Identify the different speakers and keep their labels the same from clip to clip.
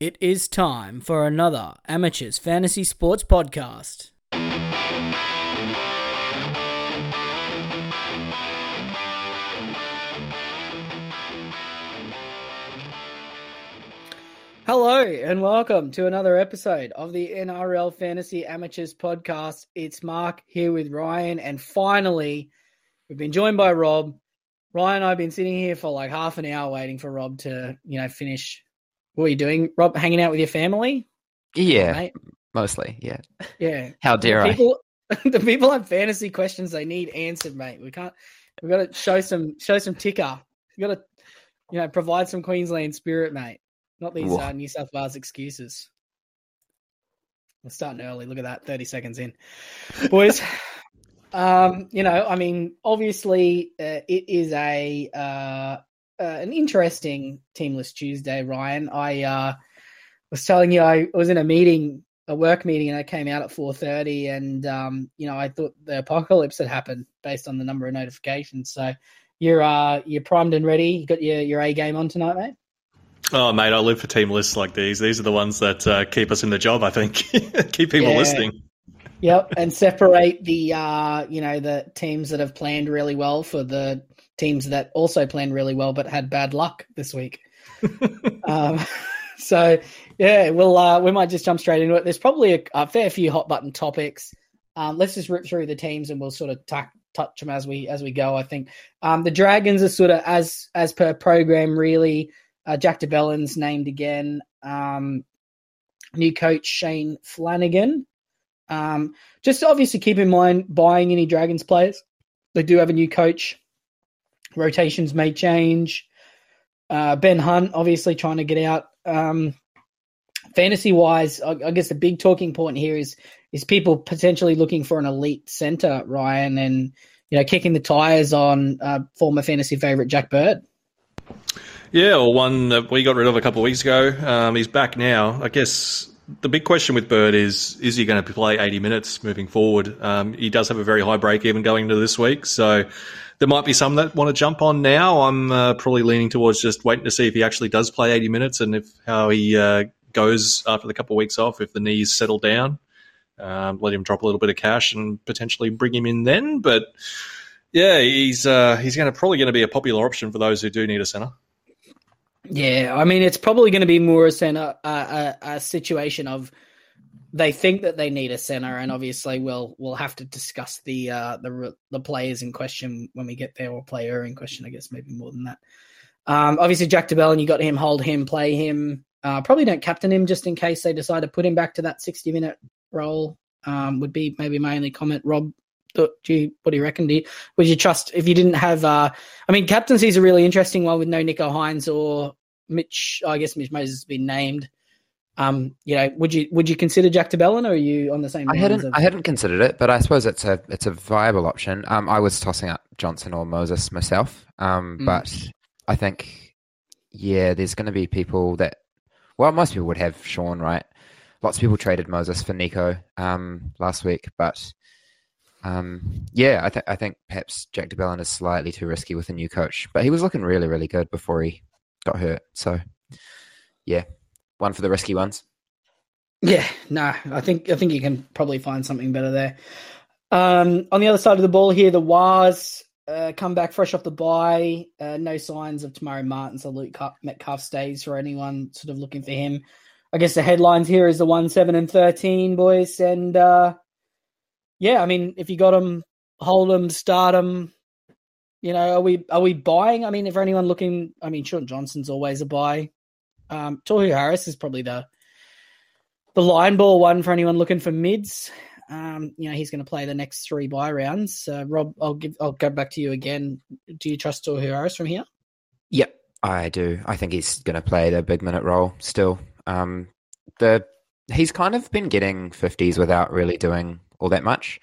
Speaker 1: It is time for another Amateurs Fantasy Sports Podcast. Hello and welcome to another episode of the NRL Fantasy Amateurs Podcast. It's Mark here with Ryan, and finally, we've been joined by Rob. Ryan, I've been sitting here for like half an hour waiting for Rob to, you know, finish. What are you doing, Rob? Hanging out with your family?
Speaker 2: Yeah, mostly. Yeah.
Speaker 1: Yeah.
Speaker 2: How dare I?
Speaker 1: people, the people have fantasy questions they need answered, mate. We can't. We've got to show some show some ticker. We've got to, you know, provide some Queensland spirit, mate. Not these uh, New South Wales excuses. We're starting early. Look at that, thirty seconds in, boys. um, you know, I mean, obviously, uh, it is a uh, uh, an interesting teamless Tuesday, Ryan. I uh, was telling you I was in a meeting, a work meeting, and I came out at four thirty, and um, you know, I thought the apocalypse had happened based on the number of notifications. So you're uh, you're primed and ready. You got your your A game on tonight, mate.
Speaker 3: Oh, mate, I live for team lists like these. These are the ones that uh, keep us in the job, I think. keep people
Speaker 1: Yeah.
Speaker 3: listening.
Speaker 1: Yep, and separate the uh, you know the teams that have planned really well for the teams that also planned really well but had bad luck this week. um, so yeah, we'll uh, we might just jump straight into it. There's probably a, a fair few hot button topics. Um, let's just rip through the teams and we'll sort of tuck, touch them as we as we go. I think um, the Dragons are sort of as as per program really. Uh, Jack de Belin's named again. Um, new coach Shane Flanagan. Um, just obviously keep in mind buying any Dragons players. They do have a new coach. Rotations may change. Uh, ben Hunt obviously trying to get out. Um, fantasy wise, I, I guess the big talking point here is is people potentially looking for an elite center, Ryan, and you know kicking the tires on uh, former fantasy favorite Jack Bird.
Speaker 3: Yeah, or one that we got rid of a couple of weeks ago. Um, he's back now. I guess the big question with Bird is is he going to play 80 minutes moving forward? Um, he does have a very high break even going into this week. So there might be some that want to jump on now. I'm uh, probably leaning towards just waiting to see if he actually does play 80 minutes and if how he uh, goes after the couple of weeks off, if the knees settle down. Um, let him drop a little bit of cash and potentially bring him in then. But yeah, he's uh, he's going to probably going to be a popular option for those who do need a center.
Speaker 1: Yeah, I mean, it's probably going to be more a center, a, a situation of they think that they need a center, and obviously we'll we'll have to discuss the uh, the the players in question when we get there, or player in question, I guess maybe more than that. Um, obviously, Jack DeBell, and you got him, hold him, play him. Uh, probably don't captain him just in case they decide to put him back to that sixty minute role. Um, would be maybe my only comment. Rob, do you, what do you reckon? Do you, would you trust if you didn't have? Uh, I mean, captaincy is a really interesting one with no Nicho Hynes or Mitch. I guess Mitch Moses has been named. Um, you know, would you would you consider Jack de Belin, or are you on the same?
Speaker 2: I hadn't
Speaker 1: of-
Speaker 2: I hadn't considered it, but I suppose it's a it's a viable option. Um, I was tossing up Johnson or Moses myself. Um,
Speaker 1: Mm.
Speaker 2: but I think yeah, there's going to be people that well, most people would have Shaun, right? Lots of people traded Moses for Nicho um last week, but um yeah, I think I think perhaps Jack de Belin is slightly too risky with a new coach, but he was looking really really good before he got hurt. So yeah, one for the risky ones.
Speaker 1: Yeah, no, I think I think you can probably find something better there. Um, on the other side of the ball here, the Wars uh, come back fresh off the bye. Uh, no signs of Te Maire Martin, so Luke Metcalf stays for anyone sort of looking for him. I guess the headlines here is the one, seven, and thirteen boys, and uh, yeah, I mean, if you got them, hold them, start them. You know, are we are we buying? I mean, if anyone looking, I mean, Shaun Johnson's always a buy. Um, Tohu Harris is probably the the line ball one for anyone looking for mids. Um, you know, he's going to play the next three buy rounds. Uh, Rob, I'll give, I'll go back to you again. Do you trust Tohu Harris from here?
Speaker 2: Yep, I do. I think he's going to play the big minute role still. Um, the he's kind of been getting fifties without really doing all that much,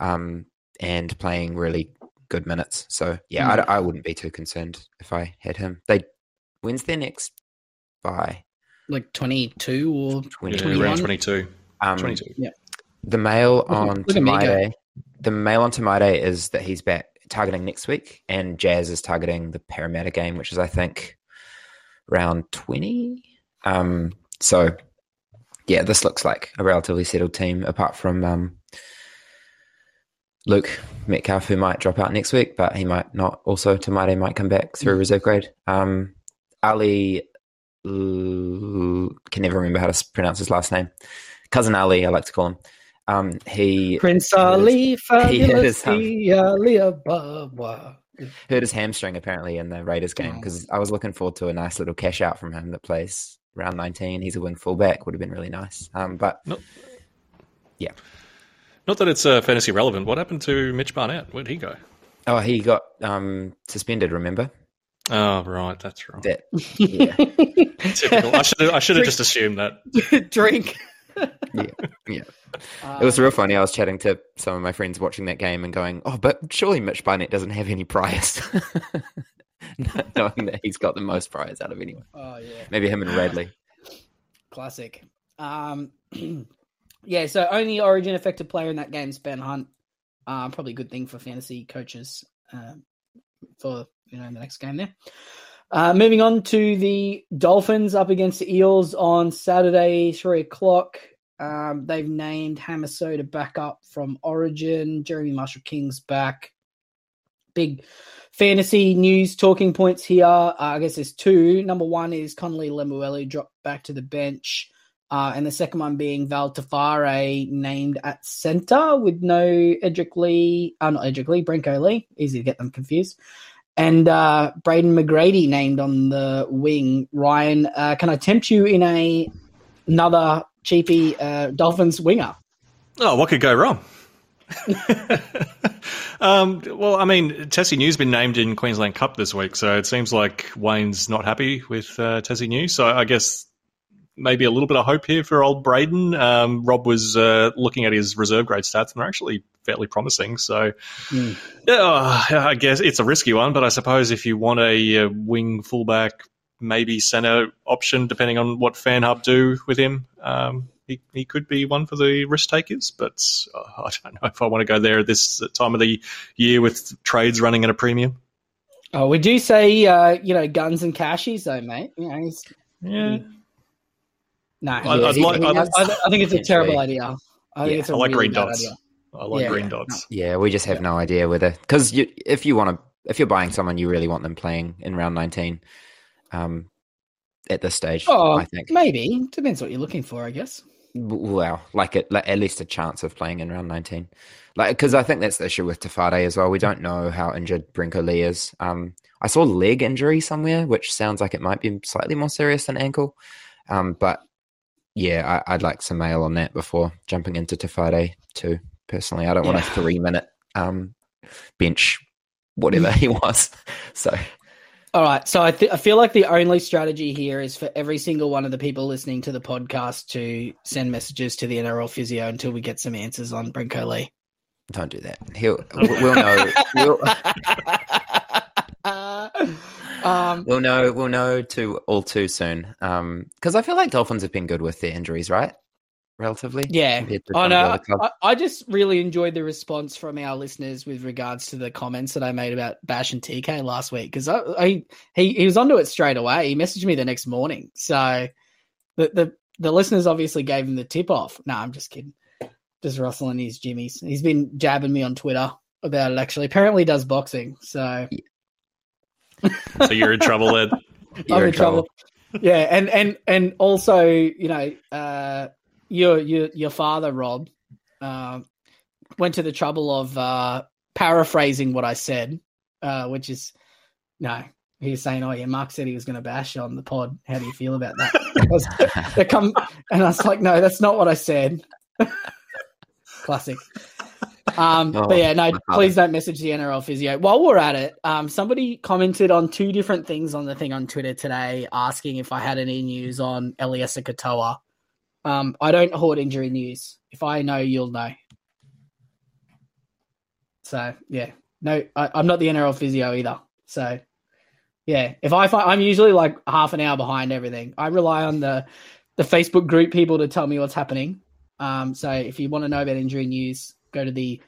Speaker 2: um, and playing really good minutes. So yeah,
Speaker 1: Mm.
Speaker 2: I, I wouldn't be too concerned if I had him. They when's their next buy?
Speaker 1: Like twenty two or
Speaker 2: Twenty
Speaker 1: 21?
Speaker 3: around 22.
Speaker 2: Um,
Speaker 3: 22.
Speaker 2: The mail on
Speaker 1: look at me go.
Speaker 2: The mail on Te Maire is that he's back targeting next week, and Jazz is targeting the Parramatta game, which is I think round twenty. Um, so, yeah, this looks like a relatively settled team, apart from um, Luke Metcalf, who might drop out next week, but he might not. Also, Te Maire might come back through mm. reserve grade. Um, Ali, can never remember how to pronounce his last name. Cousin Ali, I like to call him. Um, he
Speaker 1: Prince Ali, fabulous Ali
Speaker 2: Ababa. Hurt his hamstring apparently in the Raiders game because oh. I was looking forward to a nice little cash out from him that plays round 19. He's a wing fullback, would have been really nice. Um, but yeah.
Speaker 3: Not that it's uh, fantasy relevant. What happened to Mitch Barnett? Where'd he go?
Speaker 2: Oh, he got um, suspended. Remember?
Speaker 3: Oh, right. That's right.
Speaker 2: That, yeah.
Speaker 3: Typical. I should have, I should have just assumed that.
Speaker 1: Drink.
Speaker 2: yeah, yeah. it was real funny. I was chatting to some of my friends watching that game and going, "Oh, but surely Mitch Barnett doesn't have any priors." Knowing that he's got the most priors out of anyone.
Speaker 1: Oh yeah.
Speaker 2: Maybe him and Radley.
Speaker 1: Classic. Um, yeah, so only Origin affected player in that game is Ben Hunt. Uh, probably a good thing for fantasy coaches uh, for you know in the next game there. Uh, moving on to the Dolphins up against the Eels on Saturday, three o'clock. Um, they've named Hamiso back up from Origin. Jeremy Marshall King's back. Big fantasy news talking points here. Uh, I guess there's two. Number one is Connelly Lemuelu dropped back to the bench. Uh, and the second one being Val Te Whare named at centre with no Edrick Lee, uh, not Edrick Lee, Brenko Lee. Easy to get them confused. And uh, Brayden McGrady named on the wing. Ryan, uh, can I tempt you in a another cheapy uh, Dolphins winger?
Speaker 3: Oh, what could go wrong? um, well, I mean, Tesi Niu's been named in Queensland Cup this week, so it seems like Wayne's not happy with uh, Tesi Niu. So I guess maybe a little bit of hope here for old Brayden. Um, Rob was uh, looking at his reserve grade stats, and they're actually fairly promising. So, mm. yeah, I guess it's a risky one, but I suppose if you want a, a wing fullback, maybe center option, depending on what FanHub do with him, um, he, he could be one for the risk takers. But uh, I don't know if I want to go there at this time of the year with trades running at a premium.
Speaker 1: Oh, would you say, uh, you know, guns and cashies though, mate? You know,
Speaker 3: yeah. He,
Speaker 1: no, I, I'd like, I'd, I, I, think it's a terrible idea. I think yeah, it's a
Speaker 3: I like
Speaker 1: really
Speaker 3: green dots.
Speaker 1: Idea.
Speaker 3: I like yeah, green yeah. dots.
Speaker 2: Yeah, we just have no idea whether because if you want to, if you're buying someone, you really want them playing in round 19. Um, at this stage,
Speaker 1: oh,
Speaker 2: I think
Speaker 1: maybe depends what you're looking for, I guess.
Speaker 2: Well, like, it, like at least a chance of playing in round 19. Like, because I think that's the issue with Te Whare as well. We don't know how injured Brenko Lee is. Um, I saw leg injury somewhere, which sounds like it might be slightly more serious than ankle. Um, but yeah, I, would like some mail on that before jumping into Te Whare too. Personally, I don't yeah. want a three minute um, bench, whatever he was. So,
Speaker 1: all right. So I, th- I feel like the only strategy here is for every single one of the people listening to the podcast to send messages to the NRL physio until we get some answers on Brenko Lee.
Speaker 2: Don't do that. He'll we'll know. We'll, um, we'll know. We'll know too all too soon. Um, because I feel like Dolphins have been good with their injuries, right? Relatively,
Speaker 1: yeah. I know. I, I, just really enjoyed the response from our listeners with regards to the comments that I made about Bash and TK last week because I, I, he he was onto it straight away. He messaged me the next morning, so the the the listeners obviously gave him the tip off. No, I'm just kidding. Just rustling his jimmies. He's been jabbing me on Twitter about it. Actually, apparently does boxing. So
Speaker 3: so you're in trouble then.
Speaker 1: I'm in, trouble. trouble. Yeah, and and and also, you know, uh, your your your father Rob uh, went to the trouble of uh, paraphrasing what I said, uh, which is no. He's saying, "Oh yeah, Mark said he was going to bash on the pod. How do you feel about that?" they come, and I was like, "No, that's not what I said." Classic. Um, oh, but yeah, no, please don't message the NRL physio. While we're at it, um, somebody commented on two different things on the thing on Twitter today, asking if I had any news on Eliesa Katoa. Um, I don't hoard injury news. If I know, you'll know. So yeah, no, I, am not the NRL physio either. So yeah, if I find, I'm usually like half an hour behind everything. I rely on the the Facebook group people to tell me what's happening. Um, so if you want to know about injury news, go to the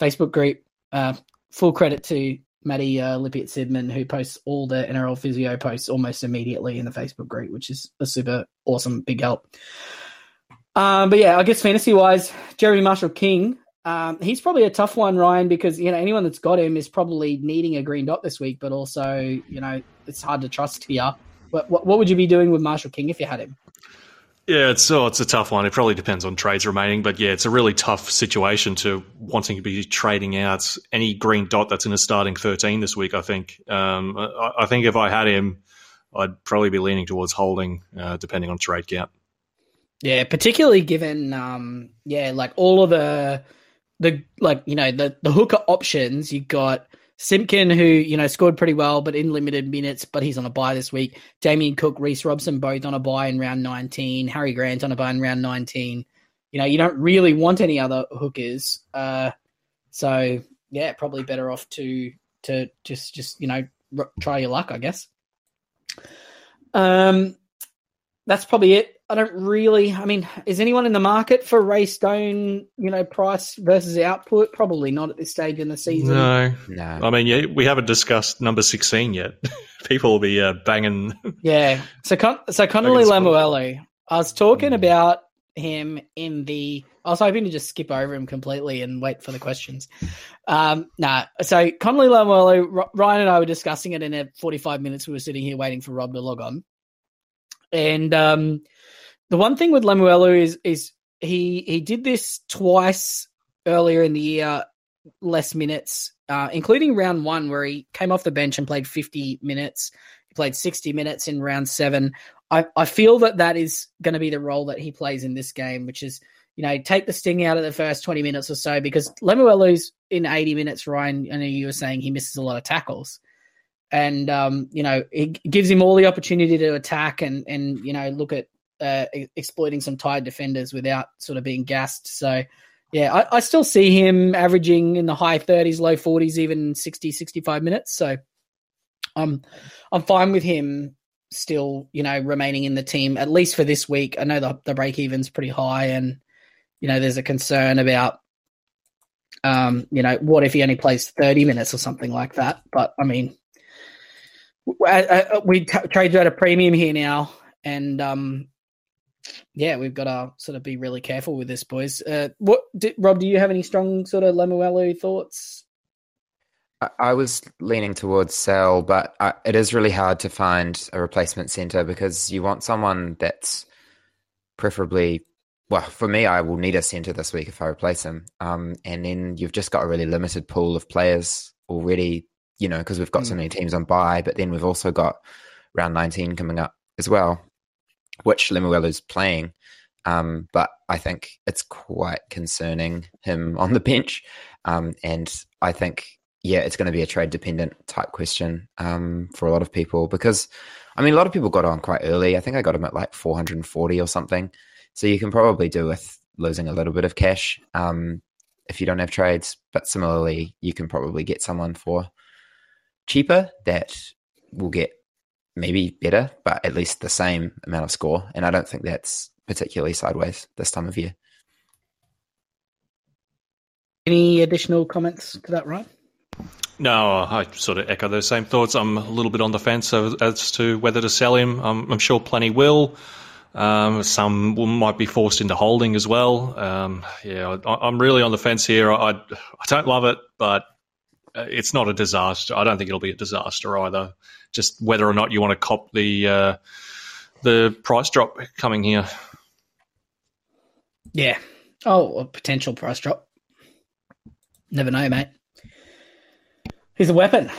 Speaker 1: Facebook group. Uh, full credit to Maddie uh, Lippitt Sidman, who posts all the NRL physio posts almost immediately in the Facebook group, which is a super awesome big help. Um, but yeah, I guess fantasy wise, Jeremy Marshall King, um, he's probably a tough one, Ryan, because you know anyone that's got him is probably needing a green dot this week, but also you know it's hard to trust here. What, what, what would you be doing with Marshall King if you had him?
Speaker 3: Yeah, it's so it's a tough one. It probably depends on trades remaining, but yeah, it's a really tough situation to wanting to be trading out any green dot that's in a starting thirteen this week. I think. Um, I, I, think if I had him, I'd probably be leaning towards holding, uh, depending on trade count.
Speaker 1: Yeah, particularly given, um, yeah, like all of the the like you know the the hooker options you got Simpkin, who you know scored pretty well, but in limited minutes, but he's on a buy this week. Damien Cook, Reece Robson, both on a buy in round 19. Harry Grant on a buy in round 19. You know, you don't really want any other hookers, uh, so yeah, probably better off to to just just you know try your luck, I guess. Um, that's probably it. I don't really. I mean, is anyone in the market for Ray Stone? You know, price versus output? Probably not at this stage in the season.
Speaker 3: No, no. I mean, yeah, we haven't discussed number sixteen yet. People will be uh, banging.
Speaker 1: Yeah. So, Con- so Connelly Lemuelu. I was talking mm. about him in the. I was hoping to just skip over him completely and wait for the questions. Um, nah. So Connelly Lemuelu, Ryan and I were discussing it in a forty-five minutes. We were sitting here waiting for Rob to log on, and um the one thing with Lemuelu is is he he did this twice earlier in the year, less minutes, uh, including round one where he came off the bench and played 50 minutes. He played 60 minutes in round seven. I, I feel that that is going to be the role that he plays in this game, which is you know take the sting out of the first 20 minutes or so because Lemuelu's in 80 minutes. Ryan, I know you were saying he misses a lot of tackles and um, you know it gives him all the opportunity to attack and and you know look at uh, exploiting some tired defenders without sort of being gassed. So, yeah, I, I, still see him averaging in the high 30s, low 40s, even 60, 65 minutes. So, I'm I'm fine with him still, you know, remaining in the team at least for this week. I know the the break even's pretty high, and you know, there's a concern about, um, you know, what if he only plays 30 minutes or something like that. But I mean, we trade you at a premium here now, and um, yeah, we've got to sort of be really careful with this, boys. Uh, what, did, Rob? Do you have any strong sort of Lemuelu thoughts?
Speaker 2: I, I was leaning towards sell, but I, it is really hard to find a replacement center because you want someone that's preferably. Well, for me, I will need a center this week if I replace him. Um, and then you've just got a really limited pool of players already, you know, because we've got mm. so many teams on buy, but then we've also got round 19 coming up as well which is playing. Um, but I think it's quite concerning him on the bench. Um, and I think, yeah, it's going to be a trade dependent type question um, for a lot of people because, I mean, a lot of people got on quite early. I think I got him at like 440 or something. So you can probably do with losing a little bit of cash um, if you don't have trades. But similarly, you can probably get someone for cheaper that will get maybe better, but at least the same amount of score. And I don't think that's particularly sideways this time of year.
Speaker 1: Any additional comments to that, Ryan?
Speaker 3: No, I sort of echo those same thoughts. I'm a little bit on the fence as to whether to sell him. I'm, I'm sure plenty will. Um, some might be forced into holding as well. Um, yeah, I, am really on the fence here. I, I don't love it, but it's not a disaster. I don't think it'll be a disaster either just whether or not you want to cop the uh, the price drop coming here.
Speaker 1: Yeah. Oh, a potential price drop. Never know, mate. He's a weapon.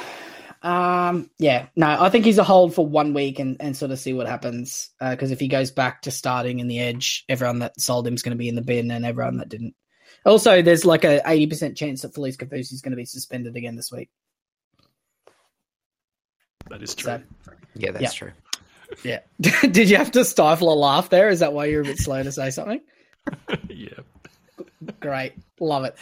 Speaker 1: Um, yeah, no, I think he's a hold for one week and, and sort of see what happens. Because uh, if he goes back to starting in the edge, everyone that sold him is going to be in the bin, and everyone that didn't. Also, there's like a eighty percent chance that Felice Kaufusi is going to be suspended again this week.
Speaker 3: That is true.
Speaker 2: So, yeah, that's yeah. true.
Speaker 1: Yeah. Did you have to stifle a laugh there? Is that why you're a bit slow to say something?
Speaker 3: yeah.
Speaker 1: Great. Love it.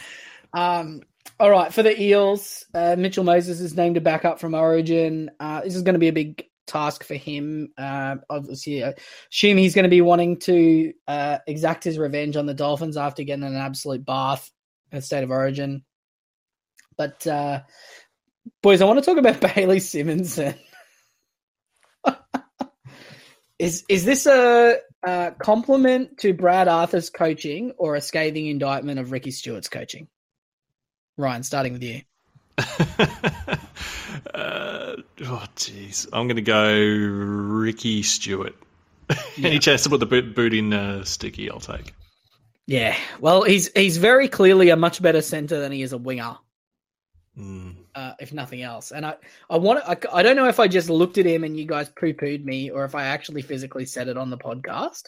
Speaker 1: Um, all right. For the Eels, uh, Mitchell Moses is named a backup from Origin. Uh, this is going to be a big task for him. Uh, obviously, I assume he's going to be wanting to uh, exact his revenge on the Dolphins after getting an absolute bath at State of Origin. But uh, boys, I want to talk about Bailey Simonsson. Is is this a, a compliment to Brad Arthur's coaching or a scathing indictment of Ricky Stuart's coaching? Ryan, starting with you.
Speaker 3: uh, oh, jeez. I'm going to go Ricky Stuart. Yeah. Any chance to put the boot, boot in uh, Sticky, I'll take.
Speaker 1: Yeah, well, he's he's very clearly a much better center than he is a winger,
Speaker 3: mm.
Speaker 1: uh, if nothing else. And I, I want, I, I don't know if I just looked at him and you guys poo pooed me, or if I actually physically said it on the podcast.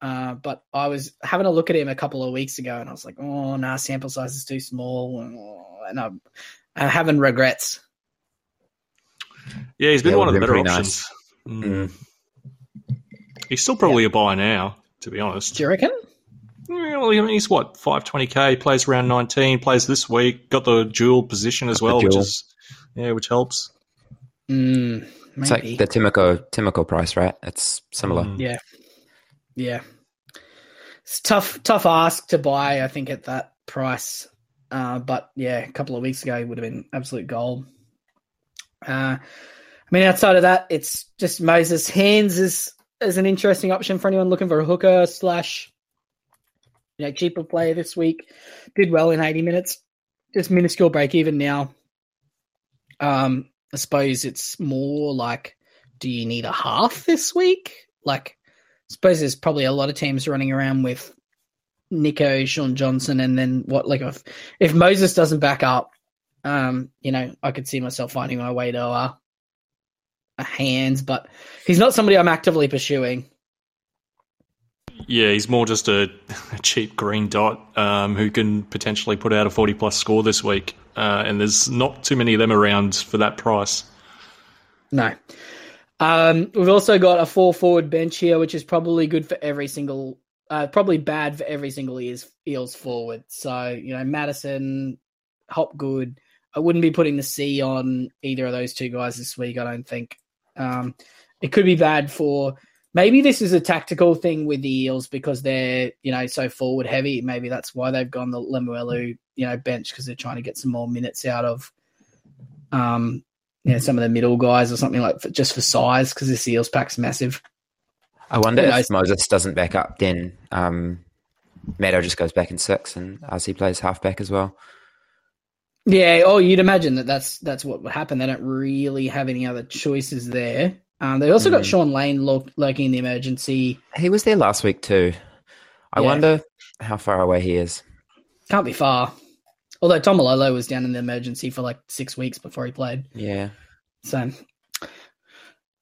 Speaker 1: Uh, but I was having a look at him a couple of weeks ago, and I was like, "Oh, nah, sample size is too small," and I'm, I'm having regrets.
Speaker 3: Yeah, he's been yeah, one of the better options. Nice. Mm. Mm. He's still probably yeah. a buy now, to be honest.
Speaker 1: Do you reckon?
Speaker 3: Well, I mean, he's what five twenty k. Plays around nineteen. Plays this week. Got the dual position as well, which is yeah, which helps.
Speaker 1: Mm,
Speaker 2: it's like the Timoko Timoko price, right? It's similar.
Speaker 1: Mm. Yeah, yeah. It's tough, tough ask to buy. I think at that price, uh, but yeah, a couple of weeks ago it would have been absolute gold. Uh, I mean, outside of that, it's just Moses Hands is is an interesting option for anyone looking for a hooker slash you know, cheaper player this week. Did well in 80 minutes. Just minuscule break even now. Um, I suppose it's more like, do you need a half this week? Like, I suppose there's probably a lot of teams running around with Nicho, Shaun Johnson, and then what? Like, if if Moses doesn't back up, um, you know, I could see myself finding my way to a, a hands, but he's not somebody I'm actively pursuing.
Speaker 3: Yeah, he's more just a, a cheap green dot um, who can potentially put out a 40 plus score this week. Uh, and there's not too many of them around for that price.
Speaker 1: No. Um, we've also got a four forward bench here, which is probably good for every single, uh, probably bad for every single Eels, Eels forward. So, you know, Matterson, Hopgood. I wouldn't be putting the C on either of those two guys this week, I don't think. Um, it could be bad for maybe this is a tactical thing with the Eels because they're you know so forward heavy. Maybe that's why they've gone the Lemuelu you know bench because they're trying to get some more minutes out of um you know some of the middle guys or something like for, just for size because the Eels pack's massive.
Speaker 2: I wonder if Moses doesn't back up, then um, Maddo just goes back in six and RC plays halfback as well.
Speaker 1: Yeah, oh, you'd imagine that that's that's what would happen. They don't really have any other choices there. Um, they also mm. got Shaun Lane lurking in the emergency.
Speaker 2: He was there last week too. I yeah. wonder how far away he is.
Speaker 1: Can't be far. Although Taumalolo was down in the emergency for like six weeks before he played.
Speaker 2: Yeah.
Speaker 1: So, um,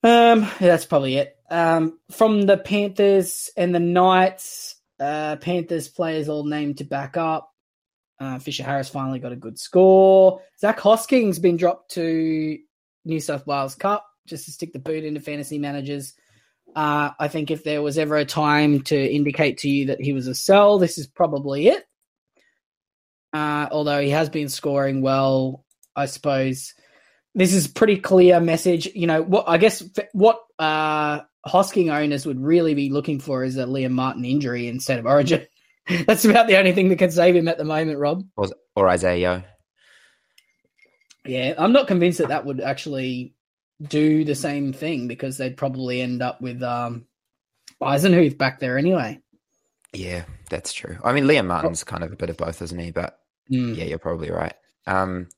Speaker 1: yeah, that's probably it. Um, from the Panthers and the Knights, uh, Panthers players all named to back up. Uh, Fisher Harris finally got a good score. Zac Hosking's been dropped to New South Wales Cup just to stick the boot into fantasy managers. Uh, I think if there was ever a time to indicate to you that he was a sell, this is probably it. Uh, although he has been scoring well, I suppose this is pretty clear message. You know what? I guess what uh, Hosking owners would really be looking for is a Liam Martin injury instead of Origin. That's about the only thing that can save him at the moment, Rob.
Speaker 2: Or, or Isaiah.
Speaker 1: Yeah, I'm not convinced that that would actually do the same thing because they'd probably end up with um, Eisenhuth back there anyway.
Speaker 2: Yeah, that's true. I mean, Liam Martin's kind of a bit of both, isn't he? But mm. yeah, you're probably right. Um,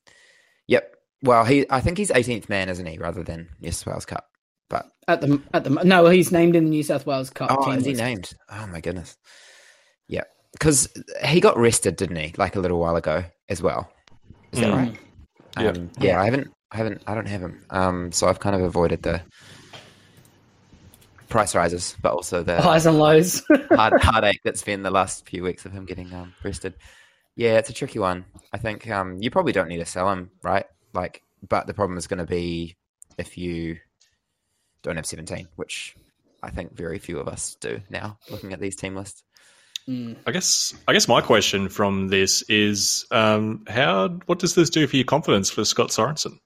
Speaker 2: yep. Well, he I think he's 18th man, isn't he, rather than New South Wales Cup. But
Speaker 1: at the at the no, he's named in the New South Wales Cup.
Speaker 2: Oh, is he named? Oh my goodness. Because he got rested, didn't he? Like a little while ago as well. Is that mm. right? Um, yeah. I haven't I haven't. I don't have him. Um, so I've kind of avoided the price rises, but also the
Speaker 1: highs and lows,
Speaker 2: hard, heartache that's been the last few weeks of him getting um, rested. Yeah, it's a tricky one. I think um, you probably don't need to sell him, right? Like, but the problem is going to be if you don't have 17, which I think very few of us do now, looking at these team lists.
Speaker 3: Mm. I guess I guess my question from this is um, how what does this do for your confidence for Scott Sorensen?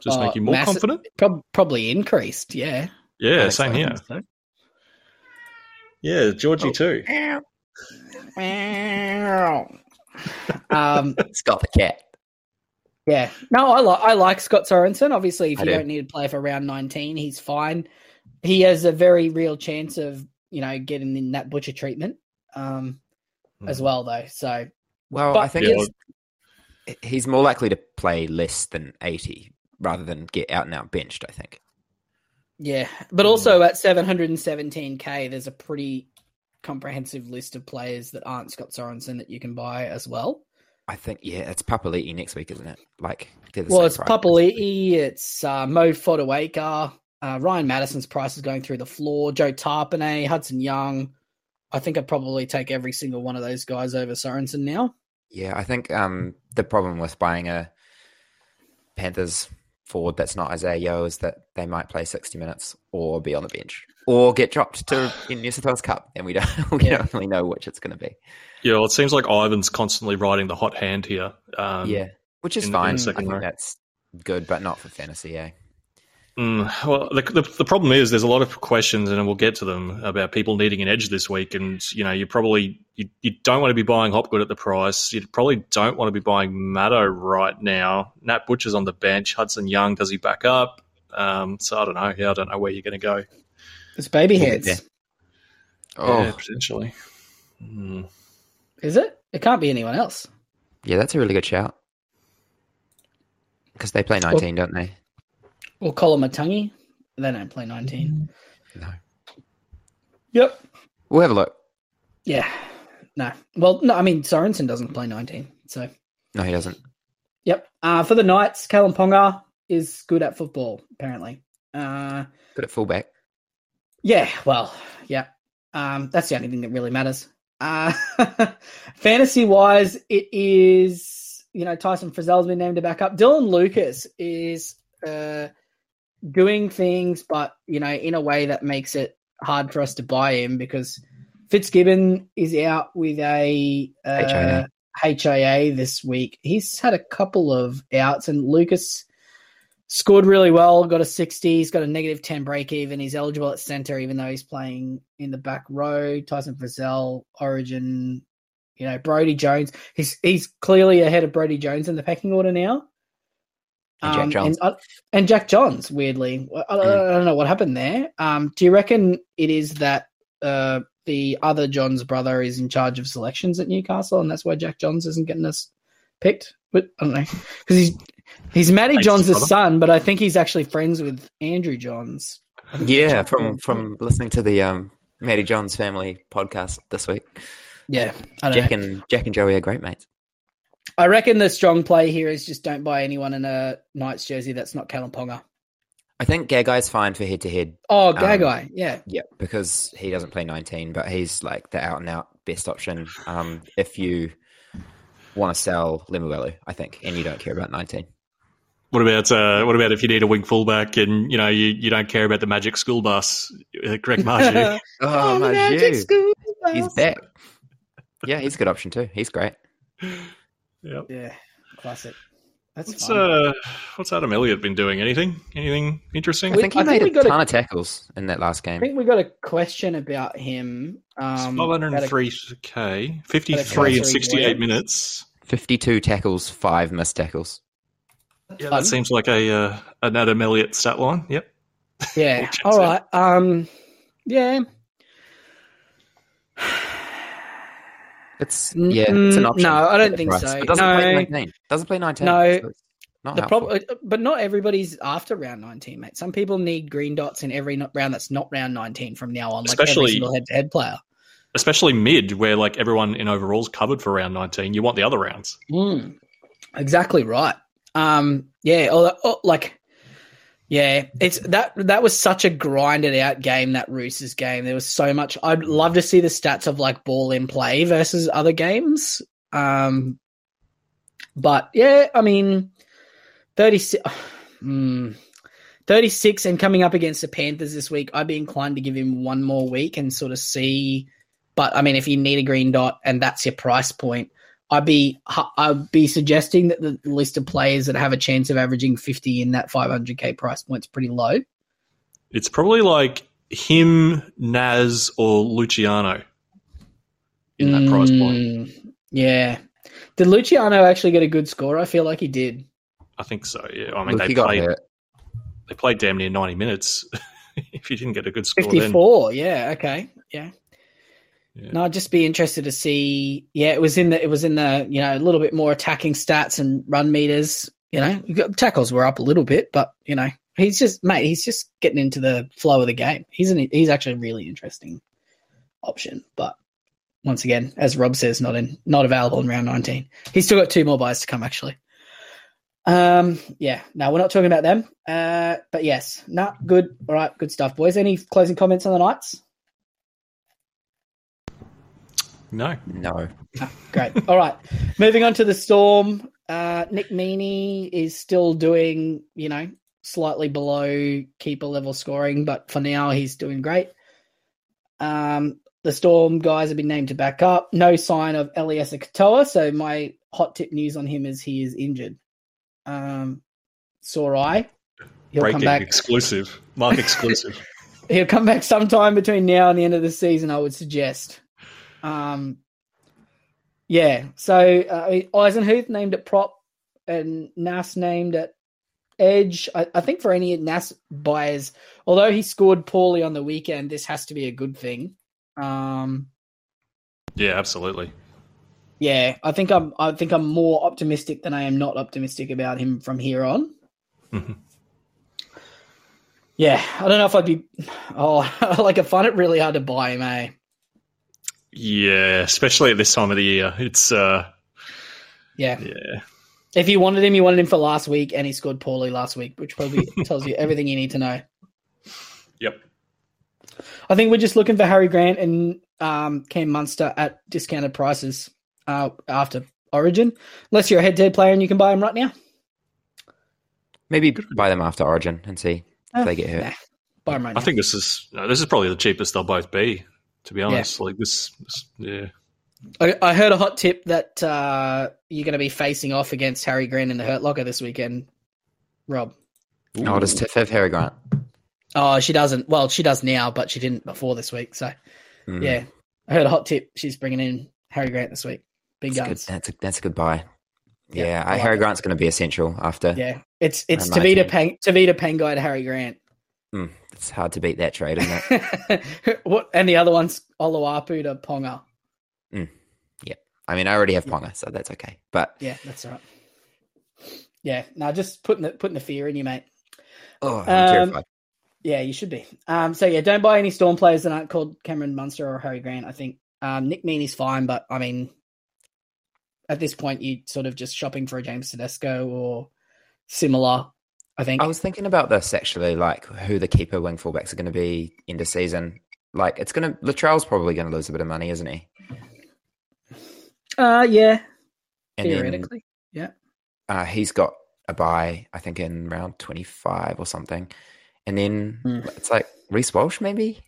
Speaker 3: Just uh, make you more confident?
Speaker 1: Prob- probably increased, yeah.
Speaker 3: Yeah, same here. So. Yeah, Georgie oh. too.
Speaker 1: um,
Speaker 2: it's the cat.
Speaker 1: Yeah, no, I like I like Scott Sorensen. Obviously, if
Speaker 2: I
Speaker 1: you
Speaker 2: do.
Speaker 1: don't need to play for round nineteen, he's fine. He has a very real chance of you know getting in that butcher treatment um, as
Speaker 3: Mhm.
Speaker 1: well, though. So
Speaker 2: Well,
Speaker 1: But
Speaker 2: I think
Speaker 3: Yeah,
Speaker 2: he's more likely to play less than 80 rather than get out and out benched, I think.
Speaker 1: yeah, but also at seven hundred and seventeen k, there's a pretty comprehensive list of players that aren't Scott Sorensen that you can buy as well.
Speaker 2: I think, yeah, it's Papali'i next week, isn't it? Like, they're the
Speaker 1: Well,
Speaker 2: same
Speaker 1: it's
Speaker 2: price.
Speaker 1: Papali'i, it's uh, Mo Fodawaker, uh, Ryan Matterson's price is going through the floor, Joe Tapine, Hudson Young. I think I'd probably take every single one of those guys over Sorensen now.
Speaker 2: Yeah, I think um, the problem with buying a Panthers forward that's not Isaah Yeo is that they might play 60 minutes or be on the bench or get dropped to in New South Wales Cup, and we don't we
Speaker 1: Yeah.
Speaker 2: don't really know which it's going to be.
Speaker 3: Yeah, well, it seems like Ivan's constantly riding the hot hand here. Um,
Speaker 2: yeah, which is
Speaker 3: in the- in
Speaker 2: fine. I think
Speaker 3: row.
Speaker 2: that's good, but not for fantasy. Yeah,
Speaker 3: Mm, well, the, the the problem is there's a lot of questions, and we'll get to them about people needing an edge this week. And you know, you probably you, you don't want to be buying Hopgood at the price. You probably don't want to be buying Maddo right now. Nat Butcher's on the bench. Hudson Young does he back up? Um, so I don't know. Yeah, I don't know where you're going to go.
Speaker 1: It's baby heads.
Speaker 2: there. Oh,
Speaker 3: Yeah, potentially. Mm.
Speaker 1: Is it? It can't be anyone else.
Speaker 2: yeah, that's a really good shout because they play 19, don't they?
Speaker 1: Or Colamatungi. They don't play 19.
Speaker 2: No,
Speaker 1: Yep.
Speaker 2: we'll have a look.
Speaker 1: Yeah. No. Well, no, I mean, Sorensen doesn't play 19. So,
Speaker 2: No, he doesn't.
Speaker 1: yep. Uh, for the Knights, Kalyn Ponga is good at football, apparently. Uh,
Speaker 2: Good at fullback.
Speaker 1: Yeah, well, yeah. Um, that's the only thing that really matters. Uh, fantasy wise, it is, you know, Tyson Frizzell's been named to back up. Dylan Lucas is uh, doing things, but, you know, in a way that makes it hard for us to buy him because Fitzgibbon is out with a uh,
Speaker 2: HIA.
Speaker 1: HIA this week. He's had a couple of outs, and Lucas scored really well, got a 60. He's got a negative 10 break even. He's eligible at center, even though he's playing in the back row. Tyson Frizzell, Origin, you know, Brodie Jones. He's he's clearly ahead of Brodie Jones in the pecking order now.
Speaker 2: And Jack Johns.
Speaker 1: And, uh, and Jack Johns, weirdly. I, I, I don't know what happened there. Um, do you reckon it is that uh, the other Johns brother is in charge of selections at Newcastle, and that's why Jack Johns isn't getting us picked? But I don't know because he's he's Matty
Speaker 3: Thanks,
Speaker 1: Johns' son, but I think he's actually friends with Andrew Johns. I think he's
Speaker 2: Yeah, from from listening to the um, Matty Johns family podcast this week.
Speaker 1: yeah,
Speaker 2: Jack
Speaker 1: know.
Speaker 2: and Jack and Joey are great mates.
Speaker 1: I reckon the strong play here is just don't buy anyone in a Knights jersey that's not Kalyn Ponga.
Speaker 2: I think Gagai's fine for head to head.
Speaker 1: Oh,
Speaker 2: Um,
Speaker 1: Gagai, yeah,
Speaker 2: Yeah, because he doesn't play 19, but he's like the out and out best option um, if you want to sell Lemuelu, I think, and you don't care about 19.
Speaker 3: What about uh, what about if you need a wing fullback and you know you, you don't care about the Magic School Bus? Uh, Greg Marzhew.
Speaker 2: Oh,
Speaker 1: the
Speaker 2: my
Speaker 1: Magic
Speaker 2: Jew.
Speaker 1: School
Speaker 2: He's
Speaker 1: Bus.
Speaker 2: back. Yeah, he's a good option too. He's great.
Speaker 3: Yep.
Speaker 1: Yeah, classic. That's
Speaker 3: What's
Speaker 1: fun.
Speaker 3: uh, what's Adam Elliott been doing? Anything? Anything interesting?
Speaker 2: I think he
Speaker 1: I
Speaker 2: made
Speaker 1: we
Speaker 2: a
Speaker 1: got a-
Speaker 2: ton of tackles in that last game.
Speaker 1: I think we got a question about him. Um,
Speaker 3: Five hundred
Speaker 1: about
Speaker 3: and
Speaker 1: a-
Speaker 3: three k, fifty
Speaker 1: about
Speaker 3: in sixty eight
Speaker 1: glance.
Speaker 3: minutes.
Speaker 2: 52 tackles, five missed tackles.
Speaker 3: Yeah,
Speaker 1: fun.
Speaker 3: that seems like a uh, an Adam Elliott stat line. Yep.
Speaker 1: Yeah. All right. Out. Um. Yeah.
Speaker 2: It's yeah, it's an
Speaker 1: Mm,
Speaker 2: option.
Speaker 1: no, I don't think
Speaker 2: price.
Speaker 1: so.
Speaker 2: It doesn't play
Speaker 1: No.
Speaker 2: 19. Doesn't play 19.
Speaker 1: No.
Speaker 2: so not
Speaker 1: The
Speaker 2: helpful.
Speaker 1: problem, but not everybody's after round nineteen, mate. Some people need green dots in every round that's not round nineteen from now on, like
Speaker 3: Especially-
Speaker 1: every single head-to-head player.
Speaker 3: Especially mid, where like everyone in overalls covered for round nineteen. You want the other rounds.
Speaker 1: Mm, exactly right. Um, yeah, or, or, like, yeah, it's that that was such a grinded out game that Roosters game. There was so much. I'd love to see the stats of like ball in play versus other games. Um, but yeah, I mean, thirty six. Mm, 36 and coming up against the Panthers this week, I'd be inclined to give him one more week and sort of see. But I mean, if you need a green dot and that's your price point, I'd be I'd be suggesting that the list of players that have a chance of averaging 50 in that 500k price point is pretty low.
Speaker 3: It's probably like him, Naz, or Luciano in that price point.
Speaker 1: Mm, Yeah. Did Luciano actually get a good score? I feel like he did.
Speaker 3: I think so. Yeah, I mean
Speaker 2: Look,
Speaker 3: they
Speaker 2: he got
Speaker 3: played they played damn near ninety minutes. if you didn't get a good score, then
Speaker 1: 54. Yeah. Okay. Yeah.
Speaker 3: Yeah.
Speaker 1: No, I'd just be interested to see. Yeah, it was in the it was in the you know a little bit more attacking stats and run meters. You know, got- tackles were up a little bit, but you know he's just mate. He's just getting into the flow of the game. He's an he's actually a really interesting option, but once again, as Rob says, not in not available in round 19. He's still got two more buys to come actually. Um, yeah, no, we're not talking about them. Uh, but yes, no, good. All right, good stuff, boys. Any closing comments on the Knights?
Speaker 3: No.
Speaker 2: No.
Speaker 1: Ah, great. All right. Moving on to the Storm. Uh, Nick Meaney is still doing, you know, slightly below keeper level scoring, but for now he's doing great. Um, the Storm guys have been named to back up. No sign of Eliesa Katoa, so my hot tip news on him is he is injured. Um, sore eye. He'll
Speaker 3: Breaking
Speaker 1: come back.
Speaker 3: exclusive, mark exclusive.
Speaker 1: He'll come back sometime between now and the end of the season, I would suggest. Um, yeah, so uh, Eisenhuth named it prop and Nas named it edge. I, I think for any Nas buyers, although he scored poorly on the weekend, this has to be a good thing. Um,
Speaker 3: yeah, absolutely.
Speaker 1: yeah, I think I'm. I think I'm more optimistic than I am not optimistic about him from here on.
Speaker 3: Mhm.
Speaker 1: Yeah, I don't know if I'd be. Oh, like I find it really hard to buy him. Eh?
Speaker 3: Yeah, especially at this time of the year. It's uh,
Speaker 1: Yeah.
Speaker 3: yeah,
Speaker 1: If you wanted him, you wanted him for last week, and he scored poorly last week, which probably tells you everything you need to know.
Speaker 3: yep.
Speaker 1: I think we're just looking for Harry Grant and um, Cam Munster at discounted prices uh, after Origin, unless you're a head-to-head player and you can buy him right now.
Speaker 2: Maybe buy them after Origin and see if they get hurt.
Speaker 1: Nah, buy him right
Speaker 3: I
Speaker 1: now.
Speaker 3: think this is no, this is probably the cheapest they'll both be. To be honest, like this, this, yeah,
Speaker 1: I, I heard a hot tip that uh, you're going to be facing off against Harry Grant in the Hurt Locker this weekend. Rob.
Speaker 2: Oh, does Tiff have Harry Grant?
Speaker 1: Oh, she doesn't. Well, she does now, but she didn't before this week. So,
Speaker 2: Mm,
Speaker 1: yeah, I heard a hot tip. She's bringing in Harry Grant this week. Big
Speaker 2: that's, good. that's a that's a good buy.
Speaker 1: Yeah,
Speaker 2: Yeah,
Speaker 1: I like
Speaker 2: Harry
Speaker 1: it.
Speaker 2: Grant's going to be essential after.
Speaker 1: Yeah, it's it's
Speaker 2: Round
Speaker 1: Tevita
Speaker 2: 19.
Speaker 1: Pang, Tevita Pangai to Harry Grant.
Speaker 2: Mm, it's hard to beat that trade, isn't it?
Speaker 1: what and the other one's Oluwapu to Ponga. Yeah.
Speaker 2: I mean, I already have Ponga, so that's okay. But
Speaker 1: Yeah, that's all right. Yeah, no, just putting the putting the fear in you, mate.
Speaker 2: oh, I'm
Speaker 1: Um,
Speaker 2: terrified.
Speaker 1: Yeah, you should be. Um, so yeah, don't buy any Storm players that aren't called Cameron Munster or Harry Grant. I think um, Nick Meaney's fine, but I mean, at this point, you sort of just shopping for a James Tedesco or similar. I think.
Speaker 2: I was thinking about this actually, like who the keeper wing fullbacks are going to be end of season. Like it's going to Latrell's probably going to lose a bit of money, isn't he?
Speaker 1: uh, yeah,
Speaker 2: And then
Speaker 1: theoretically, yeah.
Speaker 2: uh, he's got a buy, I think, in round twenty five or something. And then
Speaker 1: Hmm.
Speaker 2: it's like Reece Walsh, maybe.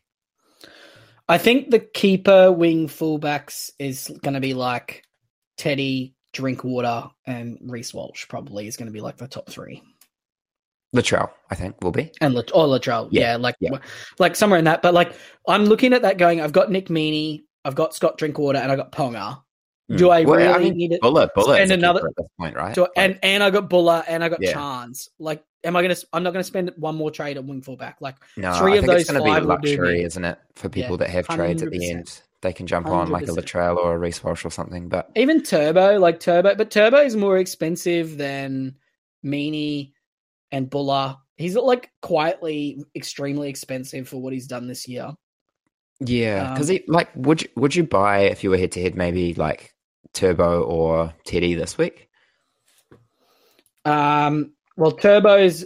Speaker 1: I think the keeper wing fullbacks is going to be like Teddy, Drinkwater, and Reece Walsh. Probably is going to be like the top three.
Speaker 2: Latrell, I think, will be.
Speaker 1: and Lat- or Latrell. Yeah,
Speaker 2: Yeah,
Speaker 1: like
Speaker 2: yeah.
Speaker 1: like somewhere in that. But like I'm looking at that going. I've got Nick Meaney, I've got Scott Drinkwater, and I got Ponga. Do
Speaker 2: Mm.
Speaker 1: I
Speaker 2: Well,
Speaker 1: really need it?
Speaker 2: Bullet, bullet,
Speaker 1: spend another-
Speaker 2: at this point, right?
Speaker 1: Do I- and and I got Buller and I got
Speaker 2: Yeah.
Speaker 1: Chance. Like, am I gonna? I'm not gonna spend one more trade at wing fullback. Like,
Speaker 2: no,
Speaker 1: three
Speaker 2: I
Speaker 1: of
Speaker 2: think
Speaker 1: those
Speaker 2: it's to be luxury, isn't it, for
Speaker 1: Yeah,
Speaker 2: people that have trades at the end? They can jump on like a
Speaker 1: 100%.
Speaker 2: Latrell or a Reece Walsh or something. But
Speaker 1: even Turbo, like Turbo, but Turbo is more expensive than Meaney and Buller. He's like quietly extremely expensive for what he's done this year.
Speaker 2: yeah, because
Speaker 1: Um,
Speaker 2: like, would you would you buy if you were head to head maybe like Turbo or Teddy this week?
Speaker 1: Um, well, Turbo's,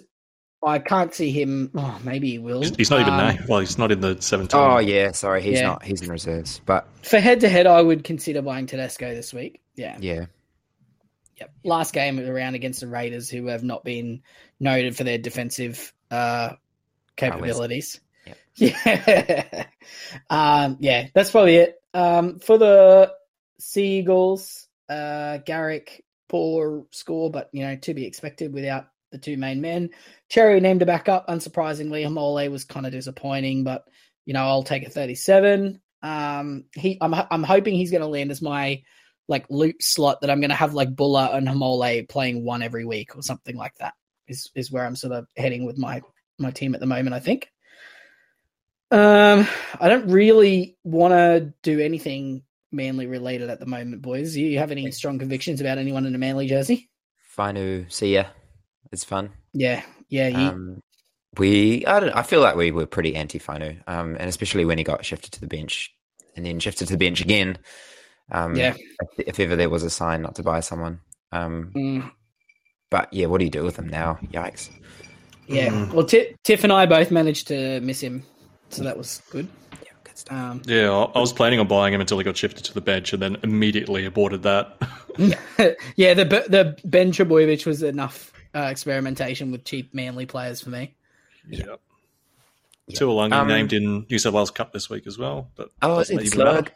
Speaker 1: I can't see him. Oh, maybe he will.
Speaker 3: he's, he's not even
Speaker 1: Um,
Speaker 3: named. Well, he's not in the seventeen.
Speaker 2: Oh yeah, sorry, he's
Speaker 1: Yeah.
Speaker 2: not. He's in reserves, but
Speaker 1: For head to head, I would consider buying Tedesco this week. Yeah.
Speaker 2: yeah,
Speaker 1: Yep. Last game around against the Raiders, who have not been noted for their defensive uh, capabilities.
Speaker 2: Yep.
Speaker 1: Yeah. um, yeah, that's probably it. Um, for the Seagulls, uh, Garrick, poor score, but you know, to be expected without the two main men. Cherry named a backup, unsurprisingly. Haumole was kind of disappointing, but you know, I'll take a 37. Um, he, I'm, I'm hoping he's going to land as my like loop slot that I'm going to have like Buller and Haumole playing one every week or something like that. Is is where I'm sort of heading with my my team at the moment. I think. Um, I don't really want to do anything Manly related at the moment, boys. Do you have any strong convictions about anyone in a Manly jersey?
Speaker 2: Fainu, see ya. It's fun.
Speaker 1: Yeah, yeah. You,
Speaker 2: Um, we, I don't. I feel like we were pretty anti Fainu, um, and especially when he got shifted to the bench, and then shifted to the bench again. Um,
Speaker 1: Yeah.
Speaker 2: If, if ever there was a sign not to buy someone, um,
Speaker 1: mm,
Speaker 2: but yeah, what do you do with him now? Yikes!
Speaker 1: yeah.
Speaker 3: Mm.
Speaker 1: Well, Ti Tiff and I both managed to miss him, so that was good.
Speaker 2: Yeah, good stuff.
Speaker 1: Um,
Speaker 3: Yeah, I I was planning on buying him until he got shifted to the bench, and then immediately aborted that.
Speaker 1: yeah, the the Ben Trbojevic was enough uh, experimentation with cheap Manly players for me.
Speaker 3: yeah.
Speaker 2: Yeah.
Speaker 3: Tuolungi
Speaker 2: Um,
Speaker 3: named in New South Wales Cup this week as well. But
Speaker 2: Oh,
Speaker 3: doesn't
Speaker 2: it's
Speaker 3: even matter.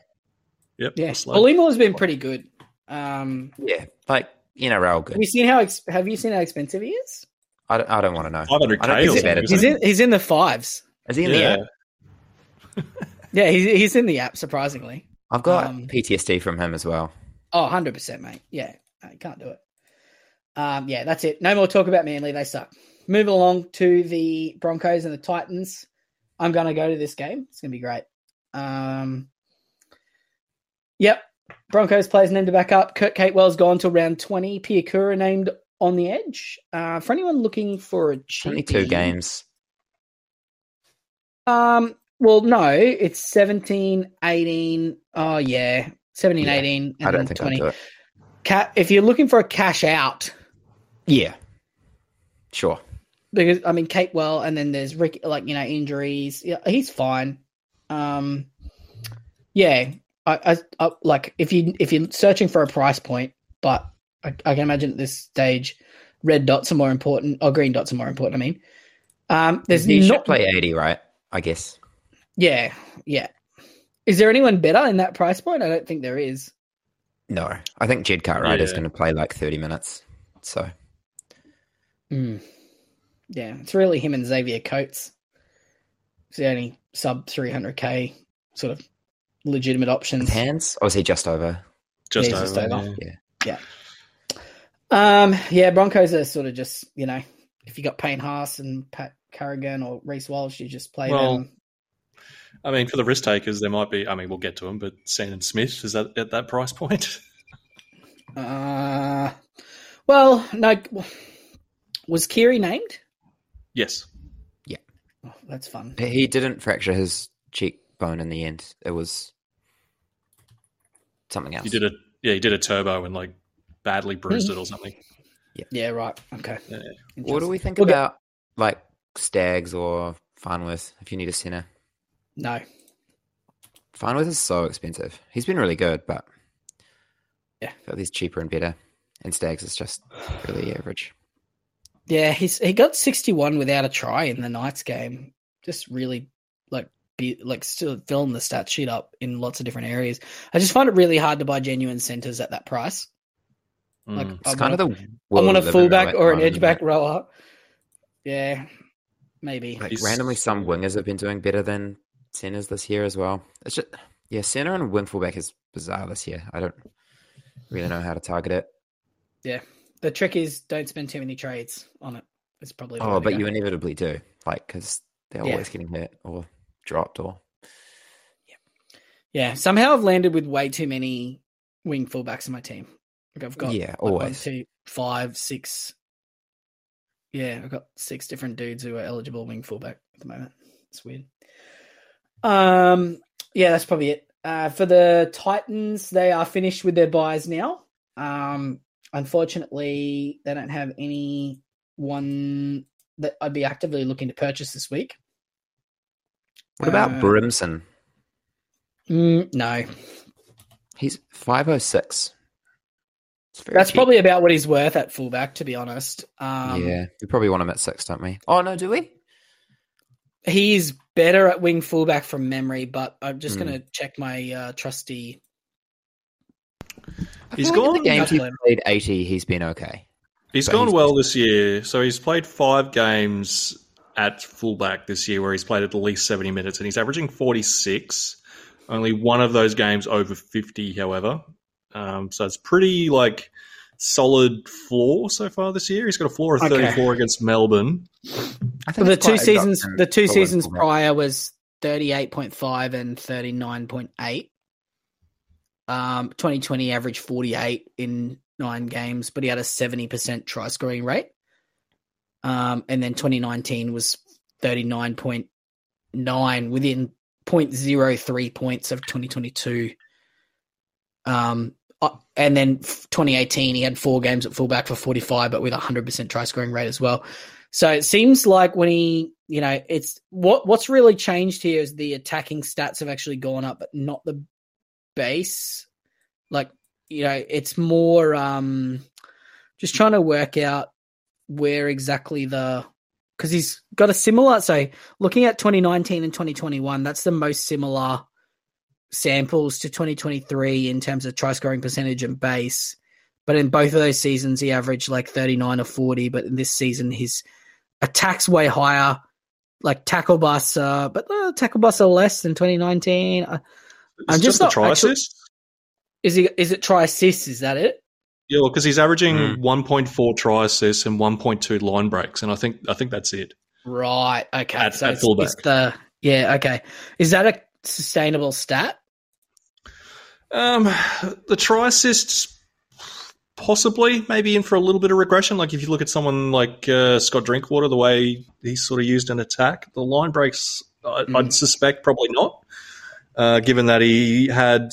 Speaker 2: Slug.
Speaker 3: Yep.
Speaker 1: Yeah,
Speaker 3: Slug.
Speaker 1: Olimo's been pretty good. Um,
Speaker 2: Yeah, like NRL
Speaker 1: have
Speaker 2: good.
Speaker 1: you seen how ex- have you seen how expensive he is?
Speaker 2: I don't, I don't want to know.
Speaker 3: 500k
Speaker 2: I don't
Speaker 3: or
Speaker 2: think
Speaker 3: something,
Speaker 2: they're
Speaker 3: isn't
Speaker 1: He's in he's in the fives.
Speaker 2: Is he in
Speaker 3: yeah.
Speaker 2: the app?
Speaker 1: Yeah, he's he's in the app. Surprisingly,
Speaker 2: I've got
Speaker 1: Um,
Speaker 2: PTSD from him as well.
Speaker 1: oh, 100 percent, mate. Yeah, I can't do it. Um, yeah, that's it. No more talk about Manly. They suck. Moving along to the Broncos and the Titans. I'm going to go to this game. It's going to be great. Um, yep. Broncos players named to back up. Kurt Capewell's gone to round 20. Piakura named on the edge. Uh, for anyone looking for a cheapie,
Speaker 2: 22 games.
Speaker 1: Um, well, no, it's 17, 18. Oh, yeah. 17,
Speaker 2: Yeah,
Speaker 1: 18, and
Speaker 2: I don't
Speaker 1: then
Speaker 2: think
Speaker 1: 20.
Speaker 2: I'd do.
Speaker 1: Ca- if you're looking for a cash out,
Speaker 2: Yeah, sure.
Speaker 1: because I mean Capewell, and then there's Rick, like you know injuries. Yeah, he's fine. Um, yeah, I, I, I like if you if you're searching for a price point, but I, I can imagine at this stage, red dots are more important, or green dots are more important. I mean, um, there's
Speaker 2: he should
Speaker 1: not
Speaker 2: play 80, right? I guess.
Speaker 1: Yeah, yeah. Is there anyone better in that price point? I don't think there is.
Speaker 2: No, I think Jed Cartwright is going to play like 30 minutes. So
Speaker 1: Mm. Yeah, it's really him and Xavier Coates. It's the only sub 300k sort of legitimate options.
Speaker 2: hands, or is he just over?
Speaker 3: Just
Speaker 1: Yeah,
Speaker 3: over.
Speaker 1: he's just over.
Speaker 3: yeah.
Speaker 1: Um, yeah, Broncos are sort of just you know, if you got Payne Haas and Pat Carrigan or Reece Walsh, you just play
Speaker 3: Well,
Speaker 1: them.
Speaker 3: I mean, for the risk takers, there might be. I mean, we'll get to them, but Sandon Smith is that at that price point?
Speaker 1: Uh, well, no, was Keary named?
Speaker 3: yes.
Speaker 1: Oh, that's fun.
Speaker 2: He didn't fracture his cheekbone in the end. It was something else.
Speaker 3: He did a yeah, he did a turbo and like badly bruised it or something.
Speaker 1: Yeah, Yeah. right. Okay.
Speaker 3: Yeah.
Speaker 2: What do we think
Speaker 1: We'll get-
Speaker 2: about like Staggs or Farnworth if you need a center?
Speaker 1: No.
Speaker 2: Farnworth is so expensive. He's been really good, but
Speaker 1: Yeah.
Speaker 2: I feel he's cheaper and better. And Staggs is just really average.
Speaker 1: Yeah, he's he got 61 without a try in the Knights game. Just really like be like still filling the stat sheet up in lots of different areas. I just find it really hard to buy genuine centers at that price. Like
Speaker 3: Mm.
Speaker 1: I
Speaker 2: It's kind
Speaker 1: want,
Speaker 2: of the
Speaker 1: I want a
Speaker 2: we live in
Speaker 1: fullback or an edge back rower. Yeah, maybe.
Speaker 2: Like randomly, some wingers have been doing better than centers this year as well. It's just yeah, center and wing fullback is bizarre this year. I don't really know how to target it.
Speaker 1: Yeah, the trick is don't spend too many trades on it. It's probably
Speaker 2: Oh, but you inevitably do, like because they're
Speaker 1: Yeah.
Speaker 2: always getting hit or dropped or
Speaker 1: Yeah, somehow I've landed with way too many wing fullbacks in my team. Like I've got
Speaker 2: yeah,
Speaker 1: like, one,
Speaker 2: always.
Speaker 1: two, five, six. Yeah, I've got six different dudes who are eligible wing fullback at the moment. It's weird. Um, yeah, that's probably it. Uh, for the Titans, they are finished with their buys now. Um, unfortunately, they don't have any one that I'd be actively looking to purchase this week.
Speaker 2: What about
Speaker 1: Uh,
Speaker 2: Brimson?
Speaker 1: Mm, no,
Speaker 2: He's five oh six.
Speaker 1: That's probably about what he's worth at fullback, to be honest. Um,
Speaker 2: yeah. We probably want him at six, don't we? Oh no, do we?
Speaker 1: He's better at wing fullback from memory, but I'm just
Speaker 2: Hmm.
Speaker 1: going to check my uh, trusty.
Speaker 2: I
Speaker 3: He's
Speaker 2: feel like in
Speaker 3: gone-
Speaker 2: the games he played 80, he's been okay.
Speaker 3: He's
Speaker 2: But
Speaker 3: gone
Speaker 2: he's-
Speaker 3: well this year. So he's played five games at fullback this year where he's played at least 70 minutes and he's averaging 46. Only one of those games over 50, however. Um, so it's pretty like solid floor so far this year. He's got a floor of
Speaker 1: Okay.
Speaker 3: 34 against Melbourne.
Speaker 2: I
Speaker 1: Well, the two seasons, the two seasons prior was thirty-eight point five and thirty-nine point eight. Um, twenty twenty averaged forty-eight in nine games, but he had a seventy percent try scoring rate. Um, and then twenty nineteen was thirty-nine point nine within 0.03 points of twenty twenty-two. Um, uh, and then 2018, he had four games at fullback for 45, but with 100% try scoring rate as well. So it seems like when he, you know, it's what what's really changed here is the attacking stats have actually gone up, but not the base. Like, you know, it's more um just trying to work out where exactly the because he's got a similar. So looking at 2019 and 2021, that's the most similar samples to 2023 in terms of try scoring percentage and base. But in both of those seasons, he averaged like 39 or 40. But in this season, his attacks way higher, like tackle bus, uh, but uh, tackle bus are less than 2019. Uh, I'm
Speaker 3: just,
Speaker 1: just
Speaker 3: the
Speaker 1: not
Speaker 3: try
Speaker 1: actually-
Speaker 3: assist.
Speaker 1: is he? Is it try assists? Is that it?
Speaker 3: Yeah, because he's averaging
Speaker 2: Mm.
Speaker 3: 1.4 try assists and 1.2 line breaks, and I think I think that's it.
Speaker 1: Right. Okay.
Speaker 3: At-
Speaker 1: so
Speaker 3: at
Speaker 1: it's,
Speaker 3: fullback.
Speaker 1: it's the yeah. Okay. Is that a sustainable stat?
Speaker 3: Um, the try assists possibly maybe in for a little bit of regression. Like if you look at someone like uh, Scott Drinkwater, the way he's sort of used an attack, the line breaks, I,
Speaker 1: Mm.
Speaker 3: I'd suspect probably not. Uh, given that he had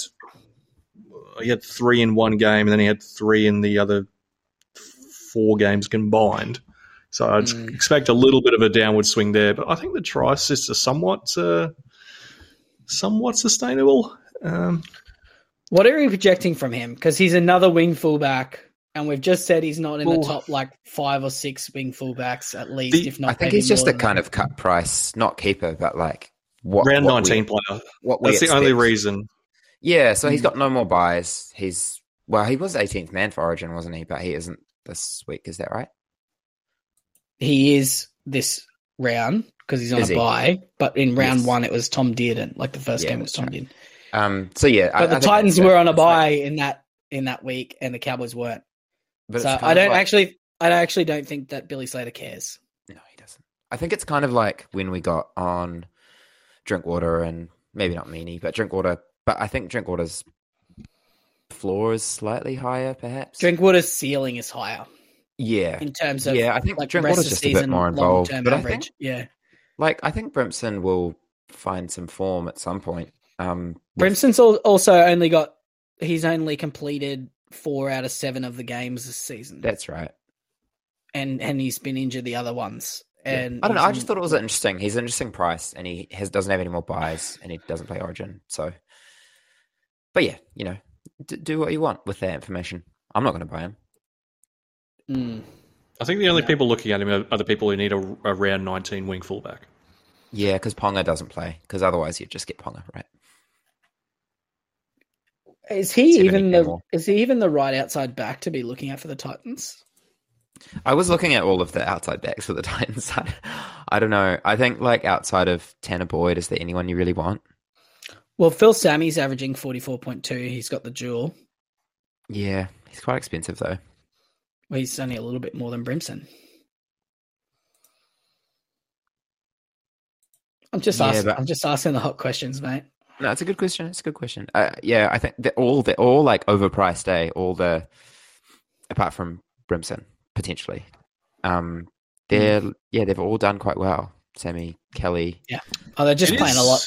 Speaker 3: he had three in one game, and then he had three in the other four games combined. So I'd
Speaker 1: Mm.
Speaker 3: expect a little bit of a downward swing there, but I think the try assists are somewhat uh, somewhat sustainable. Um,
Speaker 1: What are we projecting from him? Because he's another wing fullback, and we've just said he's not in the top like five or six wing fullbacks at least,
Speaker 3: The-
Speaker 1: if not.
Speaker 2: I think he's just a kind
Speaker 1: that.
Speaker 2: of cut price, not keeper, but like what
Speaker 3: round
Speaker 2: what we-
Speaker 3: 19 player.
Speaker 2: what
Speaker 3: That's the only reason.
Speaker 2: Yeah, so he's got no more buys. He's well, he was 18th man for Origin, wasn't he? But he isn't this week. Is that right?
Speaker 1: he is this round because he's on
Speaker 2: Is
Speaker 1: a
Speaker 2: he?
Speaker 1: bye. But in round
Speaker 2: Yes.
Speaker 1: one, it was Tom Dearden. Like the first
Speaker 2: Yeah,
Speaker 1: game was Tom
Speaker 2: right.
Speaker 1: Dearden.
Speaker 2: Um. So yeah,
Speaker 1: But
Speaker 2: I
Speaker 1: the
Speaker 2: think
Speaker 1: Titans were on a buy in that in that week, and the Cowboys weren't.
Speaker 2: but
Speaker 1: so I don't
Speaker 2: like-
Speaker 1: actually, I actually don't think that Billy Slater cares.
Speaker 2: No, he doesn't. I think it's kind of like when we got on Drinkwater and maybe not Meaney, but Drinkwater. But I think Drinkwater's floor is slightly higher, perhaps.
Speaker 1: Drinkwater's ceiling is higher
Speaker 2: yeah,
Speaker 1: in terms of
Speaker 2: Yeah, I think
Speaker 1: like
Speaker 2: Drinkwater's just a bit
Speaker 1: season,
Speaker 2: more involved, but I think-
Speaker 1: yeah,
Speaker 2: like I think Brimson will find some form at some point. Um,
Speaker 1: Brimson's al- also only got he's only completed four out of seven of the games this season,
Speaker 2: that's right.
Speaker 1: and and he's been injured the other ones.
Speaker 2: Yeah.
Speaker 1: And
Speaker 2: I don't know. I just thought it was interesting. He's an interesting price, and he has doesn't have any more buys, and he doesn't play Origin. So, but yeah, you know, d- do what you want with that information. I'm not going to buy him.
Speaker 1: Mm.
Speaker 3: I think the only
Speaker 1: Yeah.
Speaker 3: people looking at him are, are the people who need a, a round 19 wing fullback.
Speaker 2: Yeah, because Ponga doesn't play. Because otherwise, you'd just get Ponga, right?
Speaker 1: Is he
Speaker 2: See
Speaker 1: even the
Speaker 2: more.
Speaker 1: is he even the right outside back to be looking at for the Titans?
Speaker 2: I was looking at all of the outside backs for the Titans. I, I don't know. I think like outside of Tanah Boyd, is there anyone you really want?
Speaker 1: Well, Phil Sami's averaging forty four point two. He's got the jewel.
Speaker 2: Yeah, he's quite expensive though.
Speaker 1: Well, he's only a little bit more than Brimson. I'm just
Speaker 2: Yeah,
Speaker 1: asking.
Speaker 2: but-
Speaker 1: I'm just asking the hot questions, mate.
Speaker 2: No, it's a good question. It's a good question. Uh, yeah, I think they're all they're all like overpriced. Eh? All the apart from Brimson potentially. Um, they're yeah, they've all done quite well. Sammy Kelly.
Speaker 1: Yeah, oh, they're just
Speaker 3: It
Speaker 1: playing a lot.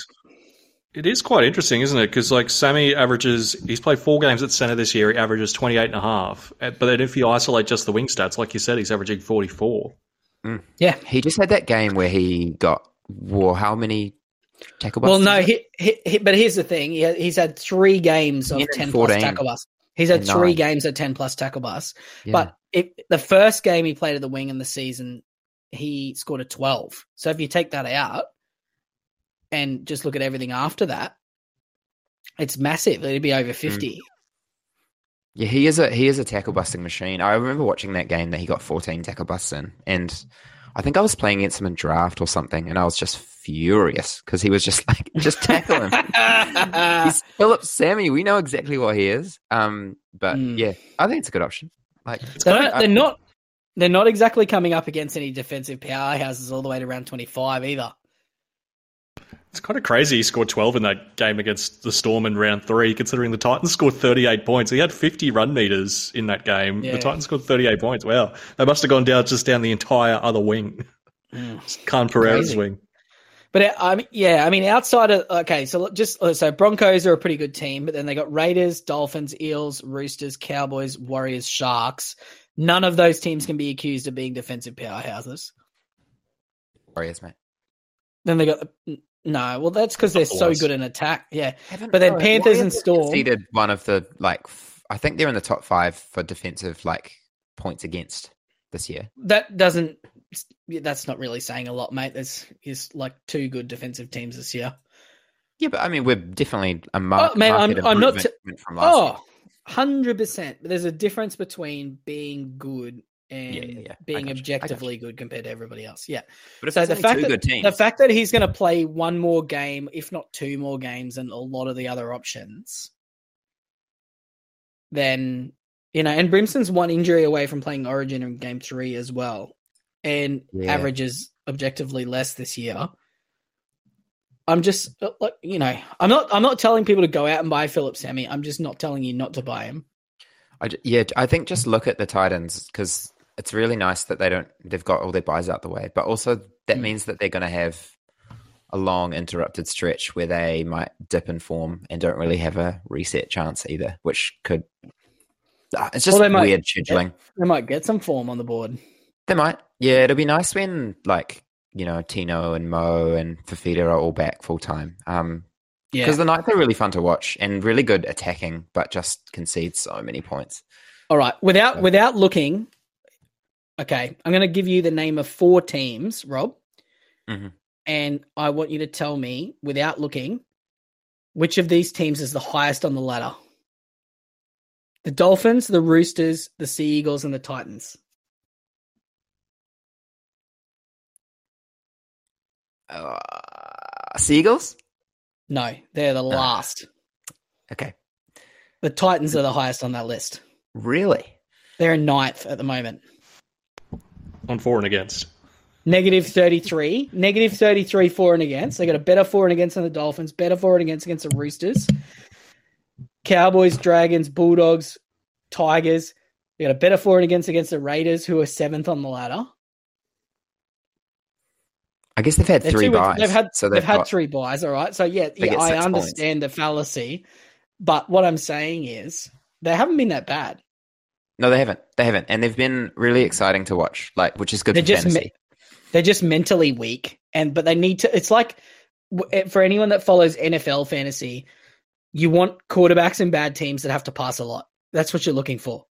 Speaker 3: It is quite interesting, isn't it? Because like Sami averages, he's played four games at centre this year. He averages 28 and a half. But then if you isolate just the wing stats, like you said, he's averaging 44. Mm.
Speaker 1: Yeah.
Speaker 2: He just had that game where he got well, how many tackle
Speaker 1: Well, no, he, he, he, but here's the thing: he, he's had three games of ten plus
Speaker 2: 14.
Speaker 1: tackle bus. He's had three
Speaker 2: nine.
Speaker 1: games of ten plus tackle bus.
Speaker 2: Yeah.
Speaker 1: But if the first game he played at the wing in the season, he scored a 12. So if you take that out and just look at everything after that, it's massive. It'd be over 50.
Speaker 2: Yeah, he is a he is a tackle busting machine. I remember watching that game that he got 14 tackle busts in, and I think I was playing against him in draft or something, and I was just furious because he was just like, just tackle him. He's Philip Sami. We know exactly what he is. Um, but
Speaker 1: Mm.
Speaker 2: yeah, I think it's a good option. Like,
Speaker 1: They're,
Speaker 2: I-
Speaker 1: not, they're not. They're not exactly coming up against any defensive powerhouses all the way to round twenty-five either.
Speaker 3: It's kind of crazy. He scored 12 in that game against the Storm in round three, considering the Titans scored 38 points. He had 50 run meters in that game.
Speaker 1: Yeah.
Speaker 3: The Titans scored 38 points. Wow. They must have gone down just down the entire other wing. Khan Pereira's
Speaker 1: Crazy.
Speaker 3: wing.
Speaker 1: But I mean, yeah, I mean, outside of okay, so just uh, so Broncos are a pretty good team, but then they got Raiders, Dolphins, Eels, Roosters, Cowboys, Warriors, Sharks. None of those teams can be accused of being defensive powerhouses.
Speaker 2: Warriors, mate.
Speaker 1: Then they got no, well, that's because they're so good in attack. Yeah, But then
Speaker 2: oh,
Speaker 1: Panthers
Speaker 2: Warriors
Speaker 1: and
Speaker 2: have
Speaker 1: Storm-
Speaker 2: conceded one of the like. f- I think they're in the top five for defensive like points against this year.
Speaker 1: that doesn't. That's not really saying a lot, mate. There's is like two good defensive teams this year.
Speaker 2: Yeah, but I mean, we're definitely a oh, mark.
Speaker 1: Oh, man, I'm-
Speaker 2: market
Speaker 1: I'm not
Speaker 2: improvement from last oh, year.
Speaker 1: Oh, 100%. But there's a difference between being good and
Speaker 2: Yeah, yeah, yeah.
Speaker 1: Being
Speaker 2: got you. I got
Speaker 1: objectively good compared to everybody else. Yeah.
Speaker 2: But if
Speaker 1: so the fact
Speaker 2: two
Speaker 1: that-
Speaker 2: good teams,
Speaker 1: The fact that he's going to play one more game, if not two more games, than a lot of the other options, then, you know, and Brimson's one injury away from playing Origin in game three as well, and averages objectively less this year. I'm just uh, like you know, I'm not. I'm not telling people to go out and buy Philip Sami. I'm just not telling you not to buy him.
Speaker 2: I yeah, I think just look at the Titans because it's really nice that they don't. They've got all their buys out the way, but also that
Speaker 1: Mm.
Speaker 2: means that they're going to have a long interrupted stretch where they might dip in form and don't really have a reset chance either, which could. Ah, It's just
Speaker 1: Well,
Speaker 2: weird scheduling.
Speaker 1: They might get some form on the board.
Speaker 2: They might. Yeah, it'll be nice when like you know Tino and Mo and Fifita are all back full time. Um,
Speaker 1: Yeah,
Speaker 2: because the Knights are really fun to watch and really good attacking, but just concede so many points.
Speaker 1: All right. Without
Speaker 2: So-
Speaker 1: without looking, okay, I'm going to give you the name of four teams, Rob,
Speaker 2: Mhm.
Speaker 1: and I want you to tell me without looking which of these teams is the highest on the ladder. The Dolphins, the Roosters, the Sea Eagles, and the Titans.
Speaker 2: Uh, Seagulls.
Speaker 1: No, they're the last.
Speaker 2: Okay,
Speaker 1: The Titans are the highest on that list.
Speaker 2: really?
Speaker 1: They're in ninth at the moment.
Speaker 3: On for and against.
Speaker 1: Negative 33. Negative 33 for and against. They got a better for and against than the Dolphins, better for and against against the Roosters. Cowboys, Dragons, Bulldogs, Tigers. They got a better for and against against the Raiders, who are seventh on the ladder.
Speaker 2: I guess they've had
Speaker 1: They're
Speaker 2: three buys,
Speaker 1: They've had
Speaker 2: so
Speaker 1: they've,
Speaker 2: they've,
Speaker 1: had three buys, all right. So yeah, yeah, I
Speaker 2: six
Speaker 1: understand the fallacy, but what I'm saying is they haven't been that bad.
Speaker 2: No, they haven't. They haven't, and they've been really exciting to watch. Like, which is good
Speaker 1: They're
Speaker 2: for
Speaker 1: just
Speaker 2: fantasy.
Speaker 1: me- they're just mentally weak and but they need to it's like eh, for anyone that follows NFL fantasy you want quarterbacks in bad teams that have to pass a lot. That's what you're looking for.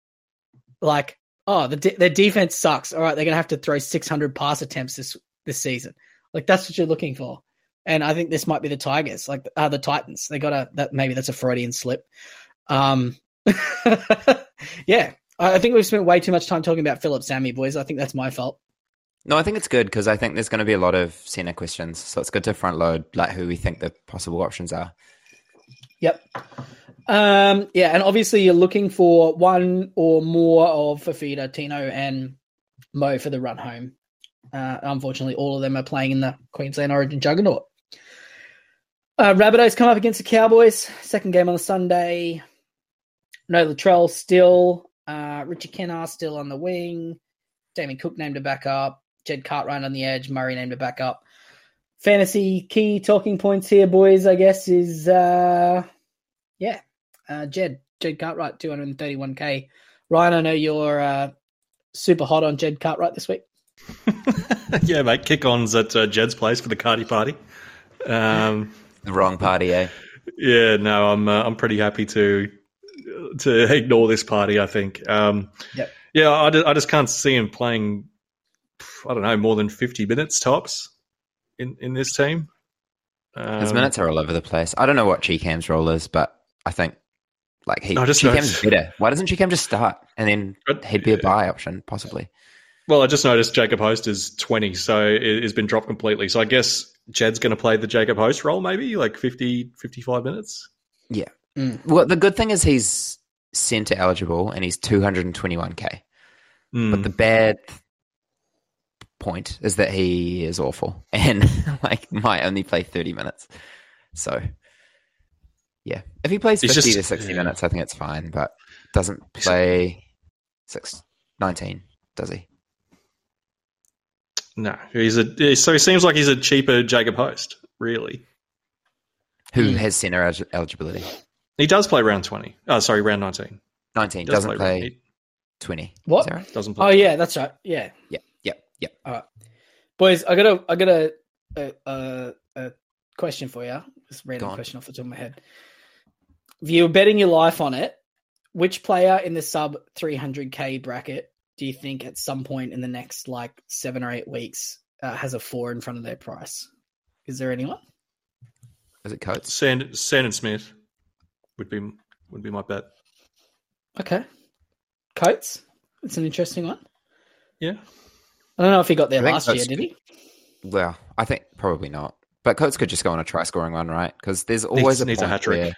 Speaker 1: Like oh the de- their defense sucks. All right they're going to have to throw 600 pass attempts this this season. Like that's what you're looking for. And i think this might be the tigers like uh, the titans. They got a that maybe that's a freudian slip. Um yeah I think we've spent way too much time talking about Philip Sami, boys. I think that's my fault.
Speaker 2: No, I think it's good because I think there's going to be a lot of center questions, so it's good to front load like who we think the possible options are.
Speaker 1: Yep. Um, yeah, and obviously you're looking for one or more of Fifita, Tino, and Mo for the run home. Uh, unfortunately, all of them are playing in the Queensland Origin Juggernaut. Uh, Rabbitohs come up against the Cowboys. Second game on the Sunday. No Latrell still. Uh, Richie Kennar still on the wing. Damien Cook named a backup. Jed Cartwright on the edge. Murray named a backup. Fantasy key talking points here, boys, I guess, is uh, yeah, uh, Jed Jed Cartwright, two hundred and thirty-one k. Ryan, I know you're uh, super hot on Jed Cartwright this week.
Speaker 3: yeah, mate. Kick ons at uh, Jed's place for the Cardi party. Um,
Speaker 2: The wrong party, eh?
Speaker 3: yeah, no, I'm uh, I'm pretty happy to to ignore this party. I think. Um,
Speaker 1: Yep.
Speaker 3: Yeah, I, ju- I just can't see him playing. I don't know more than fifty minutes tops in in this team.
Speaker 2: His
Speaker 3: Um,
Speaker 2: minutes are all over the place. I don't know what Cheekham's role is, but I think like he
Speaker 3: I just
Speaker 2: Cheekham's
Speaker 3: know-
Speaker 2: better. Why doesn't Cheekham just start and then he'd be a buy option possibly?
Speaker 3: Well, I just noticed Jacob Host is 20, so it has been dropped completely. So I guess Jed's going to play the Jacob Host role, maybe like 50, 55 minutes.
Speaker 2: Well, the good thing is he's centre eligible and he's 221k.
Speaker 3: Mm.
Speaker 2: But the bad point is that he is awful and like might only play 30 minutes. So yeah, if he plays
Speaker 3: He's
Speaker 2: 50
Speaker 3: just-
Speaker 2: to 60
Speaker 3: yeah.
Speaker 2: minutes, I think it's fine, but doesn't play six, 19, does he?
Speaker 3: no, he's a so he seems like he's a cheaper Jacob Host. Really,
Speaker 2: Who
Speaker 1: Hmm.
Speaker 2: has centre eligibility?
Speaker 3: He does play round 20. Oh, sorry, round 19.
Speaker 2: 19,
Speaker 3: does
Speaker 2: doesn't play,
Speaker 3: round-
Speaker 2: 20.
Speaker 1: What?
Speaker 2: that right?
Speaker 3: doesn't play.
Speaker 1: Oh yeah, that's right. Yeah,
Speaker 2: Yeah. Yeah. yep, yep.
Speaker 1: boys, I got a I got a a, a, a question for you. Just random question off the top of my head. If you were betting your life on it, which player in the sub 300k bracket do you think at some point in the next like seven or eight weeks uh, has a four in front of their price? Is there anyone?
Speaker 2: Is it Coates?
Speaker 3: Sand, Sandon Smith would be would be my bet.
Speaker 1: Okay, Coates. It's an interesting one.
Speaker 3: Yeah,
Speaker 1: I don't know if he got there
Speaker 2: I think
Speaker 1: last year,
Speaker 2: Coates
Speaker 1: did he?
Speaker 2: Well, I think probably not. But Coates could just go on a try scoring run, right? Because there's always
Speaker 3: Needs-
Speaker 2: a
Speaker 3: needs a
Speaker 2: point
Speaker 3: hat-trick.
Speaker 2: where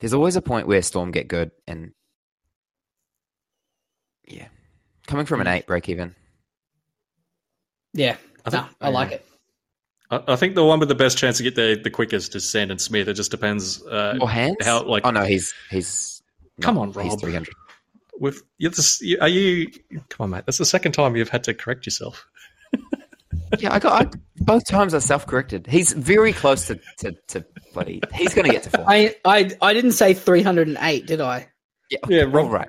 Speaker 2: there's always a point where Storm get good and yeah, coming from an
Speaker 1: Hmm.
Speaker 2: eight break even.
Speaker 1: Yeah,
Speaker 3: I
Speaker 1: no,
Speaker 3: think
Speaker 1: I like it.
Speaker 3: I, I think the one with the best chance to get there the quickest is Sandon Smith. It just depends. Uh,
Speaker 2: Or hands?
Speaker 3: how like
Speaker 2: oh no, he's he's
Speaker 3: Come
Speaker 2: not-
Speaker 3: on,
Speaker 2: he's three hundred.
Speaker 3: with you just, you- are you? Come on, mate. That's the second time you've had to correct yourself.
Speaker 2: Yeah, I got I, both times I self corrected. He's very close to to, to bloody. He's going to get to four.
Speaker 1: I, I I didn't say 308, did I?
Speaker 2: yeah,
Speaker 3: Yeah,
Speaker 2: all
Speaker 3: Rob-
Speaker 2: right.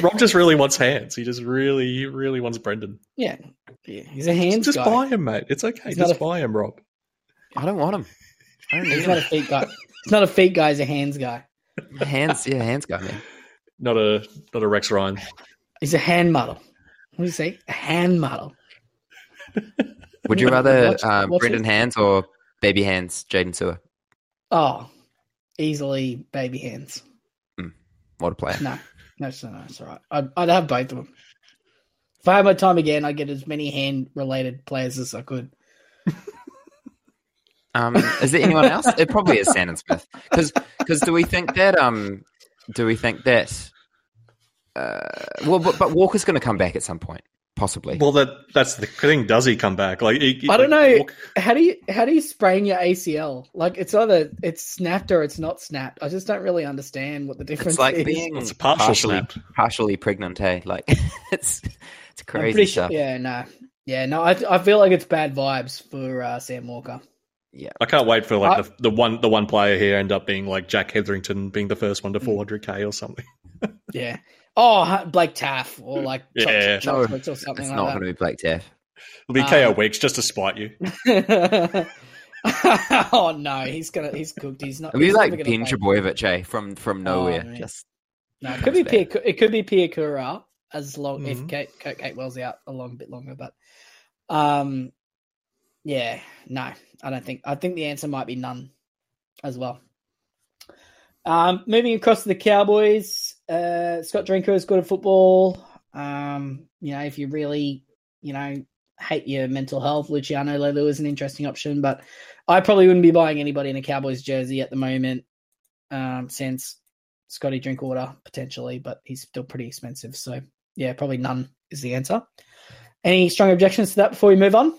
Speaker 3: Rob just really wants hands. He just really, he really wants Brendan.
Speaker 1: Yeah, yeah. He's a hands
Speaker 3: just
Speaker 1: guy.
Speaker 3: buy him, mate. It's okay.
Speaker 1: He's
Speaker 3: just
Speaker 1: a-
Speaker 3: buy him, Rob.
Speaker 2: I don't want him. I don't need
Speaker 1: He's not a
Speaker 2: him.
Speaker 1: feet guy. He's not a feet guy. He's a hands guy.
Speaker 2: hands. Yeah, hands guy man.
Speaker 3: Not a not a Rex Ryan.
Speaker 1: He's a hand model. What do you say? A hand model.
Speaker 2: Would you rather
Speaker 1: Watch-
Speaker 2: um,
Speaker 1: watch
Speaker 2: Brendan
Speaker 1: it.
Speaker 2: Hands or Baby Hands, Jaden Sewer?
Speaker 1: Oh, easily baby hands.
Speaker 2: What a player.
Speaker 1: No, no, it's- no, it's all right. I'd, I'd have both of them. If I had my time again, I'd get as many hand related players as I could.
Speaker 2: Um, is there anyone else? It probably is Sandon Smith. Because do we think that um, do we think that uh, well, but, but Walker's going to come back at some point, possibly.
Speaker 3: Well, that that's the thing. Does he come back? Like he,
Speaker 1: I don't
Speaker 3: like,
Speaker 1: know.
Speaker 3: Walk-
Speaker 1: How do you how do you sprain your ACL? Like it's either it's snapped or it's not snapped. I just don't really understand what the difference
Speaker 2: it's like
Speaker 1: is.
Speaker 2: being
Speaker 3: It's partial
Speaker 2: partially,
Speaker 3: snap.
Speaker 2: partially pregnant. Hey, like it's it's crazy
Speaker 1: pretty sure.
Speaker 2: stuff.
Speaker 1: Yeah, no, yeah, no. I I feel like it's bad vibes for uh, Sam Walker.
Speaker 3: Yeah, I can't wait for like
Speaker 1: I-
Speaker 3: the, the one the one player here end up being like Jack Hetherington being the first one to 400k or something.
Speaker 1: Yeah. Oh, Blake Taaffe or like
Speaker 3: Yeah.
Speaker 1: Chops-
Speaker 2: No,
Speaker 1: or something
Speaker 2: It's
Speaker 1: like
Speaker 2: not
Speaker 1: that.
Speaker 2: going to be Blake Taaffe.
Speaker 3: It'll be
Speaker 1: Um,
Speaker 3: KO Weeks just to spite you.
Speaker 1: oh no, he's gonna he's cooked. He's not.
Speaker 2: It'll be
Speaker 1: he's
Speaker 2: like
Speaker 1: never
Speaker 2: Ben
Speaker 1: gonna play.
Speaker 2: Trbojevic, eh? From from nowhere.
Speaker 1: man.
Speaker 2: Just
Speaker 1: No, it could be Pierre, it could be Piakura as long if
Speaker 3: Mhm.
Speaker 1: Kate, Kurt Capewell's out a long bit longer, but um, yeah, no, I don't think. I think the answer might be none as well. Um, moving across to the Cowboys, uh, Scott Drinker is good at football. Um, you know, if you really, you know, hate your mental health, Luciano Leilua is an interesting option, but I probably wouldn't be buying anybody in a Cowboys jersey at the moment, um, since Scotty Drinkwater potentially, but he's still pretty expensive. So yeah, probably none is the answer. Any strong objections to that before we move on?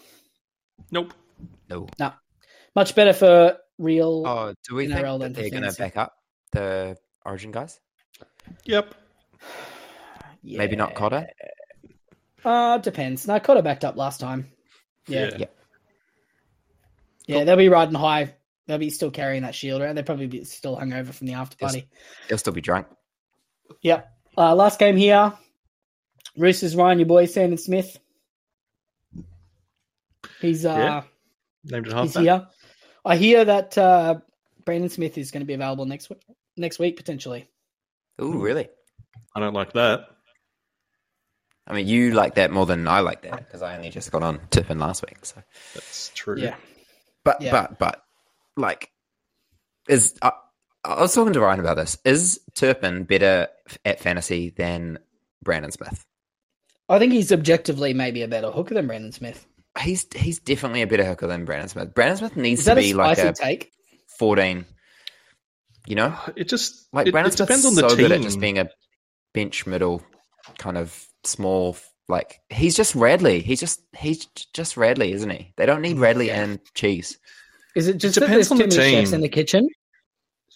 Speaker 3: Nope.
Speaker 2: no. No.
Speaker 1: Much better for real.
Speaker 2: Oh, do we
Speaker 1: NRL
Speaker 2: think that they're going to back up the Origin guys?
Speaker 3: Yep.
Speaker 2: Maybe not
Speaker 1: Yeah.
Speaker 2: Cotter.
Speaker 1: Uh, depends. No, Cotter backed up last time. Yeah.
Speaker 3: Yeah.
Speaker 1: Yeah,
Speaker 2: Yeah.
Speaker 1: they'll be riding high. They'll be still carrying that shield around. They'll probably be still hungover from the after party.
Speaker 2: They'll still be drunk.
Speaker 1: Yep. Uh, last game here. Roosters Ryan, your boy Sandon Smith. He's uh
Speaker 3: Yeah. Named it
Speaker 1: he's here. I hear that uh Brandon Smith is going to be available next week next week potentially.
Speaker 2: Ooh,
Speaker 3: Hmm.
Speaker 2: really?
Speaker 3: I don't like that.
Speaker 2: I mean, you like that more than I like that because I only just got on Turpin last week. So,
Speaker 3: That's true.
Speaker 1: Yeah.
Speaker 2: but
Speaker 1: Yeah.
Speaker 2: but but like, is I, I was talking to Ryan about this. Is Turpin better at fantasy than Brandon Smith?
Speaker 1: I think he's objectively maybe a better hooker than Brandon Smith.
Speaker 2: He's he's definitely a better hooker than Brandon Smith. Brandon Smith needs
Speaker 1: Is
Speaker 2: to
Speaker 1: that a
Speaker 2: be like a
Speaker 1: take?
Speaker 2: fourteen. You know,
Speaker 3: It just
Speaker 2: like
Speaker 3: it,
Speaker 2: Brandon
Speaker 3: it depends on the
Speaker 2: so
Speaker 3: team.
Speaker 2: good at just being a bench middle kind of small. Like he's just Radley. He's just he's just Radley, isn't he? They don't need Radley and cheese.
Speaker 1: Is it just
Speaker 3: It
Speaker 1: that there's
Speaker 3: depends on
Speaker 1: too
Speaker 3: the
Speaker 1: many chefs
Speaker 3: team.
Speaker 1: in the kitchen?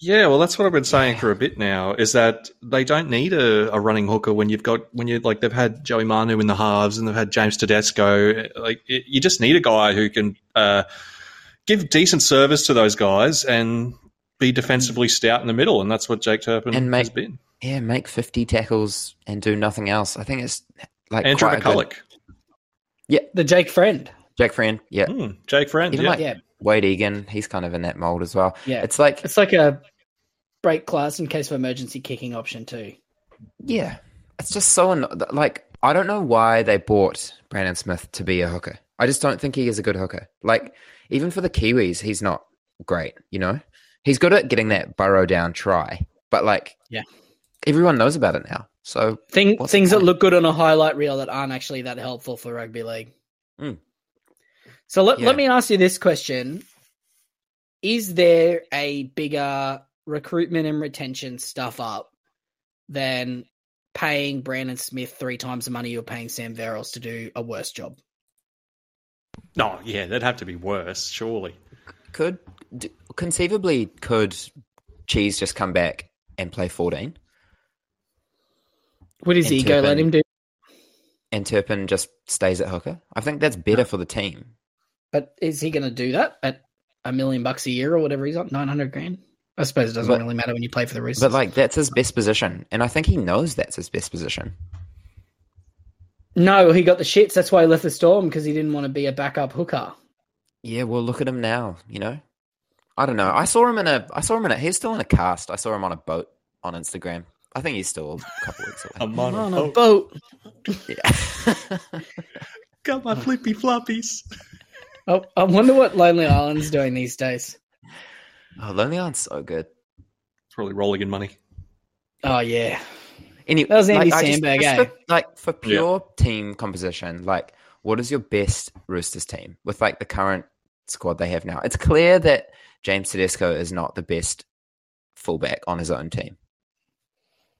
Speaker 3: Yeah, well, that's what I've been saying for a bit now. Is that they don't need a, a running hooker when you've got when you like they've had Joey Manu in the halves and they've had James Tedesco. Like it, you just need a guy who can uh, give decent service to those guys and be defensively stout in the middle, and that's what Jake Turpin
Speaker 2: And make-
Speaker 3: has been.
Speaker 2: Yeah, make fifty tackles and do nothing else. I think it's like
Speaker 3: Andrew
Speaker 2: quite a good-
Speaker 3: McCullough,
Speaker 1: The Jake Friend.
Speaker 2: Jake Friend. Yeah,
Speaker 3: Hmm, Jake Friend,
Speaker 2: Even
Speaker 3: yeah.
Speaker 2: like-
Speaker 1: Yeah,
Speaker 2: Wade Egan. He's kind of in that mold as well.
Speaker 1: yeah.
Speaker 2: It's like
Speaker 1: It's like a break class in case of emergency kicking option too.
Speaker 2: Yeah, it's just so like I don't know why they bought Brandon Smith to be a hooker. I just don't think he is a good hooker. Like even for the Kiwis, he's not great. You know, he's good at getting that burrow down try, but like
Speaker 1: Yeah.
Speaker 2: everyone knows about it now. So
Speaker 1: Thing, things that look good on a highlight reel that aren't actually that helpful for rugby league.
Speaker 2: Mm.
Speaker 1: So let,
Speaker 2: Yeah.
Speaker 1: let me ask you this question. Is there a bigger recruitment and retention stuff up than paying Brandon Smith three times the money you're paying Sam Verrills to do a worse job?
Speaker 3: No, yeah, that'd have to be worse, surely.
Speaker 2: Could d- conceivably could Cheese just come back and play fourteen,
Speaker 1: Would his
Speaker 2: And
Speaker 1: ego let him do?
Speaker 2: and Turpin just stays at hooker? I think that's better for the team.
Speaker 1: But is he going to do that at a million bucks a year or whatever he's on? 900 grand? I suppose it doesn't
Speaker 2: But-
Speaker 1: really matter when you play for the Roosters.
Speaker 2: But like that's his best position, and I think he knows that's his best position.
Speaker 1: no, he got the shits. That's why he left the Storm because he didn't want to be a backup hooker.
Speaker 2: Yeah, well, look at him now. You know, I don't know. I saw him in a. I saw him in a. He's still in a cast. I saw him on a boat on Instagram. I think he's still a couple weeks away.
Speaker 3: I'm
Speaker 1: On
Speaker 3: on
Speaker 1: a
Speaker 3: a boat.
Speaker 1: boat.
Speaker 2: Yeah.
Speaker 3: Got my flippy floppies.
Speaker 1: Oh, I wonder what Lonely Island's doing these days.
Speaker 2: oh, Lonely Island's so good.
Speaker 3: Probably rolling in money.
Speaker 1: Oh yeah,
Speaker 2: Anyway,
Speaker 1: That was Andy
Speaker 2: I just-
Speaker 1: Samberg,
Speaker 2: just
Speaker 1: eh?
Speaker 2: for- like for pure team composition, like what is your best Roosters team with like the current squad they have now? It's clear that James Tedesco is not the best fullback on his own team.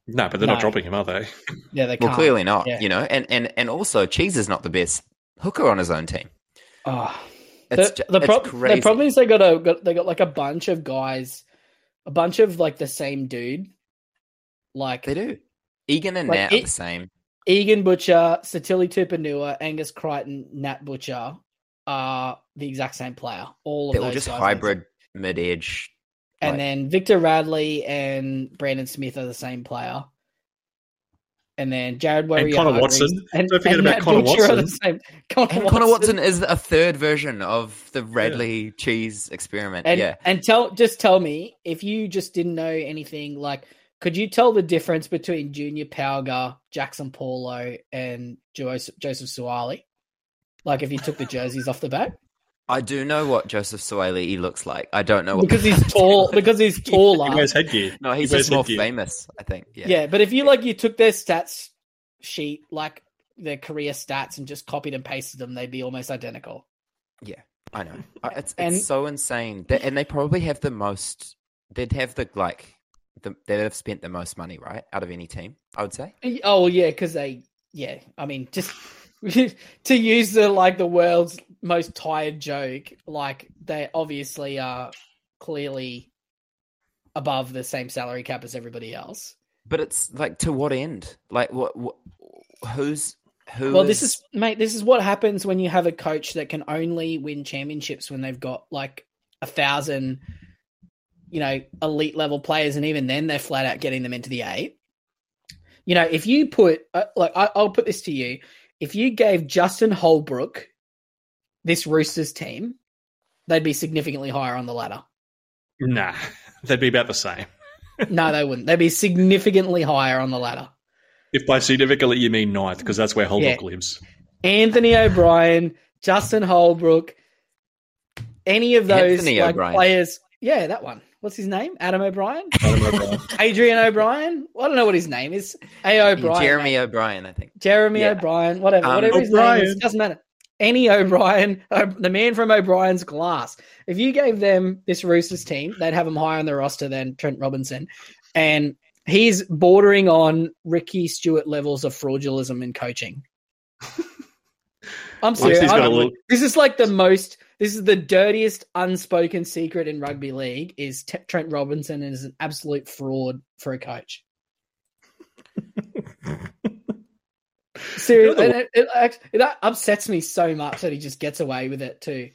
Speaker 3: No, but they're
Speaker 1: No.
Speaker 3: not dropping him, are they?
Speaker 1: yeah they
Speaker 2: Well,
Speaker 1: can't.
Speaker 2: Well clearly not.
Speaker 1: Yeah.
Speaker 2: You know, and and and also Cheese is not the best hooker on his own team.
Speaker 1: Oh,
Speaker 2: It's,
Speaker 1: the, the,
Speaker 2: it's
Speaker 1: prob-
Speaker 2: crazy.
Speaker 1: the problem is they got a got, they got like a bunch of guys, a bunch of like the same dude, like
Speaker 2: They do. Egan and
Speaker 1: Like,
Speaker 2: Nat are the same.
Speaker 1: Egan Butcher, Sitili Tupouniua, Angus Crichton, Nat Butcher are the exact same player. All of
Speaker 2: They're
Speaker 1: those
Speaker 2: all just
Speaker 1: guys.
Speaker 2: hybrid mid edge.
Speaker 1: And
Speaker 2: like-
Speaker 1: then Victor Radley and Brandon Smith are the same player. And then Jared Warrior
Speaker 3: Connor Watson.
Speaker 1: and,
Speaker 3: Don't forget
Speaker 1: and
Speaker 3: about Connor
Speaker 1: Butcher Are the
Speaker 3: Watson.
Speaker 1: same. Connor,
Speaker 2: And Connor Watson is a third version of the Radley cheese experiment.
Speaker 1: And
Speaker 2: yeah.
Speaker 1: and tell just tell me if you just didn't know anything. Like, could you tell the difference between Junior Pauga, Jackson Paulo, and Joseph, Joseph Suaalii? Like, if you took the jerseys off the back,
Speaker 2: I do know what Joseph Suaalii looks like. I don't know what
Speaker 1: because he's tall. Because he's taller.
Speaker 3: He
Speaker 1: taller.
Speaker 3: wears headgear.
Speaker 2: No, he's
Speaker 3: He
Speaker 2: just more
Speaker 3: headgear.
Speaker 2: famous, I think.
Speaker 1: yeah.
Speaker 2: Yeah.
Speaker 1: but if you like, you took their stats sheet, like their career stats, and just copied and pasted them, they'd be almost identical.
Speaker 2: Yeah, I know. It's, it's
Speaker 1: And-
Speaker 2: so insane. They, and they probably have the most they'd have the like the, they'd have spent the most money, right? Out of any team, I would say.
Speaker 1: Oh yeah, because they yeah. I mean, just to use the like the world's most tired joke, like they obviously are clearly above the same salary cap as everybody else.
Speaker 2: But it's like to what end? Like what, what who's who
Speaker 1: well, this is mate. This is what happens when you have a coach that can only win championships when they've got like a thousand, you know, elite level players, and even then they're flat out getting them into the eight. You know, if you put uh, like I, I'll put this to you, if you gave Justin Holbrook this Roosters team, they'd be significantly higher on the ladder.
Speaker 3: Nah, they'd be about the same.
Speaker 1: no, they wouldn't. They'd be significantly higher on the ladder.
Speaker 3: If by significantly you mean ninth, because that's where Holbrook
Speaker 1: Yeah.
Speaker 3: lives.
Speaker 1: Anthony O'Brien, Justin Holbrook, any of those like players. Yeah, that one. What's his name? Adam O'Brien?
Speaker 3: Adam O'Brien.
Speaker 1: Adrian O'Brien? I don't know what his name is. A. O'Brien.
Speaker 2: Jeremy
Speaker 1: mate.
Speaker 2: O'Brien, I think.
Speaker 1: Jeremy
Speaker 2: Yeah.
Speaker 1: O'Brien, whatever,
Speaker 2: Um,
Speaker 1: whatever his name is,
Speaker 3: O'Brien.
Speaker 1: doesn't matter. Any O'Brien, the man from O'Brien's Glass. If you gave them this Roosters team, they'd have him higher on the roster than Trent Robinson, and he's bordering on Ricky Stuart levels of fraudulism in coaching. I'm
Speaker 3: Well,
Speaker 1: serious.
Speaker 3: he's
Speaker 1: I
Speaker 3: got a little-
Speaker 1: This is like the most. This is the dirtiest unspoken secret in rugby league. Is T- Trent Robinson is an absolute fraud for a coach. Seriously, it, it, it upsets me so much that he just gets away with it too.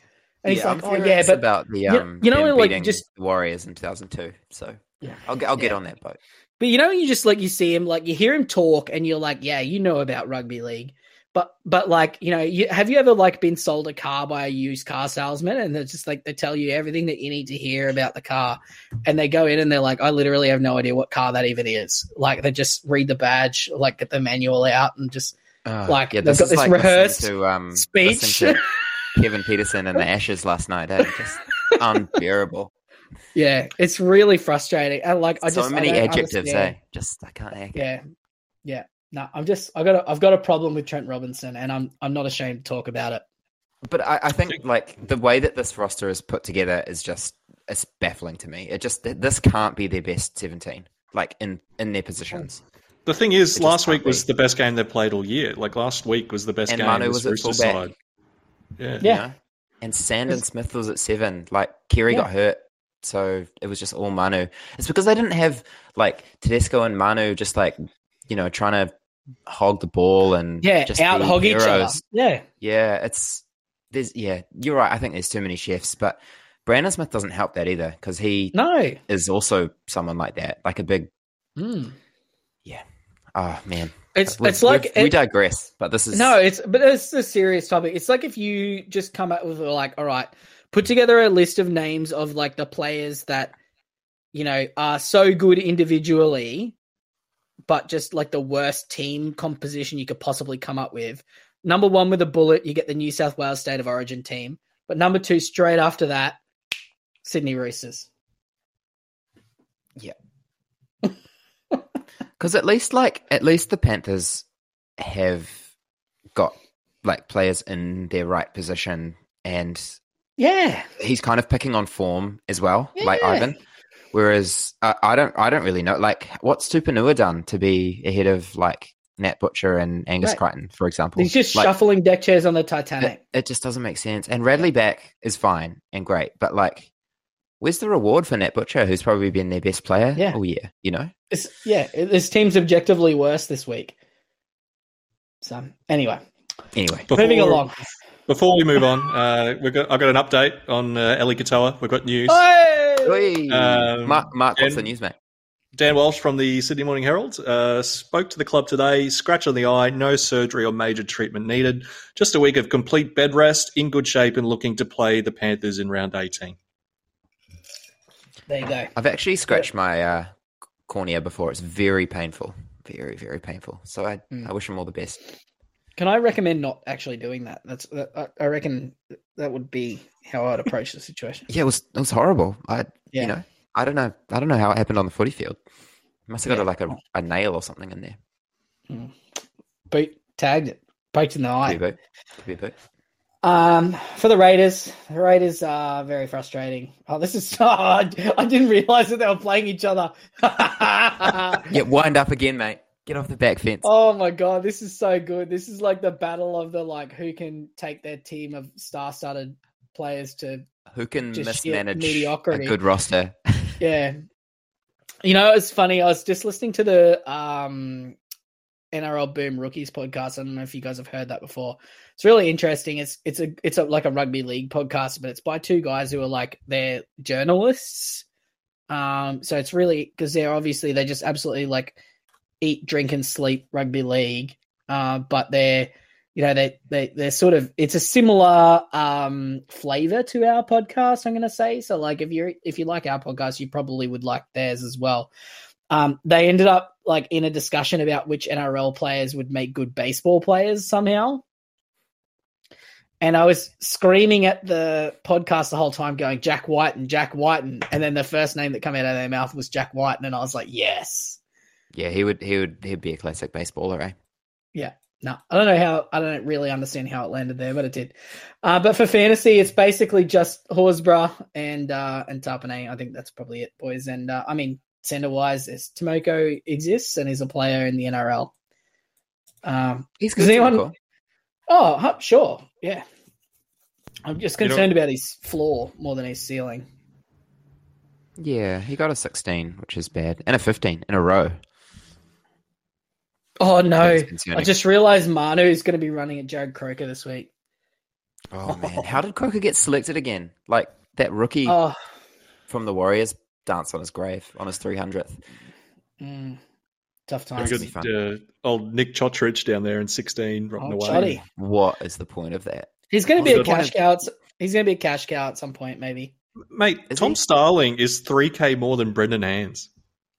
Speaker 1: And he's
Speaker 2: yeah,
Speaker 1: like, "Oh yeah, but
Speaker 2: about the
Speaker 1: you-
Speaker 2: um,
Speaker 1: you know, like, just-
Speaker 2: Warriors in 2002. So
Speaker 1: Yeah.
Speaker 2: I'll get I'll get
Speaker 1: Yeah.
Speaker 2: on that boat.
Speaker 1: but you know, you just like you see him, like you hear him talk, and you're like, yeah, you know about rugby league, but but like you know, you, have you ever like been sold a car by a used car salesman, and they're just like they tell you everything that you need to hear about the car, and they go in and they're like, I literally have no idea what car that even is. Like they just read the badge, like get the manual out, and just
Speaker 2: Oh,
Speaker 1: Like,
Speaker 2: yeah,
Speaker 1: they've got this
Speaker 2: like
Speaker 1: rehearsed
Speaker 2: to, um,
Speaker 1: speech.
Speaker 2: to Kevin Pietersen and the Ashes last night. Eh? Just unbearable.
Speaker 1: yeah, it's really frustrating. And like, I
Speaker 2: so
Speaker 1: just I
Speaker 2: many adjectives, eh? Just I can't it.
Speaker 1: Yeah, yeah. No, I'm just I got a, I've got a problem with Trent Robinson, and I'm I'm not ashamed to talk about it.
Speaker 2: But I, I think like the way that this roster is put together is just it's baffling to me. It just this can't be their best seventeen, like in in their positions.
Speaker 3: The thing is,
Speaker 2: It
Speaker 3: last
Speaker 2: can't
Speaker 3: week was
Speaker 2: be.
Speaker 3: the best game they played all year. Like last week was the best
Speaker 2: And
Speaker 3: game.
Speaker 2: Manu
Speaker 3: this
Speaker 2: was at
Speaker 3: Roosters
Speaker 2: fullback.
Speaker 3: side. Yeah.
Speaker 1: Yeah.
Speaker 2: you know? And Sandon Smith was at seven. Like Keary
Speaker 1: Yeah.
Speaker 2: got hurt, so it was just all Manu. It's because they didn't have like Tedesco and Manu just like you know trying to hog the ball and
Speaker 1: Yeah,
Speaker 2: just
Speaker 1: out hog each other.
Speaker 2: heroes.
Speaker 1: Yeah,
Speaker 2: Yeah, it's there's yeah, you're right. I think there's too many chefs, but Brandon Smith doesn't help that either because he
Speaker 1: no.
Speaker 2: is also someone like that, like a big.
Speaker 1: Mm.
Speaker 2: Oh man,
Speaker 1: It's
Speaker 2: We've-
Speaker 1: it's like
Speaker 2: we've- we digress, but this is
Speaker 1: no, it's but it's a serious topic. It's like if you just come up with like, all right, put together a list of names of like the players that you know are so good individually, but just like the worst team composition you could possibly come up with. Number one with a bullet, you get the New South Wales State of Origin team, but number two, straight after that, Sydney Roosters. Yeah.
Speaker 2: Because at least like at least the Panthers have got like players in their right position, and
Speaker 1: Yeah,
Speaker 2: he's kind of picking on form as well, like Ivan. Whereas uh, I don't, I don't really know. Like, what's Tupouniua done to be ahead of like Nat Butcher and Angus
Speaker 1: Right.
Speaker 2: Crichton, for example?
Speaker 1: he's just
Speaker 2: Like,
Speaker 1: shuffling deck chairs on the Titanic.
Speaker 2: It, it just doesn't make sense. And Radley back is fine and great, but like, where's the reward for Nat Butcher, who's probably been their best player
Speaker 1: Yeah.
Speaker 2: all year? You know,
Speaker 1: It's, yeah, this team's objectively worse this week. So anyway,
Speaker 2: anyway.
Speaker 1: moving along.
Speaker 3: Before we move on, uh, we've got, I've got an update on uh, Ellie Katoa. We've got news.
Speaker 1: Hey!
Speaker 2: Oi.
Speaker 3: Um,
Speaker 2: Mark, Mark, what's the news, mate?
Speaker 3: Dan Walsh from the Sydney Morning Herald uh, spoke to the club today. Scratch on the eye, no surgery or major treatment needed. Just a week of complete bed rest, in good shape, and looking to play the Panthers in round 18.
Speaker 1: There you go.
Speaker 2: I've actually scratched my uh, cornea before. It's very painful, very, very painful. So I,
Speaker 1: Mm.
Speaker 2: I wish him all the best.
Speaker 1: Can I recommend not actually doing that? That's that, I- I reckon that would be how I'd approach the situation.
Speaker 2: Yeah, it was, it was horrible. I,
Speaker 1: Yeah.
Speaker 2: you know, I don't know, I don't know how it happened on the footy field. Must have got
Speaker 1: Yeah.
Speaker 2: a, like a, a nail or something in there.
Speaker 1: Boot tagged it, poked in the eye.
Speaker 2: Could be a boot. Could be a boot.
Speaker 1: Um, for the Raiders, the Raiders are very frustrating. Oh, this is oh, I didn't realize that they were playing each other.
Speaker 2: Yeah, wind up again, mate. Get off the back fence.
Speaker 1: Oh my god, this is so good. This is like the battle of the like who can take their team of star-studded players to
Speaker 2: Who can mismanage
Speaker 1: mediocrity.
Speaker 2: a good roster?
Speaker 1: yeah. You know, it's funny. I was just listening to the um NRL Boom Rookies podcast. I don't know if you guys have heard that before. It's really interesting. It's it's a it's a like a rugby league podcast, but it's by two guys who are like they're journalists. Um, so it's really because they're obviously they just absolutely like eat, drink, and sleep rugby league. Uh, but they're you know they they they're sort of it's a similar um flavor to our podcast. I'm going to say so. Like if you're if you like our podcast, you probably would like theirs as well. Um, they ended up like in a discussion about which NRL players would make good baseball players somehow. and I was screaming at the podcast the whole time, going Jack White and Jack White, and then the first name that came out of their mouth was Jack White, and I was like, yes.
Speaker 2: Yeah, he would. He would. He'd be a classic baseballer, eh? Yeah.
Speaker 1: No, I don't know how. I don't really understand how it landed there, but it did. Uh, but for fantasy, it's basically just Horsburgh and uh, and Tapine. I think that's probably it, boys. And uh, I mean, center wise, is Timoko exists and is a player in the NRL. Um,
Speaker 2: He's
Speaker 1: Does
Speaker 2: good.
Speaker 1: anyone-
Speaker 2: Timoko.
Speaker 1: oh, huh, sure, yeah. I'm just concerned about his floor more than his ceiling.
Speaker 2: Yeah, he got a 16, which is bad, and a 15 in a row.
Speaker 1: Oh no! I just realized Manu is going to be running at Jarrod Croker this week.
Speaker 2: Oh man, how did Croker get selected again? Like that rookie
Speaker 1: Oh,
Speaker 2: from the Warriors danced on his grave on his 300th.
Speaker 1: mm, tough
Speaker 3: Very
Speaker 1: times.
Speaker 2: That's
Speaker 3: good. Uh, old Nick Cotric down there in 16, rotting
Speaker 1: Oh,
Speaker 3: away.
Speaker 1: Chotty.
Speaker 2: What is the point of that?
Speaker 1: He's going to
Speaker 3: Oh,
Speaker 1: be a cash cow. at- He's going to be a cash cow at some point, maybe.
Speaker 3: Mate,
Speaker 2: Is
Speaker 3: Tom
Speaker 2: he?
Speaker 3: Starling is 3K more than Brendan Hands.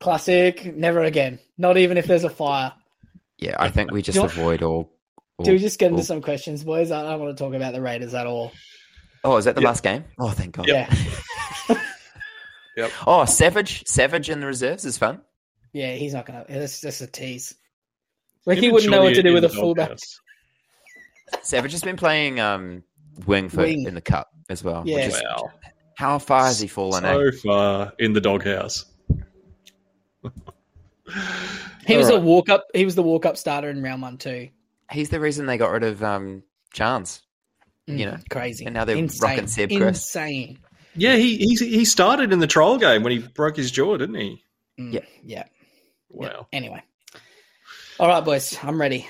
Speaker 1: Classic. Never again. Not even if there's a fire.
Speaker 2: Yeah, I think we just
Speaker 1: You know-
Speaker 2: avoid all. all
Speaker 1: Do we just get into
Speaker 2: all-
Speaker 1: some questions, boys? I don't want to talk about the Raiders at all.
Speaker 2: Oh, is that the
Speaker 3: Yeah.
Speaker 2: last game? Oh, thank God.
Speaker 1: Yeah.
Speaker 3: Yep.
Speaker 2: Oh, Savage, Savage in the reserves is fun.
Speaker 1: Yeah, he's not going to. That's just a tease. Like
Speaker 3: Him
Speaker 1: he wouldn't know what to do with a
Speaker 3: the
Speaker 1: fullback.
Speaker 3: doghouse.
Speaker 2: Savage has been playing um, Wingfoot
Speaker 1: Wing.
Speaker 2: in the cup as well.
Speaker 1: Yeah.
Speaker 2: Which is,
Speaker 3: Wow.
Speaker 2: how far has he fallen? eh?
Speaker 3: So far in the doghouse.
Speaker 1: He was
Speaker 3: All
Speaker 1: a walk up. He was the walk up starter in round one too.
Speaker 2: He's the reason they got rid of um, Charnze.
Speaker 1: Mm,
Speaker 2: You know,
Speaker 1: crazy.
Speaker 2: and now they're
Speaker 1: Insane.
Speaker 2: rocking Seb Kris.
Speaker 1: Insane.
Speaker 3: Yeah, he, he he started in the trial game when he broke his jaw, didn't he?
Speaker 1: Mm,
Speaker 2: Yeah.
Speaker 1: yeah.
Speaker 3: Wow.
Speaker 1: Anyway. All right, boys. I'm ready.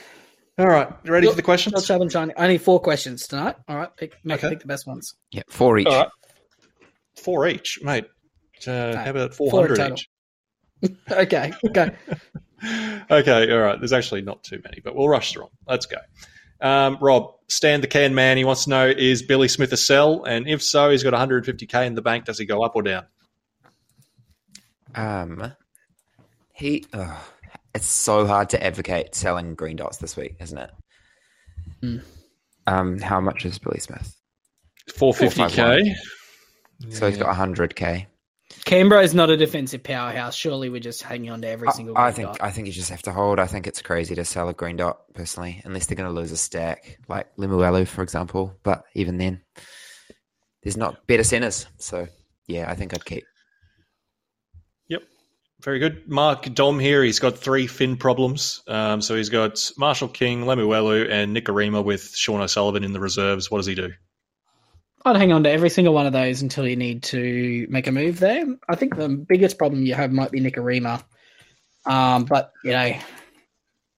Speaker 3: All right, you ready
Speaker 1: Look,
Speaker 3: for the questions?
Speaker 1: Let's have them trying. Only four questions tonight. All right. Pick, make,
Speaker 3: Okay.
Speaker 1: pick the best ones.
Speaker 2: Yeah, four each.
Speaker 3: All right. Four each, mate. Uh, how about 400
Speaker 1: total.
Speaker 3: each?
Speaker 1: Okay. Okay.
Speaker 3: okay, all right. There's actually not too many, but we'll rush through them. Let's go. Um, Rob, Stan the Can Man, he wants to know is Billy Smith a sell? And if so, he's got 150k in the bank. Does he go up or down?
Speaker 2: Um, he. ugh, it's so hard to advocate selling green dots this week, isn't it?
Speaker 1: Hmm.
Speaker 2: Um, how much is Billy Smith?
Speaker 3: 450k.
Speaker 2: So he's got hundred k.
Speaker 1: Canberra is not a defensive powerhouse. Surely we're just hanging on to every
Speaker 2: I,
Speaker 1: single.
Speaker 2: I
Speaker 1: green
Speaker 2: think
Speaker 1: dot.
Speaker 2: I think you just have to hold. I think it's crazy to sell a green dot personally, unless they're going to lose a stack like Lemuelu, for example. But even then, there's not better centers. So yeah, I think I'd keep.
Speaker 3: Yep. Very good. Mark Dom here. He's got three fin problems. Um, so he's got Marshall King, Lemuelu, and Nikorima with Sean O'Sullivan in the reserves. What does he do?
Speaker 1: I'd hang on to every single one of those until you need to make a move there. I think the biggest problem you have might be Nikorima. Um, but you know,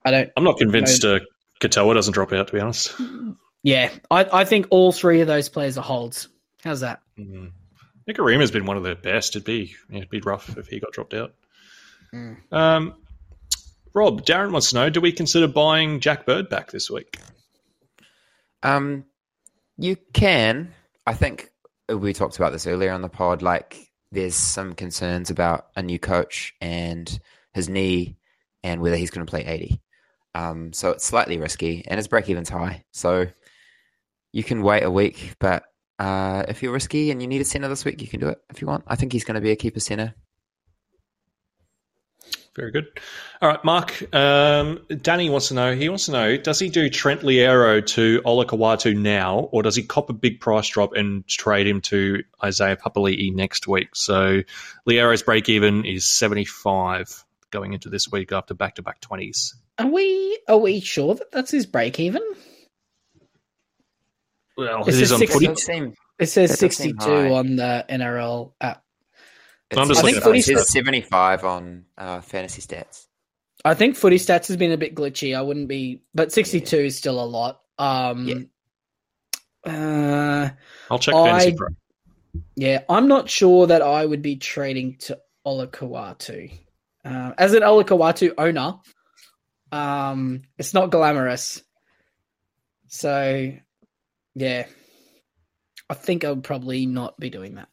Speaker 1: I don't.
Speaker 3: I'm not convinced uh, Katoa doesn't drop out, to be honest.
Speaker 1: Yeah, I, I think all three of those players are holds. How's that?
Speaker 3: Mm. Nikorima's been one of the best. It'd be it'd be rough if he got dropped out.
Speaker 1: Mm.
Speaker 3: Um, Rob, Darren wants to know: Do we consider buying Jack Bird back this week?
Speaker 2: Um, you can. I think we talked about this earlier on the pod. Like, there's some concerns about a new coach and his knee, and whether he's going to play 80. Um, so it's slightly risky, and his break even's high. So you can wait a week, but uh, if you're risky and you need a center this week, you can do it if you want. I think he's going to be a keeper center.
Speaker 3: Very good. All right, Mark. Um, Danny wants to know. He wants to know: Does he do Trent Loiero to Olakau'atu now, or does he cop a big price drop and trade him to Isaiah Papali'i next week? So Loiero's break even is seventy five going into this week after back to back twenties.
Speaker 1: Are we are we sure that that's his break even?
Speaker 3: Well,
Speaker 1: This
Speaker 3: it
Speaker 1: is
Speaker 3: is on
Speaker 1: six-
Speaker 3: footy.
Speaker 1: It says
Speaker 2: That does seem
Speaker 1: 62 on the NRL app.
Speaker 3: I'm just
Speaker 1: I think footy
Speaker 2: it says
Speaker 3: stats.
Speaker 2: 75 on uh, fantasy stats.
Speaker 1: I think footy stats has been a bit glitchy. I wouldn't be, but 62 is still a lot. Um, uh,
Speaker 3: I'll check
Speaker 1: I-
Speaker 3: fantasy pro.
Speaker 1: yeah, I'm not sure that I would be trading to Olakau'atu. Uh, as an Olakau'atu owner, um, it's not glamorous. So, yeah, I think I would probably not be doing that.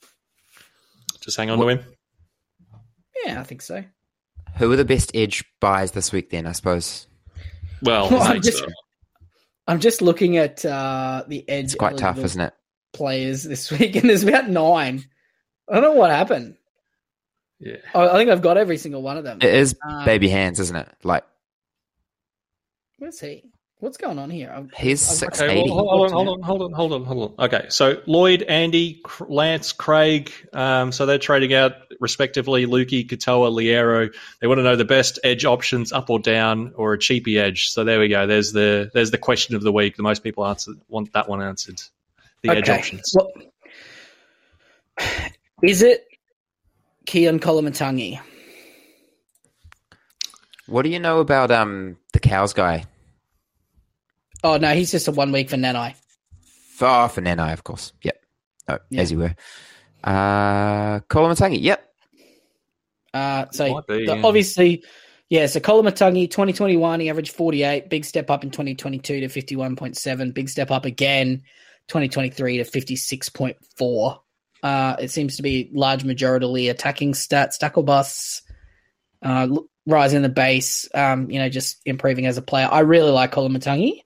Speaker 3: Just hang on to him.
Speaker 1: Yeah, I think so.
Speaker 2: Who are the best edge buys this week then, I suppose?
Speaker 3: Well,
Speaker 1: Well, I'm just- I'm just looking at uh, the edge.
Speaker 2: It's quite tough, isn't it?
Speaker 1: Players this week, and there's about nine. I don't know what happened.
Speaker 3: Yeah.
Speaker 1: I, I think I've got every single one of them.
Speaker 2: It is
Speaker 1: Um,
Speaker 2: baby hands, isn't it? Like
Speaker 1: Where's he? What's going on here? I'm-
Speaker 2: he's
Speaker 1: I've-
Speaker 2: six
Speaker 3: Okay, well, hold on, hold on, hold on, hold on, hold on. Okay, so Lloyd, Andy, Lance, Craig, um, so they're trading out respectively Lukey, Katoa, Loiero. They want to know the best edge options, up or down, or a cheapy edge. So there we go. There's the there's the question of the week. The most people answer want that one answered. The edge options.
Speaker 1: Well, is it Keaon Koloamatangi?
Speaker 2: What do you know about um the cows guy?
Speaker 1: Oh no, he's just a one week for Nanai.
Speaker 2: Far for Nanai, of course. Yep. Oh,
Speaker 1: Yeah.
Speaker 2: as you were. Uh Koloamatangi, yep.
Speaker 1: Uh, so
Speaker 3: Might be,
Speaker 1: the-
Speaker 3: yeah.
Speaker 1: obviously, yeah. So Koloamatangi, 2021, he averaged 48. Big step up in 2022 to 51.7. Big step up again, 2023 to 56.4. Uh, it seems to be large majority attacking stats, tackle busts, uh, l- rising the base. Um, you know, just improving as a player. I really like Koloamatangi.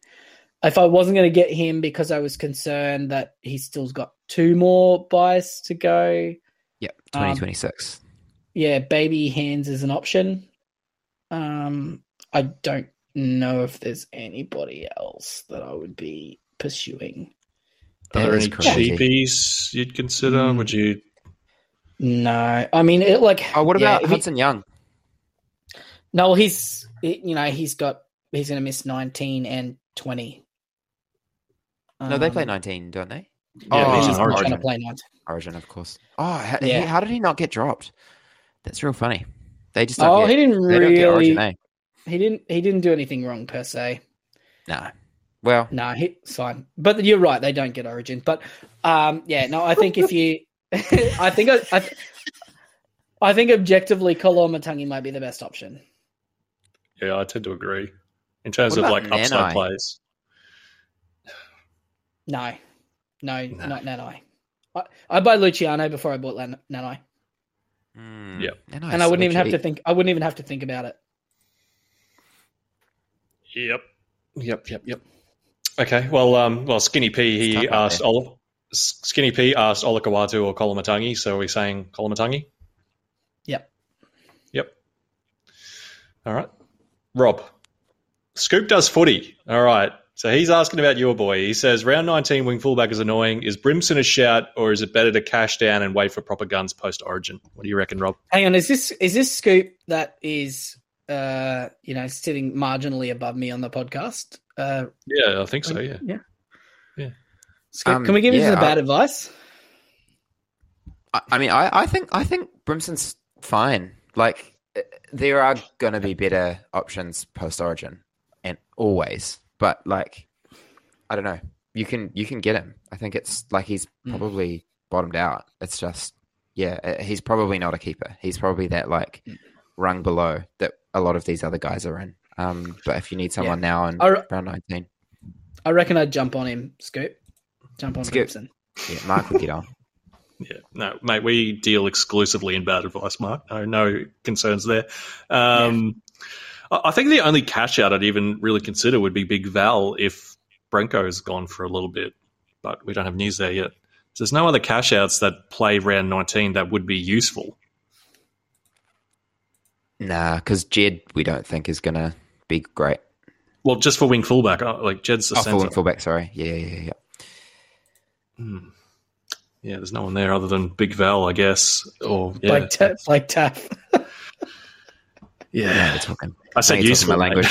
Speaker 1: If I wasn't going to get him because I was concerned that he still's got two more buys to go,
Speaker 2: Yep.
Speaker 1: Um,
Speaker 2: Twenty twenty six.
Speaker 1: yeah, baby hands is an option. Um, I don't know if there's anybody else that I would be pursuing.
Speaker 3: Are there any
Speaker 2: crazy.
Speaker 3: cheapies you'd consider?
Speaker 1: Mm.
Speaker 3: Would you?
Speaker 1: No, I mean, it, like,
Speaker 2: Oh, what
Speaker 1: yeah,
Speaker 2: about
Speaker 1: if he-
Speaker 2: Hudson Young?
Speaker 1: no, well, he's you know he's got he's going to miss 19 and 20.
Speaker 2: No, they play
Speaker 1: Um,
Speaker 2: nineteen, don't they?
Speaker 3: Yeah,
Speaker 2: Oh,
Speaker 3: he's
Speaker 1: he's
Speaker 3: Origin.
Speaker 1: going to play 19.
Speaker 2: Origin, of course. Oh, how,
Speaker 1: Yeah.
Speaker 2: he- how did he not get dropped? That's real funny. They just don't
Speaker 1: Oh,
Speaker 2: get,
Speaker 1: he didn't
Speaker 2: they Origin,
Speaker 1: really.
Speaker 2: eh?
Speaker 1: He didn't. He didn't do anything wrong per se.
Speaker 2: No. Well,
Speaker 1: No, he, it's fine. But you're right; they don't get Origin. But um, yeah, no, I think if you, I think I, I, I think objectively, Koloamatangi might be the best option.
Speaker 3: Yeah, I tend to agree. In terms
Speaker 2: What
Speaker 3: of
Speaker 2: about
Speaker 3: like upside plays.
Speaker 1: No, no,
Speaker 3: No.
Speaker 1: not Nanai. I, I buy Luciano before I bought Lan- Nanai,
Speaker 2: hmm,
Speaker 3: Yep.
Speaker 2: and,
Speaker 1: and I wouldn't even have to think. I wouldn't even have to think about it.
Speaker 3: Yep. Yep. Yep. Yep. Okay. Well, um, well, Skinny P he
Speaker 2: tough
Speaker 3: asked
Speaker 2: there.
Speaker 3: Ol- Skinny P asked Olakau'atu or Koloamatangi. So are we saying Koloamatangi?
Speaker 1: Yep.
Speaker 3: Yep. All right. Rob. Scoop does footy. All right. So he's asking about your boy. He says round 19 wing fullback is annoying. Is Brimson a shout or is it better to cash down and wait for proper guns post origin? What do you reckon, Rob?
Speaker 1: Hang on, is this is this scoop that is uh you know sitting marginally above me on the podcast? Uh,
Speaker 3: Yeah, I think so. Yeah.
Speaker 1: yeah,
Speaker 3: Yeah.
Speaker 1: Scoop,
Speaker 2: Um,
Speaker 1: can we give you some bad
Speaker 2: I-
Speaker 1: advice?
Speaker 2: I, I mean, I, I think I think Brimson's fine. Like uh, there are going to be better options post Origin, and always. But like, I don't know. You can you can get him. I think it's like he's
Speaker 1: Mm.
Speaker 2: probably bottomed out. It's just yeah, uh, he's probably not a keeper. He's probably that like
Speaker 1: Mm.
Speaker 2: rung below that a lot of these other guys are in. Um, but if you need someone now in
Speaker 1: I re-
Speaker 2: round nineteen,
Speaker 1: I reckon I'd jump on him, Scoop. Jump on
Speaker 2: Scoop.
Speaker 1: Gibson.
Speaker 2: yeah, Mark will get on.
Speaker 3: Yeah, no, mate, we deal exclusively in bad advice, Mark. No, no concerns there. Um, I I think the only cash out I'd even really consider would be Big Val if Brenko's gone for a little bit, but we don't have news there yet. So there's no other cash outs that play round 19 that would be useful.
Speaker 2: Nah, because Jed we don't think is going to be great.
Speaker 3: Well, just for wing fullback, uh, like Jed's the
Speaker 2: Oh, full
Speaker 3: centre.
Speaker 2: and fullback. Sorry. Yeah, yeah, yeah. yeah.
Speaker 3: Hmm. Yeah, there's no one there other than Big Val, I guess. Or yeah,
Speaker 1: Like ta- like Taff.
Speaker 2: Yeah,
Speaker 3: yeah.
Speaker 2: we're talking.
Speaker 3: I said
Speaker 2: think it's
Speaker 3: useful
Speaker 2: my
Speaker 3: language.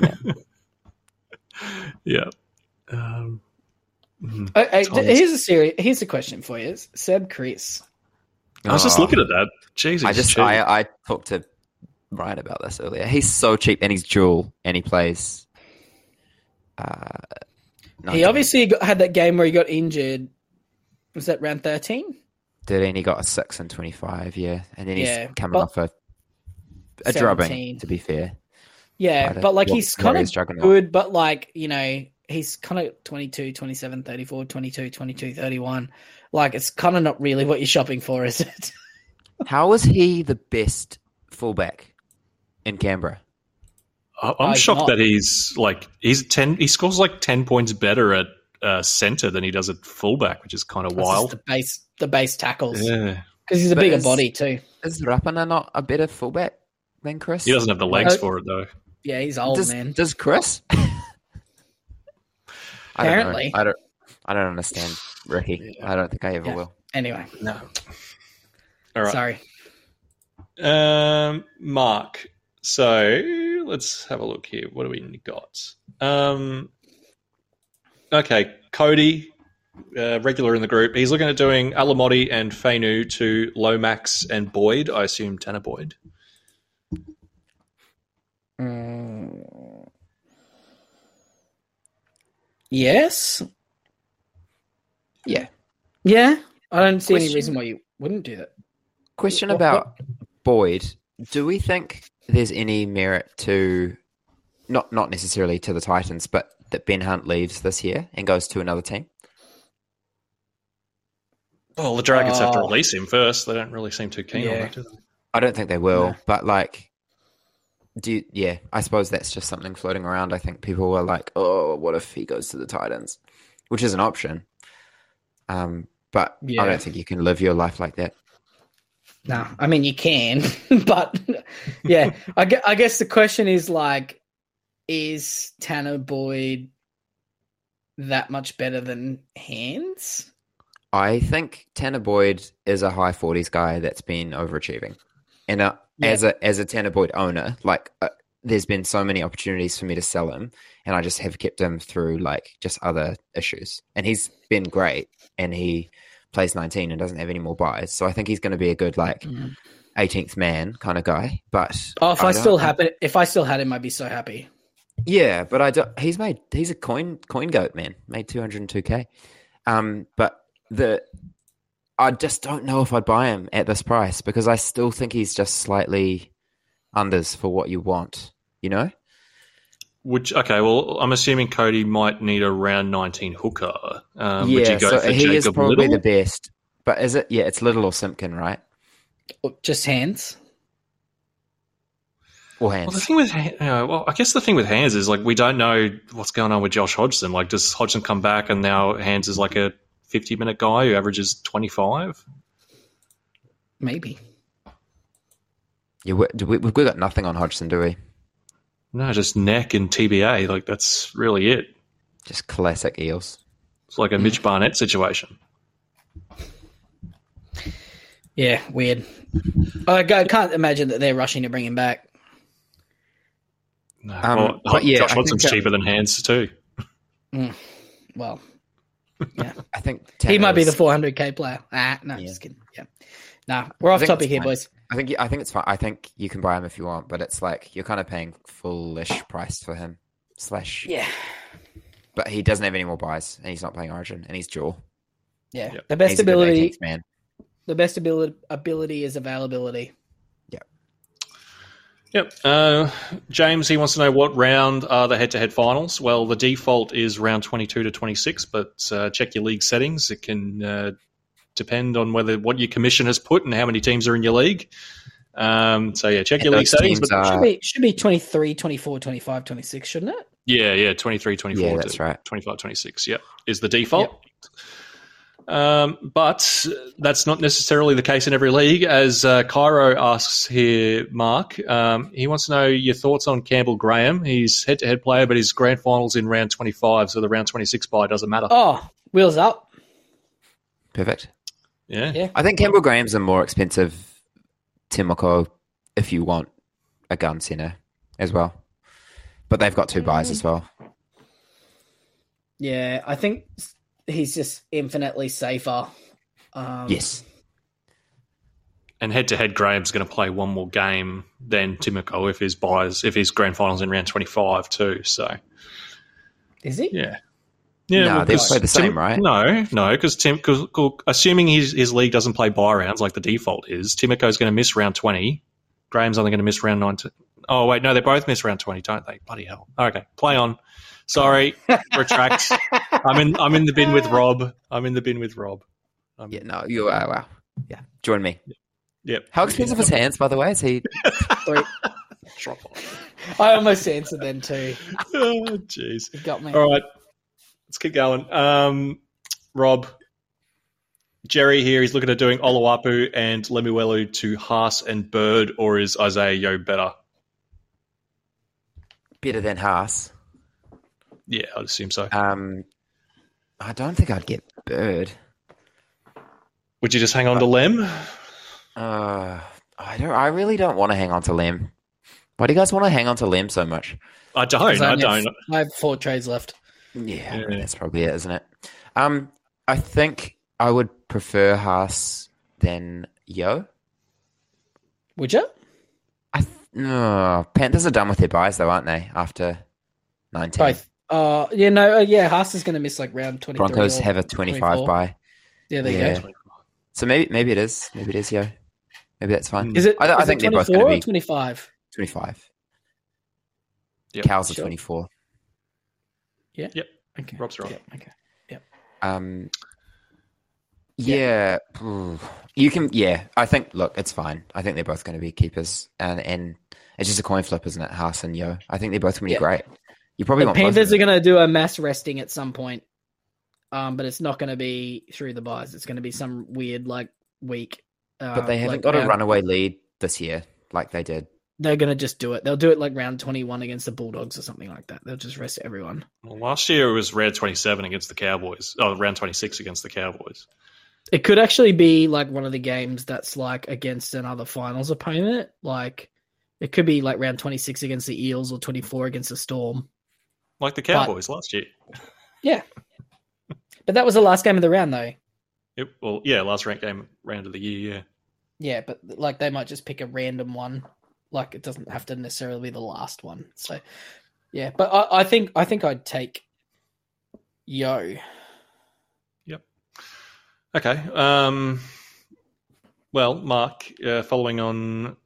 Speaker 3: yeah. Um, mhm.
Speaker 1: Oh, hey, here's a serious. Here's a question for you, Seb Kris.
Speaker 3: I was just
Speaker 2: Oh,
Speaker 3: looking at that. Jesus,
Speaker 2: I just
Speaker 3: cheap.
Speaker 2: I, I talked to Ryan about this earlier. He's so cheap and he's dual and he plays. Uh,
Speaker 1: He obviously got, had that game where he got injured. Was that round thirteen?
Speaker 2: 13, he got a six and twenty five. Yeah, and then he's
Speaker 1: Yeah,
Speaker 2: coming
Speaker 1: but-
Speaker 2: off a a drubbing.
Speaker 1: 17.
Speaker 2: To be fair,
Speaker 1: Yeah, but like
Speaker 2: Wa-
Speaker 1: he's kind of
Speaker 2: juggernaut.
Speaker 1: good, but like, you know, he's kind of 22, 27, 34, 22, 22, 31. Like, it's kind of not really what you're shopping for, is it?
Speaker 2: How is he the best fullback in Canberra?
Speaker 3: I- I'm
Speaker 1: he's
Speaker 3: shocked
Speaker 1: not.
Speaker 3: that he's like he's ten. He scores like ten points better at uh, center than he does at fullback, which is kind of
Speaker 1: That's
Speaker 3: wild.
Speaker 1: the base, the base tackles,
Speaker 3: Yeah,
Speaker 1: because he's a
Speaker 2: But
Speaker 1: bigger
Speaker 2: is-
Speaker 1: body too.
Speaker 2: Is Rapana not a better fullback than Kris?
Speaker 3: he doesn't have the legs
Speaker 1: Uh,
Speaker 3: for it though.
Speaker 1: Yeah, he's old
Speaker 2: does,
Speaker 1: man.
Speaker 2: Does Kris? I don't.
Speaker 1: Apparently.
Speaker 2: I don't. I don't understand Ricky. I don't think I ever
Speaker 1: Yeah.
Speaker 2: will.
Speaker 1: Anyway,
Speaker 3: No. All right.
Speaker 1: sorry.
Speaker 3: Um, Mark. So let's have a look here. What do we got? Um, okay, Cody, uh, regular in the group. He's looking at doing Alamoti and Fainu to Lomax and Boyd. I assume Tanah Boyd.
Speaker 1: Mm. Yes.
Speaker 2: Yeah.
Speaker 1: Yeah. I don't see any reason why you wouldn't do that.
Speaker 2: Question
Speaker 1: What-
Speaker 2: about Boyd. Do we think there's any merit to not not necessarily to the Titans, but that Ben Hunt leaves this year and goes to another team?
Speaker 3: Well, the Dragons have to
Speaker 1: Oh.
Speaker 3: release him first. They don't really seem too keen on that, do they?
Speaker 2: I don't think they will,
Speaker 1: No.
Speaker 2: but like, do you, yeah, I suppose that's just something floating around. I think people were like, oh, what if he goes to the Titans, which is an option. Um, but
Speaker 1: Yeah.
Speaker 2: I don't think you can live your life like that.
Speaker 1: No, I mean you can, but yeah, I, gue- I guess the question is like, is Tanah Boyd that much better than Hands?
Speaker 2: I think Tanah Boyd is a high forties guy that's been overachieving, and uh,
Speaker 1: Yeah.
Speaker 2: as a as a Tanah Boyd owner, like uh, there's been so many opportunities for me to sell him, and I just have kept him through like just other issues, and he's been great, and he plays 19 and doesn't have any more buys, so I think he's going to be a good like
Speaker 1: Mhm.
Speaker 2: 18th man kind of guy. But
Speaker 1: Oh, if I,
Speaker 2: don't-
Speaker 1: still have it, if I still had him, I'd be so happy.
Speaker 2: yeah, but I don't, he's made he's a coin coin goat man, made 202k. Um, but the I just don't know if I'd buy him at this price because I still think he's just slightly unders for what you want. You know?
Speaker 3: Which okay, well, I'm assuming Cody might need a round 19 hooker. Um, would
Speaker 2: yeah,
Speaker 3: you go
Speaker 2: so
Speaker 3: for
Speaker 2: he is probably
Speaker 3: Little?
Speaker 2: the best. But is it? Yeah, it's Little or Simpkin, right?
Speaker 1: Just Hands.
Speaker 2: Or
Speaker 3: Well, the
Speaker 2: Hands.
Speaker 3: thing with uh, well, I guess the thing with Hands is like we don't know what's going on with Josh Hodgson. Like, does Hodgson come back and now Hands is like a 50 minute guy who averages 25?
Speaker 1: Maybe.
Speaker 2: Yeah, we, do we, we've got nothing on Hodgson, do we?
Speaker 3: No, just neck and TBA. Like that's really it.
Speaker 2: Just classic Eels.
Speaker 3: It's like a Mitch Barnett situation.
Speaker 1: Yeah, weird. I I can't imagine that they're rushing to bring him back.
Speaker 3: No,
Speaker 2: Um,
Speaker 3: well,
Speaker 2: but yeah,
Speaker 3: Josh
Speaker 2: I
Speaker 3: Hodgson's
Speaker 2: that-
Speaker 3: cheaper than Hands too.
Speaker 1: Well,
Speaker 2: I think
Speaker 1: he might be the 400k player. Ah, no,
Speaker 2: Yeah.
Speaker 1: just kidding. Yeah. Nah, we're off topic here,
Speaker 2: fine.
Speaker 1: boys.
Speaker 2: I think I think it's fine. I think you can buy him if you want, but it's like you're kind of paying fullish price for him. Slash,
Speaker 1: Yeah.
Speaker 2: but he doesn't have any more buys, and he's not playing Origin, and he's dual.
Speaker 1: Yeah.
Speaker 3: Yep.
Speaker 1: The best
Speaker 2: He's
Speaker 1: ability
Speaker 2: 18th man.
Speaker 1: the best ability ability is availability.
Speaker 3: Yep. Uh, James, he wants to know what round are the head-to-head finals. Well, the default is round 22 to 26, but uh, check your league settings. It can uh, depend on whether what your commission has put and how many teams are in your league. Um, so yeah, check
Speaker 2: And
Speaker 3: your league settings. But
Speaker 2: are-
Speaker 1: Should be should be 23, 24, 25, 26, shouldn't it?
Speaker 3: yeah, yeah, 23, 24
Speaker 2: Yeah, that's
Speaker 3: to
Speaker 2: right.
Speaker 3: 25, 26. Yep, is the default. Um, but that's not necessarily the case in every league. As uh, Cairo asks here, Mark, um, he wants to know your thoughts on Campbell Graham. He's head to head player, but his grand finals in round 25, so the round 26 buy doesn't matter.
Speaker 1: Oh, wheels up.
Speaker 2: Perfect.
Speaker 3: Yeah.
Speaker 1: Yeah.
Speaker 2: I think Campbell Graham's a more expensive Timoko if you want a gun center as well. But they've got two buys as well.
Speaker 1: Yeah, I think he's just infinitely safer. Um,
Speaker 2: Yes.
Speaker 3: And head to head, Graham's going to play one more game than Timoko if his buys, if his grand finals in round 25 too. So,
Speaker 1: Is he?
Speaker 3: yeah. Yeah,
Speaker 2: No,
Speaker 3: well,
Speaker 2: they
Speaker 3: 'cause
Speaker 2: play the same,
Speaker 3: Tim-
Speaker 2: right?
Speaker 3: No, no, because Tim, cause, 'cause assuming his his league doesn't play buy rounds like the default is, Timoko's going to miss round twenty. Graham's only going to miss round nineteen. Oh wait, no, they both miss round twenty, don't they? Bloody hell! Okay, play on. Sorry, retract. I'm in. I'm in the bin with Rob. I'm in the bin with Rob. I'm,
Speaker 2: Yeah, no, you are. Wow. Yeah. Join me.
Speaker 3: Yep.
Speaker 2: How expensive is hands, by the way? Is he
Speaker 1: Three
Speaker 3: Drop off.
Speaker 1: I almost answered then too.
Speaker 3: Oh, Jeez.
Speaker 1: You got me.
Speaker 3: All right, let's keep going. Um, Rob, Jerry here. He's looking at doing Oluwapu and Lemuelu to Haas and Bird, or is Isaah Yeo better?
Speaker 2: Better than Haas.
Speaker 3: Yeah, I'd assume so.
Speaker 2: Um, I don't think I'd get Bird.
Speaker 3: Would you just hang on to Lem?
Speaker 2: Uh, I don't. I really don't want to hang on to Lem. Why do you guys want to hang on to Lem so much?
Speaker 3: I don't.
Speaker 1: 'Cause
Speaker 3: I
Speaker 1: only have-
Speaker 3: don't.
Speaker 1: I have four trades left.
Speaker 2: Yeah,
Speaker 3: Yeah.
Speaker 2: that's probably it, isn't it? Um, I think I would prefer Haas than Yeo.
Speaker 1: Would you?
Speaker 2: I th- no, Panthers are done with their buys though, aren't they? After nineteen,
Speaker 1: Both. Uh, yeah, no, uh, yeah. Haas is going to miss like round twenty.
Speaker 2: Broncos have a twenty-five
Speaker 1: 24.
Speaker 2: buy.
Speaker 1: Yeah, there
Speaker 2: Yeah.
Speaker 1: you go.
Speaker 2: So maybe maybe it is. Maybe it is Yeo. Maybe that's fine.
Speaker 1: Is it?
Speaker 2: I, I think
Speaker 1: it
Speaker 2: they're both
Speaker 1: 24
Speaker 2: going
Speaker 1: or
Speaker 2: to be
Speaker 1: twenty-five?
Speaker 2: twenty-five.
Speaker 3: Yep.
Speaker 2: Cows are
Speaker 1: Sure.
Speaker 2: twenty-four.
Speaker 1: Okay.
Speaker 3: Rob's right.
Speaker 1: Yeah, okay.
Speaker 2: Um, yeah, phew. you can. Yeah, I think. Look, it's fine. I think they're both going to be keepers, and and it's just a coin flip, isn't it? Haas and Yeo. I think they're both going to be
Speaker 1: Yeah.
Speaker 2: great. You probably
Speaker 1: The
Speaker 2: want
Speaker 1: Panthers are going to do a mass resting at some point, um, but it's not going to be through the buys. It's going to be some weird like week. Uh,
Speaker 2: but they haven't
Speaker 1: like
Speaker 2: got a
Speaker 1: round-
Speaker 2: runaway lead this year like they did.
Speaker 1: They're going to just do it. They'll do it like round twenty-one against the Bulldogs or something like that. They'll just rest everyone.
Speaker 3: Well, last year it was round 27 against the Cowboys. Oh, round 26 against the Cowboys.
Speaker 1: It could actually be like one of the games that's like against another finals opponent. Like it could be like round twenty-six against the Eels or twenty-four against the Storm.
Speaker 3: Like the Cowboys last year.
Speaker 1: Yeah, but that was the last game of the round, though.
Speaker 3: It, well, yeah, last ranked game round of the year, yeah.
Speaker 1: Yeah, but like they might just pick a random one. Like it doesn't have to necessarily be the last one. So yeah, but I, I think I think I'd take Yeo. Yep.
Speaker 3: Okay. Um, well, Mark, uh, following on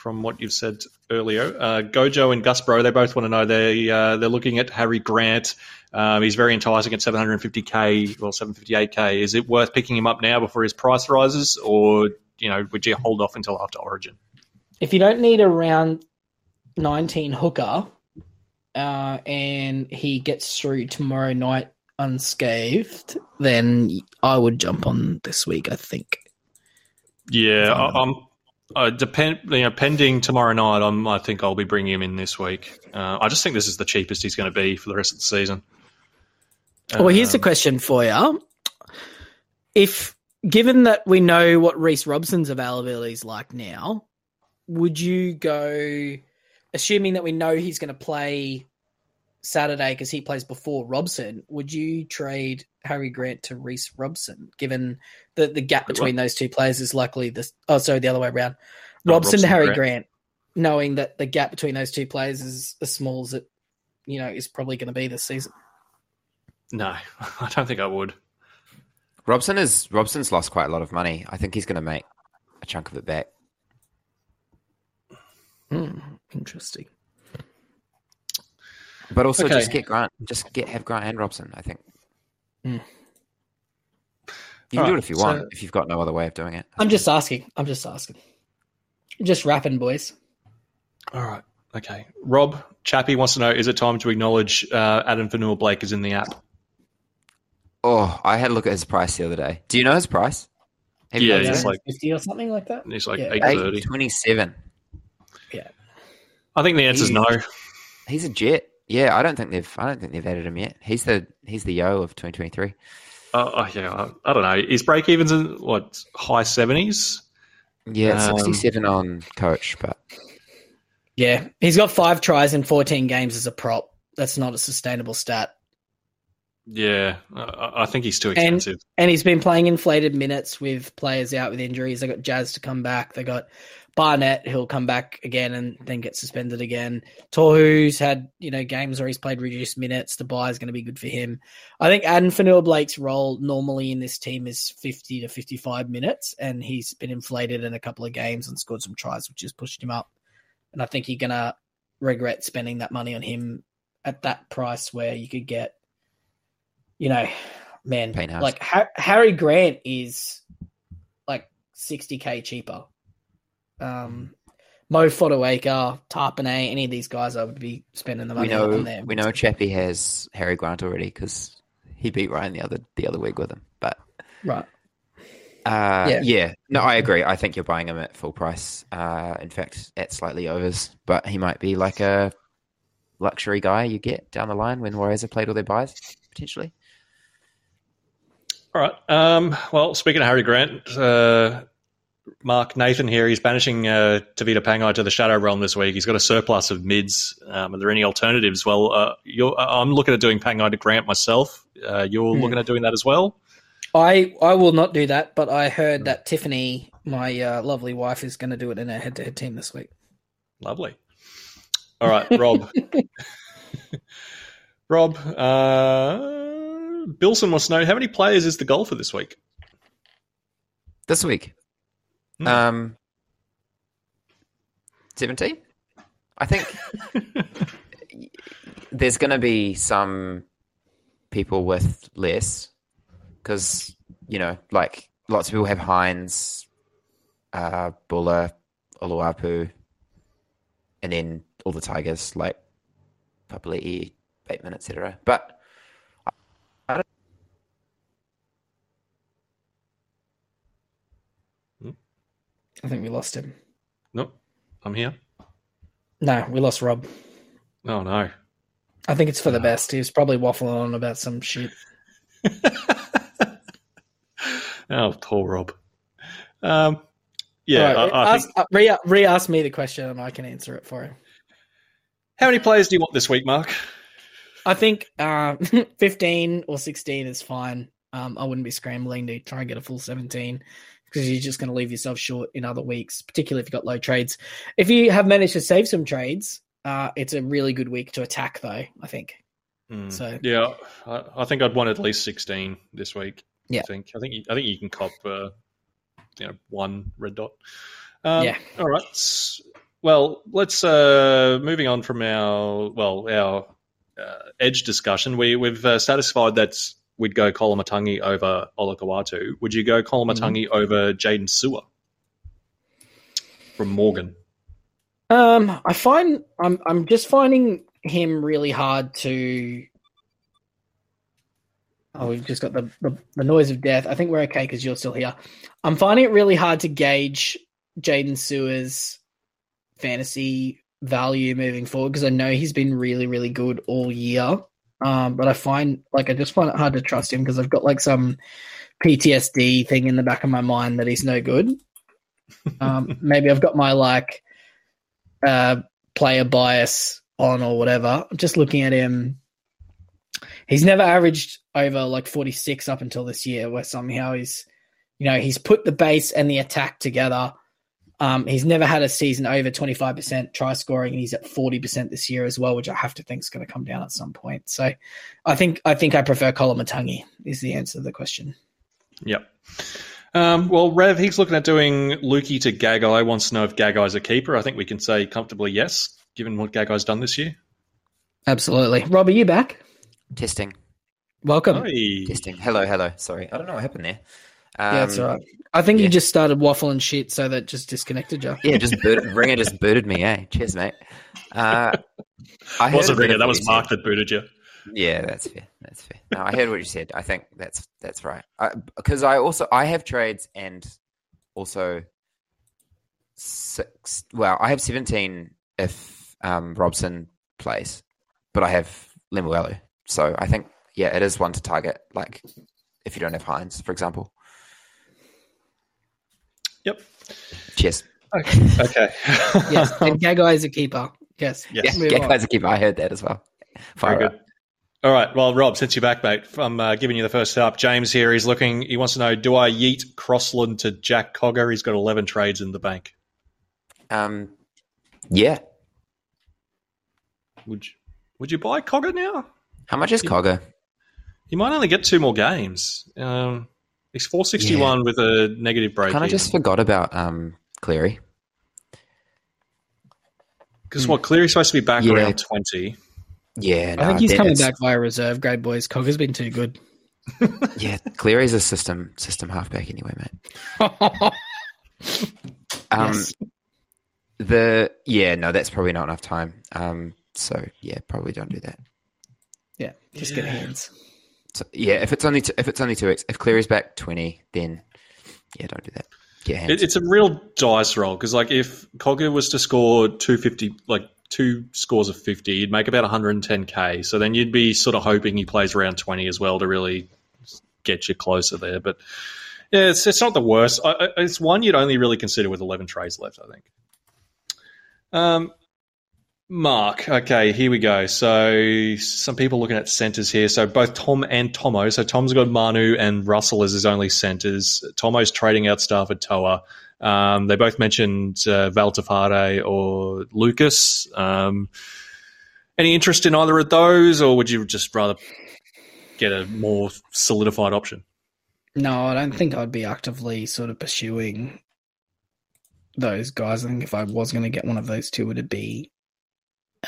Speaker 3: from what you've said earlier, uh, Gojo and Gus Bro, they both want to know they uh, they're looking at Harry Grant. Um, he's very enticing at 750k, well 758k. Is it worth picking him up now before his price rises, or you know, would you hold off until after Origin?
Speaker 1: If you don't need a round nineteen hooker, uh, and he gets through tomorrow night unscathed, then I would jump on this week. I think.
Speaker 3: Yeah, I, I'm. Uh, depend, you know, pending tomorrow night, I'm, I think I'll be bringing him in this week. Uh, I just think this is the cheapest he's going to be for the rest of the season.
Speaker 1: Well, here's the
Speaker 3: Um,
Speaker 1: question for you: If given that we know what Reece Robson's availability is like now, would you go, assuming that we know he's going to play Saturday because he plays before Robson? Would you trade Harry Grant to Reece Robson, given that the gap between those two players is likely this? Oh, sorry, the other way around.
Speaker 3: Oh,
Speaker 1: Robson, to Harry
Speaker 3: Grant.
Speaker 1: Grant, knowing that the gap between those two players is as small as it, you know, is probably going to be this season.
Speaker 3: No, I don't think I would.
Speaker 2: Robson is Robson's lost quite a lot of money. I think he's going to make a chunk of it back.
Speaker 1: Hmm, interesting.
Speaker 2: But also
Speaker 3: Okay.
Speaker 2: just get Grant, just get have Grant and Robson. I think
Speaker 1: Hmm.
Speaker 2: you can
Speaker 3: All
Speaker 2: do
Speaker 3: right,
Speaker 2: it if you
Speaker 3: so-
Speaker 2: want. If you've got no other way of doing it,
Speaker 1: I'm just asking. I'm just asking. Just rapping, boys.
Speaker 3: All right. Okay. Rob Chappie wants to know: Is it time to acknowledge uh, Addin Fonua Blake is in the app?
Speaker 2: Oh, I had a look at his price the other day. Do you know his price? Have
Speaker 3: Yeah,
Speaker 2: looked at
Speaker 3: it's
Speaker 2: it?
Speaker 3: like-
Speaker 1: fifty or something like that.
Speaker 3: He's like
Speaker 1: Yeah.
Speaker 3: eight
Speaker 2: eight
Speaker 3: thirty.
Speaker 2: twenty-seven.
Speaker 3: I think the answer is no.
Speaker 2: He's a jet. Yeah, I don't think they've. I don't think they've added him yet. He's the he's the yo of 2023.
Speaker 3: Uh, oh, yeah, I, I don't know. His break evens in what high seventies?
Speaker 2: Yeah,
Speaker 3: Um,
Speaker 2: 67 on coach, but
Speaker 1: Yeah, he's got five tries in fourteen games as a prop. That's not a sustainable stat.
Speaker 3: Yeah, I, I think he's too
Speaker 1: And-
Speaker 3: expensive.
Speaker 1: And he's been playing inflated minutes with players out with injuries. They got Jazz to come back. They got Barnett, he'll come back again and then get suspended again. Tohu's had you know games where he's played reduced minutes. The buy is going to be good for him. I think Addin Fonua Blake's role normally in this team is fifty to fifty-five minutes, and he's been inflated in a couple of games and scored some tries, which has pushed him up. And I think you're gonna regret spending that money on him at that price where you could get, you know, man,
Speaker 2: Payne Haas.
Speaker 1: like ha- Harry Grant is like 60k cheaper. Um, Mo Fotuaika, Tapine, any of these guys, I would be spending the
Speaker 2: We
Speaker 1: money on
Speaker 2: know
Speaker 1: there.
Speaker 2: we know Chappie has Harry Grant already because he beat Ryan the other the other week with him. But
Speaker 1: Right.
Speaker 2: uh,
Speaker 1: Yeah.
Speaker 2: yeah. no, I agree. I think you're buying him at full price. Uh, in fact, at slightly overs. But he might be like a luxury guy you get down the line when Warriors have played all their buys potentially.
Speaker 3: All right. Um, well, speaking of Harry Grant, uh, Mark Nathan here, he's banishing uh, Tevita Pangai to the Shadow Realm this week. He's got a surplus of mids. Um, are there any alternatives? Well, uh, you're, I'm looking at doing Pangai to Grant myself. Uh, you're
Speaker 1: Hmm.
Speaker 3: looking at doing that as well?
Speaker 1: I I will not do that, but I heard that Tiffany, my uh, lovely wife, is going to do it in her head-to-head team this week.
Speaker 3: Lovely. All right, Rob. Rob, uh, Bilson wants to know how many players is the goal for this week?
Speaker 2: This week,
Speaker 3: Hmm.
Speaker 2: um, seventeen. I think there's going to be some people with less because you know, like lots of people have Hynes, uh, Buller, Oluwapu, and then all the Tigers like Papali'i, Bateman, etc. But
Speaker 1: I think we lost him.
Speaker 3: Nope, I'm here.
Speaker 1: No, we lost Rob.
Speaker 3: Oh no.
Speaker 1: I think it's for the best. He was probably waffling on about some shit.
Speaker 3: oh, poor Rob. Um, yeah,
Speaker 1: right,
Speaker 3: I, I
Speaker 1: ask,
Speaker 3: think,
Speaker 1: uh, re, re ask me the question and I can answer it for him.
Speaker 3: how many players do you want this week, Mark?
Speaker 1: I think uh, 15 or 16 is fine. Um, I wouldn't be scrambling to try and get a full 17 because you're just going to leave yourself short in other weeks, particularly if you've got low trades. If you have managed to save some trades, uh, it's a really good week to attack, though, I think.
Speaker 3: Mm,
Speaker 1: So-
Speaker 3: yeah, I, I think I'd want at least sixteen this week.
Speaker 1: Yeah.
Speaker 3: I think I think you, I think you can cop uh, you know one red dot. Um,
Speaker 1: Yeah.
Speaker 3: All right. Well, let's uh, moving on from our well our uh, edge discussion. We we've uh, satisfied that we'd go Koloamatangi over Olakau'atu. Would you go Koloamatangi over Jaydn Su'A from Morgan?
Speaker 1: Um, I find I'm I'm just finding him really hard to. Oh, we've just got the, the, the noise of death. I think we're okay because you're still here. I'm finding it really hard to gauge Jaydn Su'A's fantasy value moving forward because I know he's been really, really good all year. Um, but I find like I just find it hard to trust him because I've got like some PTSD thing in the back of my mind that he's no good. Um, maybe I've got my like uh, player bias on or whatever. I'm just looking at him, he's never averaged over like 46 up until this year, where somehow he's, you know, he's put the base and the attack together. Um, he's never had a season over 25% try scoring, and he's at 40% this year as well, which I have to think is going to come down at some point. So I think I think I prefer Koloamatangi is the answer to the question.
Speaker 3: Yep. Um, well, Rev, he's looking at doing Lukey to Gagai. Wants to know if Gagai's a keeper. I think we can say comfortably yes, given what Gagai's done this year.
Speaker 1: Absolutely. Rob, are you back?
Speaker 2: testing,
Speaker 1: Welcome.
Speaker 3: Hey.
Speaker 2: testing. Hello, hello. Sorry, I don't know what happened there. Um,
Speaker 1: yeah, that's all right. I think you just started waffling shit, so that just disconnected you.
Speaker 2: Yeah, just booted, Ringer just booted me. Eh, cheers, mate. Uh, I
Speaker 3: It
Speaker 2: heard
Speaker 3: wasn't
Speaker 2: a bit
Speaker 3: Ringer, that
Speaker 2: what
Speaker 3: was
Speaker 2: you
Speaker 3: Mark
Speaker 2: said.
Speaker 3: that booted you.
Speaker 2: Yeah, that's fair. That's fair. No, I heard what you said. I think that's that's right. Because I, also I have trades and also six. Well, I have seventeen if um, Robson plays, but I have Lemuelu. So I think yeah, it is one to target. Like if you don't have Hynes, for example.
Speaker 3: Yep.
Speaker 2: Cheers.
Speaker 3: Okay. okay.
Speaker 1: Yes, and Gagai is a keeper. Yes.
Speaker 3: Yes.
Speaker 2: Yeah,
Speaker 1: Move
Speaker 2: get a keeper. I heard that as well. Fire
Speaker 3: Very
Speaker 2: up.
Speaker 3: good. All right. Well, Rob, since you're back, mate, I'm uh, giving you the first up. James here. He's looking. He wants to know: Do I yeet Crossland to Jack Cogger? He's got 11 trades in the bank.
Speaker 2: Um, yeah.
Speaker 3: Would you, Would you buy Cogger now?
Speaker 2: How much is Cogger?
Speaker 3: He might only get two more games. Um, he's 461 with a negative break.
Speaker 2: Kind of just forgot about um Cleary.
Speaker 3: because what Cleary's supposed to be back
Speaker 2: Yeah.
Speaker 3: around 20.
Speaker 2: Yeah,
Speaker 1: I think he's
Speaker 2: that-
Speaker 1: coming
Speaker 2: it's-
Speaker 1: back via reserve grade, boys. Cogger's been too good.
Speaker 2: Yeah, Cleary's a system system halfback anyway, mate. Um,
Speaker 1: Yes.
Speaker 2: The yeah, no, that's probably not enough time. Um, so yeah, probably don't do that.
Speaker 1: Yeah, just get hands.
Speaker 2: So, yeah, if it's only t- if it's only two x, if Cleary's back twenty, then yeah, don't do that.
Speaker 3: It, it's a real dice roll because, like, if Cogger was to score two fifty, like two scores of fifty, you'd make about one hundred and ten k. So then you'd be sort of hoping he plays around twenty as well to really get you closer there. But yeah, it's it's not the worst. I, it's one you'd only really consider with eleven trays left, I think. Um, Mark, okay, here we go. So some people looking at centers here. So both Tom and Tomo. So Tom's got Manu and Russell as his only centers. Tomo's trading out Stafford Toa. Um, they both mentioned uh, Valtafare or Lucas. Um, any interest in either of those, or would you just rather get a more solidified option?
Speaker 1: No, I don't think I'd be actively sort of pursuing those guys. I think if I was going to get one of those two, it'd be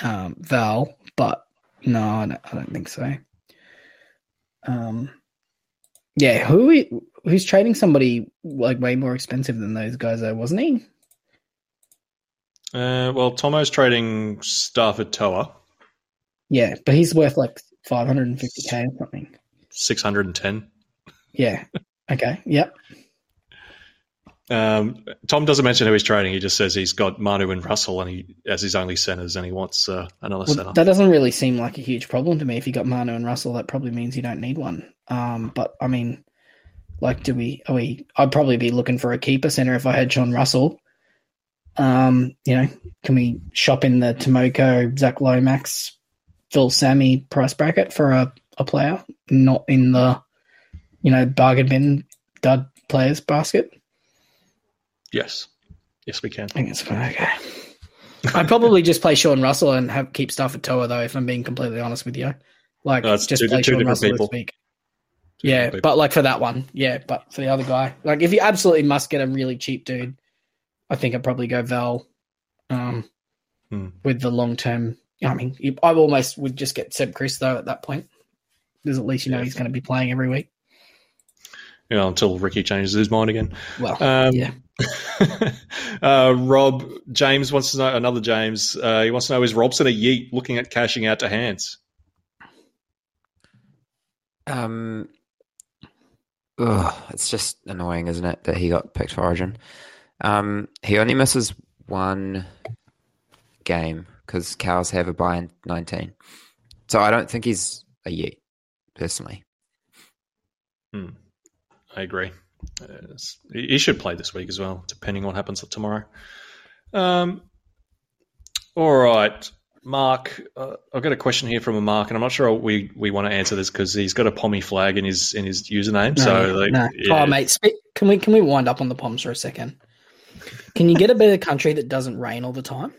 Speaker 1: um, Val. But no, I don't, I don't think so. Um, yeah, who who's trading somebody like way more expensive than those guys though, wasn't he?
Speaker 3: Uh, well, Tomo's trading Stafford Toa,
Speaker 1: Yeah, but he's worth like 550k or something.
Speaker 3: six hundred and ten.
Speaker 1: Yeah. Okay. Yep.
Speaker 3: Um, Tom doesn't mention who he's trading. He just says he's got Manu and Russell and he as his only centers, and he wants uh, another
Speaker 1: Well,
Speaker 3: center.
Speaker 1: that doesn't really seem like a huge problem to me. If you got Manu and Russell, that probably means you don't need one. Um, but I mean, like, do we? Are we? I'd probably be looking for a keeper center if I had John Russell. Um, you know, can we shop in the Timoko, Zac Lomax, Phil Sami price bracket for a, a player, not in the, you know, bargain bin dud players basket?
Speaker 3: Yes, yes, we can.
Speaker 1: I think it's fine. okay. I'd probably just play Sean Russell and have keep Stafford Toa though, if I'm being completely honest with you. Like
Speaker 3: No, it's
Speaker 1: just
Speaker 3: two-
Speaker 1: play
Speaker 3: two
Speaker 1: Sean
Speaker 3: different
Speaker 1: Russell
Speaker 3: people.
Speaker 1: this week.
Speaker 3: Two
Speaker 1: Yeah, but like for that one, yeah, but for the other guy, like if you absolutely must get a really cheap dude, I think I'd probably go Val. Um,
Speaker 3: Hmm.
Speaker 1: with the long term. I mean, I almost would just get Seb Kris though at that point, because at least you know
Speaker 3: Yeah.
Speaker 1: he's going to be playing every week.
Speaker 3: You know, until Ricky changes his mind again.
Speaker 1: Well,
Speaker 3: Um,
Speaker 1: yeah,
Speaker 3: uh, Rob James wants to know another James. Uh, he wants to know is Robson a yeet looking at cashing out to hands?
Speaker 2: Um, ugh, it's just annoying, isn't it, that he got picked for Origin? Um, he only misses one game because cows have a buy in 19. So I don't think he's a yeet, personally.
Speaker 3: I agree. It's- he should play this week as well, depending on what happens tomorrow. Um, all right, Mark. Uh, I've got a question here from a Mark, and I'm not sure we, we want to answer this because he's got a pommy flag in his in his username.
Speaker 1: No,
Speaker 3: so, like,
Speaker 1: no.
Speaker 3: yeah.
Speaker 1: Oh, mate, can we can we wind up on the Poms for a second? Can you get a better country that doesn't rain all the time?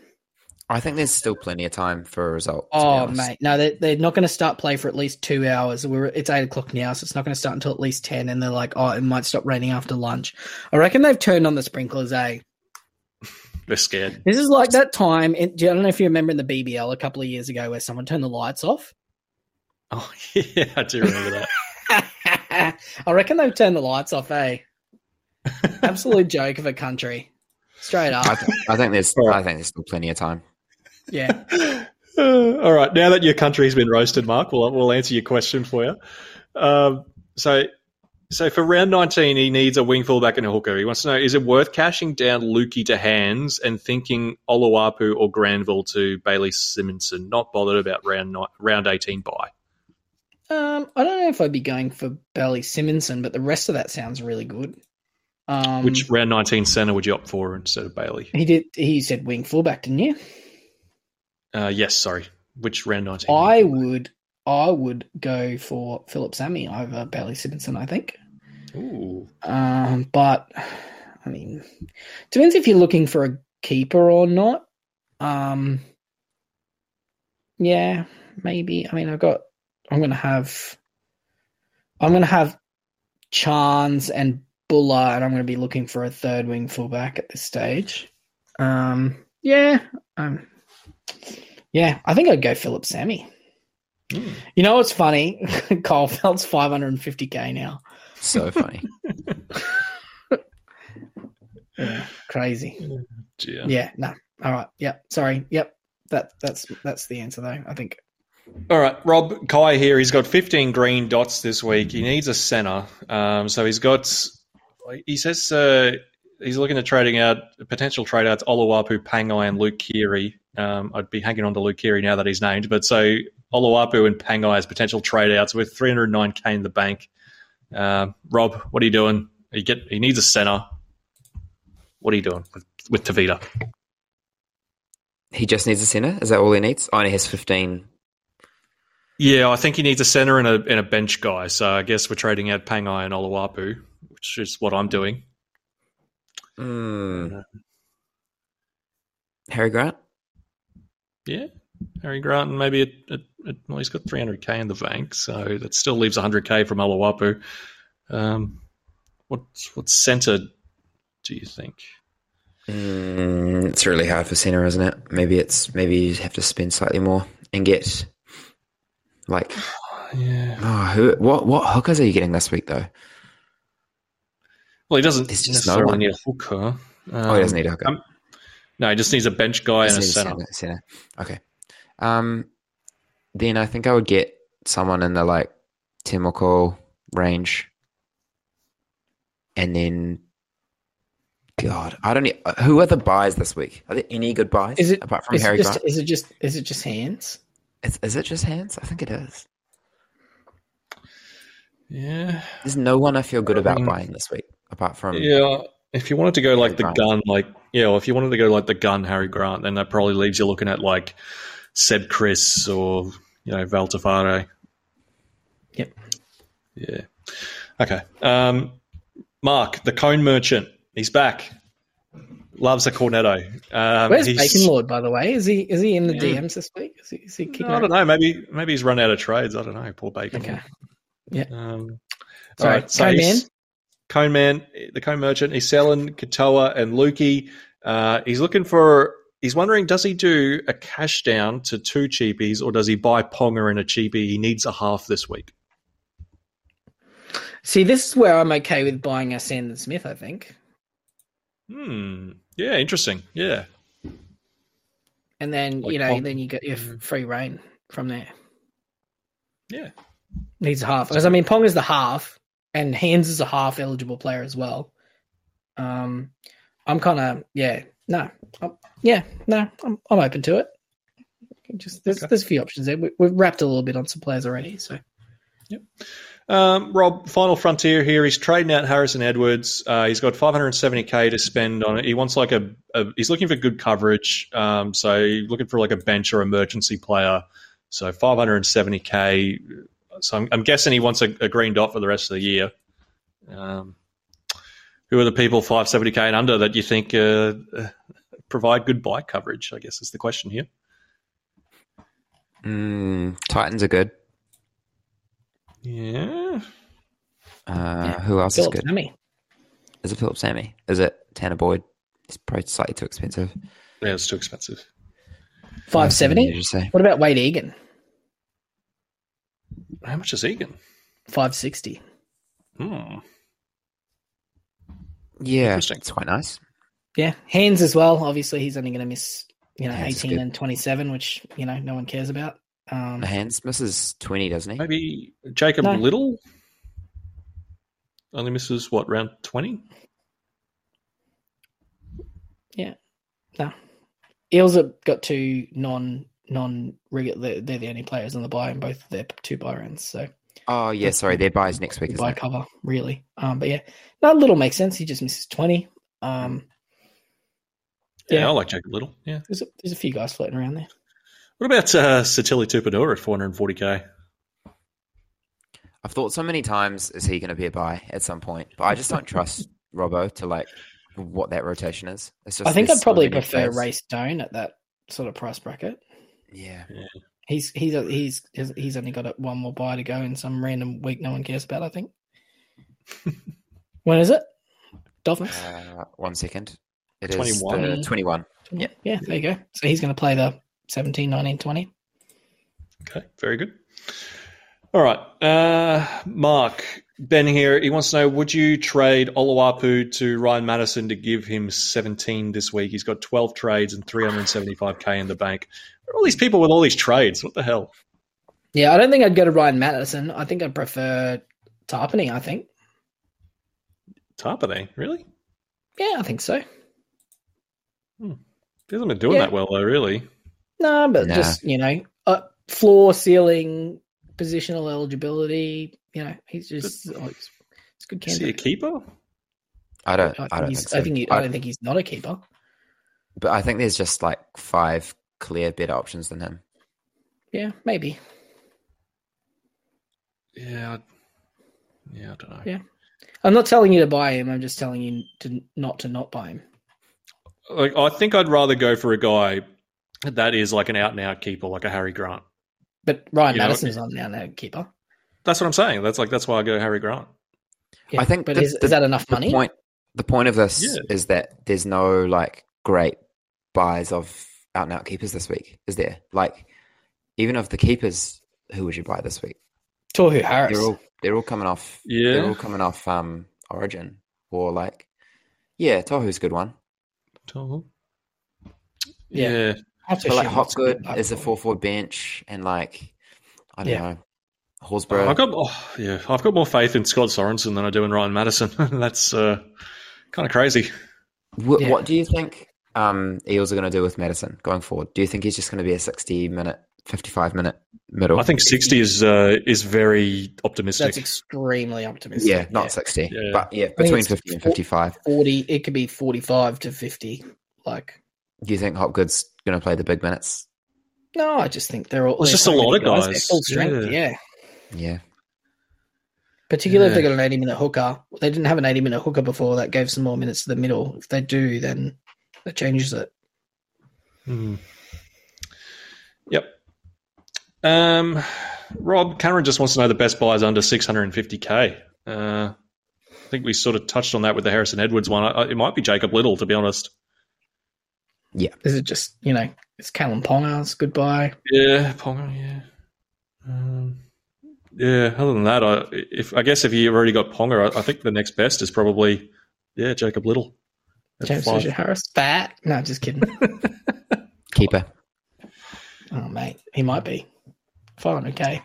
Speaker 2: I think there's still plenty of time for a result.
Speaker 1: Oh, mate, no, they're, they're not going to start play for at least two hours. We're it's eight o'clock now, so it's not going to start until at least ten. And they're like, oh, it might stop raining after lunch. I reckon they've turned on the sprinklers. Eh?
Speaker 3: they're scared.
Speaker 1: This is like that time. In, I don't know if you remember in the BBL a couple of years ago where someone turned the lights off.
Speaker 3: Oh yeah, I do remember that.
Speaker 1: I reckon they've turned the lights off. Eh? Absolute joke of a country. Straight up.
Speaker 2: I, th- I think there's I think there's still plenty of time.
Speaker 1: Yeah.
Speaker 3: Uh, all right, now that your country's been roasted, Mark, we'll we'll answer your question for you. Um, so, so for round nineteen, he needs a wing fullback and a hooker. He wants to know: is it worth cashing down Lukey to hands and thinking Oluwapu or Granville to Bailey Simonsson? Not bothered about round ni- round eighteen buy.
Speaker 1: Um, I don't know if I'd be going for Bailey Simonsson, but the rest of that sounds really good. Um,
Speaker 3: Which round nineteen center would you opt for instead of Bailey?
Speaker 1: he did? He said wing fullback, didn't you?
Speaker 3: Uh, yes, sorry. Which round nineteen?
Speaker 1: I would, I would go for Philip Sami over Bailey Simonsson. I think,
Speaker 3: Ooh.
Speaker 1: um, but I mean, depends if you're looking for a keeper or not. Um, yeah, maybe. I mean, I've got. I'm gonna have. I'm gonna have Charnze and Buller, and I'm gonna be looking for a third wing fullback at this stage. Um, yeah, um, yeah, I think I'd go Philip Sami.
Speaker 3: Hmm.
Speaker 1: You know what's funny? Kyle Feldt's 550k now.
Speaker 2: So funny.
Speaker 1: Yeah, crazy.
Speaker 3: Yeah.
Speaker 1: Yeah, no. All right. Yep. Sorry. Yep. That that's that's the answer though. I think.
Speaker 3: All right, Rob Kai here. He's got 15 green dots this week. He needs a center. Um, so he's got. He says uh, he's looking at trading out potential trade outs Oluwapu, Pangai, and Luke Keary. Um, I'd be hanging on to Luke Keary now that he's named. But so Oluwapu and Pangai as potential trade outs with 309k in the bank. Uh, Rob, what are you doing? He get he needs a center. What are you doing with, with Tavita?
Speaker 2: He just needs a center. Is that all he needs? Oh, and he has 15.
Speaker 3: Yeah, I think he needs a center and a and a bench guy. So I guess we're trading out Pangai and Oluwapu, which is what I'm doing.
Speaker 2: Mm. Harry Grant?
Speaker 3: Yeah, Harry Grant, and maybe it, it, it, well, he's got 300k in the bank, so that still leaves 100k from Oluwapu. Um, what what center do you think?
Speaker 2: Mm, it's really hard for center, isn't it? Maybe it's maybe you have to spend slightly more and get like
Speaker 3: Yeah.
Speaker 2: oh, who what what hookers are you getting this week though?
Speaker 3: Well, he doesn't
Speaker 2: There's just no
Speaker 3: necessarily
Speaker 2: one.
Speaker 3: need a hooker. Um,
Speaker 2: oh, he doesn't need a hooker.
Speaker 3: um, no, he just needs a bench guy and a
Speaker 2: Just need
Speaker 3: center.
Speaker 2: center. Okay. Um, then I think I would get someone in the like Timoko range, and then God, I don't. e- Who are the buys this week? Are there any good buys
Speaker 1: Is it
Speaker 2: apart from
Speaker 1: is
Speaker 2: Harry
Speaker 1: it just is it just is it just hands?
Speaker 2: Is, is it just hands? I think it is.
Speaker 3: Yeah,
Speaker 2: There's no one I feel good about
Speaker 3: Um,
Speaker 2: buying this week apart from
Speaker 3: yeah. If you wanted to go like
Speaker 2: Harry
Speaker 3: the
Speaker 2: Grant.
Speaker 3: gun, like yeah, well, if you wanted to go like the gun Harry Grant, then that probably leaves you looking at like Seb Kris or you know Valtafare.
Speaker 1: Yep.
Speaker 3: Yeah. Okay. Um, Mark, the cone merchant, he's back. Loves a cornetto. Um,
Speaker 1: Where's Bacon Lord, by the way? Is he is he in the
Speaker 3: Yeah.
Speaker 1: DMs this week? Is he, is he kicking
Speaker 3: I don't know. Maybe maybe he's run out of trades. I don't know. Poor Bacon.
Speaker 1: Okay. Yeah.
Speaker 3: Um,
Speaker 1: Sorry,
Speaker 3: all right, so
Speaker 1: Cone
Speaker 3: he's-
Speaker 1: Man?
Speaker 3: Cone the Cone Merchant. He's selling Katoa and Lukey. Uh, he's looking for. He's wondering, does he do a cash down to two cheapies, or does he buy Ponga and a cheapie? He needs a half this week.
Speaker 1: See, this is where I'm okay with buying a Sandon Smith. I think,
Speaker 3: Hmm. Yeah. Interesting. Yeah.
Speaker 1: and then
Speaker 3: Like
Speaker 1: you know,
Speaker 3: Pong.
Speaker 1: then you get your free reign from there.
Speaker 3: Yeah.
Speaker 1: Needs a half because I mean, Pong is the half, and Hands is a half eligible player as well. Um, I'm kind of yeah, no, I'm, yeah, no, I'm I'm open to it. Just there's
Speaker 3: Okay.
Speaker 1: there's a few options there. We, we've wrapped a little bit on some players already, so
Speaker 3: Um, Rob, final frontier here. He's trading out Harrison Edwards. Uh, he's got 570k to spend on it. He wants like a, a he's looking for good coverage. Um, so looking for like a bench or emergency player. So 570k. So I'm, I'm guessing he wants a, a green dot for the rest of the year. Um, who are the people 570k and under that you think uh, uh, provide good bike coverage? I guess is the question here.
Speaker 2: Mm, Titans are good.
Speaker 3: Yeah.
Speaker 2: Uh, Who else
Speaker 1: Philip
Speaker 2: is good?
Speaker 1: Sami.
Speaker 2: Is it Philip Sami? Is it Tanah Boyd? It's probably slightly too expensive.
Speaker 3: Yeah, it's too expensive.
Speaker 1: Five
Speaker 2: Did you say?
Speaker 1: What about Wade Egan?
Speaker 3: How much is Egan?
Speaker 1: Five sixty.
Speaker 3: Hmm.
Speaker 2: Yeah, it's quite nice.
Speaker 1: Yeah, Hands as well. Obviously, he's only going to miss you know
Speaker 2: Hands
Speaker 1: eighteen and twenty seven, which you know no one cares about. Um,
Speaker 2: Hands misses twenty, doesn't he?
Speaker 3: Maybe Jacob
Speaker 1: No.
Speaker 3: Little only misses what round twenty?
Speaker 1: Yeah, no, Eels have got two non non regular. They're the only players on the buy in both of their two buy rounds. So
Speaker 2: Oh yeah, sorry, their buys next week, isn't
Speaker 1: buy
Speaker 2: it?
Speaker 1: cover really. Um, but yeah, no, little makes sense. He just misses twenty. Um,
Speaker 3: Yeah,
Speaker 1: Yeah.
Speaker 3: I like Jacob Little. Yeah.
Speaker 1: there's a, there's a few guys floating around there.
Speaker 3: What about uh, Sitili Tupouniua at four hundred and forty k?
Speaker 2: I've thought so many times, is he going to be a buy at some point? But I just don't trust Robbo to like what that rotation is. It's just
Speaker 1: I think I'd probably prefer
Speaker 2: players.
Speaker 1: Ray Stone at that sort of price bracket.
Speaker 2: Yeah,
Speaker 1: He's he's he's he's only got one more buy to go in some random week no one cares about. I think. when is it? Dolphins.
Speaker 2: uh, one second. It is
Speaker 3: 21.
Speaker 2: the twenty-one.
Speaker 1: Yeah, yeah. There you go. So he's going to play the 17, 19, 20.
Speaker 3: Okay, very good. All right, uh, Mark Ben here, he wants to know Would you trade Oluwapu to Ryan Matterson to give him 17 this week? He's got 12 trades and 375k in the bank. All these people with all these trades. What the hell?
Speaker 1: Yeah, I don't think I'd go to Ryan Matterson. I think I'd prefer Tapine, I think.
Speaker 3: Tapine, really?
Speaker 1: Yeah, I think so.
Speaker 3: He hasn't been doing
Speaker 1: Yeah.
Speaker 3: that well, though, really.
Speaker 1: No, but
Speaker 2: Nah.
Speaker 1: just, you know, uh, floor, ceiling, positional eligibility. You know, he's just oh, he's, he's a good
Speaker 3: Is he a keeper?
Speaker 2: I don't.
Speaker 1: I
Speaker 2: I, don't
Speaker 1: he's,
Speaker 2: think so.
Speaker 1: I think he, I don't think he's not a keeper.
Speaker 2: but I think there's just like five clear better options than him.
Speaker 1: Yeah, maybe.
Speaker 3: Yeah. I- Yeah, I don't know.
Speaker 1: Yeah. I'm not telling you to buy him. I'm just telling you to not to not buy him.
Speaker 3: Like, I think I'd rather go for a guy that is like an out and out keeper, like a Harry Grant.
Speaker 1: But Ryan
Speaker 3: You know,
Speaker 1: Matterson's not now no keeper.
Speaker 3: That's what I'm saying. That's like that's why I go Harry Grant.
Speaker 1: Yeah,
Speaker 2: I think
Speaker 1: but
Speaker 2: the-
Speaker 1: is,
Speaker 2: the-
Speaker 1: is that enough
Speaker 2: The
Speaker 1: money?
Speaker 2: point. The point of this
Speaker 3: Yeah.
Speaker 2: is that there's no like great buys of out and out keepers this week, is there? Like, even of the keepers, who would you buy this week?
Speaker 1: Tohu Harris.
Speaker 2: They're all they're all coming off.
Speaker 3: Yeah.
Speaker 2: they're all coming off um Origin or like, yeah, Tohu's a good one.
Speaker 3: Tall.
Speaker 1: Yeah.
Speaker 3: Yeah.
Speaker 1: I'll have to
Speaker 2: But like
Speaker 1: assume it's a good
Speaker 2: Hopgood
Speaker 1: buy
Speaker 2: is a
Speaker 1: for him.
Speaker 2: four bench, and like I don't
Speaker 1: Yeah.
Speaker 2: know, Horsburgh.
Speaker 3: I've got oh, yeah, I've got more faith in Scott Sorensen than I do in Ryan Matterson. That's uh, kind of crazy.
Speaker 2: Wh-
Speaker 1: Yeah.
Speaker 2: What do you think um, Eels are going to do with Matterson going forward? Do you think he's just going to be a 60 minute, 55 minute middle?
Speaker 3: I think sixty is uh, is very optimistic.
Speaker 1: That's extremely optimistic.
Speaker 2: yeah, not 60,
Speaker 3: Yeah.
Speaker 2: but yeah, between
Speaker 1: it's
Speaker 2: 50 and
Speaker 1: four-
Speaker 2: 55.
Speaker 1: 40. It could be 45 to 50. Like,
Speaker 2: Do you think Hopgood's going to play the big minutes?
Speaker 1: no, I just think they're all.
Speaker 3: It's
Speaker 1: they're
Speaker 3: just a lot of
Speaker 1: They're
Speaker 3: guys.
Speaker 1: full strength.
Speaker 3: Yeah.
Speaker 1: Yeah.
Speaker 2: Yeah,
Speaker 1: Particularly if
Speaker 3: Yeah.
Speaker 1: they got an 80 minute hooker. They didn't have an 80 minute hooker before. That gave some more minutes to the middle. If they do, then that changes it.
Speaker 3: Hmm. Yep. Um, Rob Cameron just wants to know the best buys under six hundred and fifty k. Uh, I think we sort of touched on that with the Harrison Edwards one. I, it might be Jacob Little, to be honest.
Speaker 1: Yeah, is it just, you know, it's Kalyn Ponga's goodbye.
Speaker 3: Yeah, Ponga, yeah. Um, yeah. Other than that, I if I guess if you've already got Ponga, I, I think the next best is probably yeah Jacob Little. At
Speaker 1: James
Speaker 3: five.
Speaker 1: Fisher Harris. Fat. No, just kidding.
Speaker 2: keeper.
Speaker 1: oh, mate. He might be. 500k.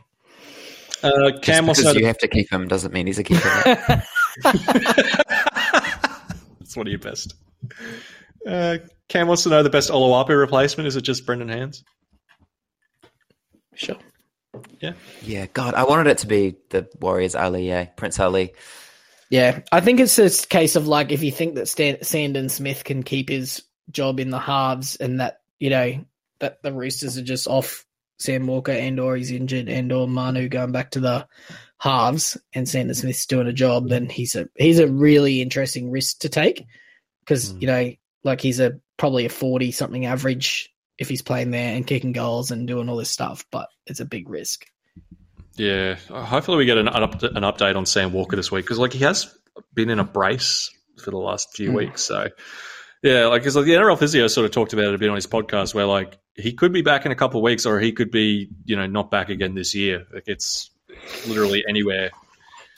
Speaker 3: Uh, Cam wants to
Speaker 2: because
Speaker 3: know
Speaker 2: you
Speaker 3: the,
Speaker 2: have to keep him doesn't mean he's a keeper.
Speaker 3: that's one of your best. Uh, Cam wants to know the best Oluwapu replacement. Is it just Brendan Hands?
Speaker 1: Sure.
Speaker 2: Yeah. Yeah, God, I wanted it to be the Warriors Ali, yeah, Prince Ali.
Speaker 1: Yeah, I think it's a case of like if you think that Stan- Sandon Smith can keep his job in the halves, and that you know that the Roosters are just off Sam Walker and or he's injured and or Manu going back to the halves, and Sandon Smith's doing a job, then he's a he's a really interesting risk to take because
Speaker 3: Mm.
Speaker 1: you know like he's a probably a forty something average if he's playing there and kicking goals and doing all this stuff, but it's a big risk.
Speaker 3: Yeah. Hopefully, we get an, an, up, an update on Sam Walker this week because like he has been in a brace for the last few
Speaker 1: Hmm.
Speaker 3: weeks. So yeah, like because like, the NRL physio sort of talked about it a bit on his podcast, where like he could be back in a couple of weeks, or he could be you know not back again this year. Like it's literally anywhere.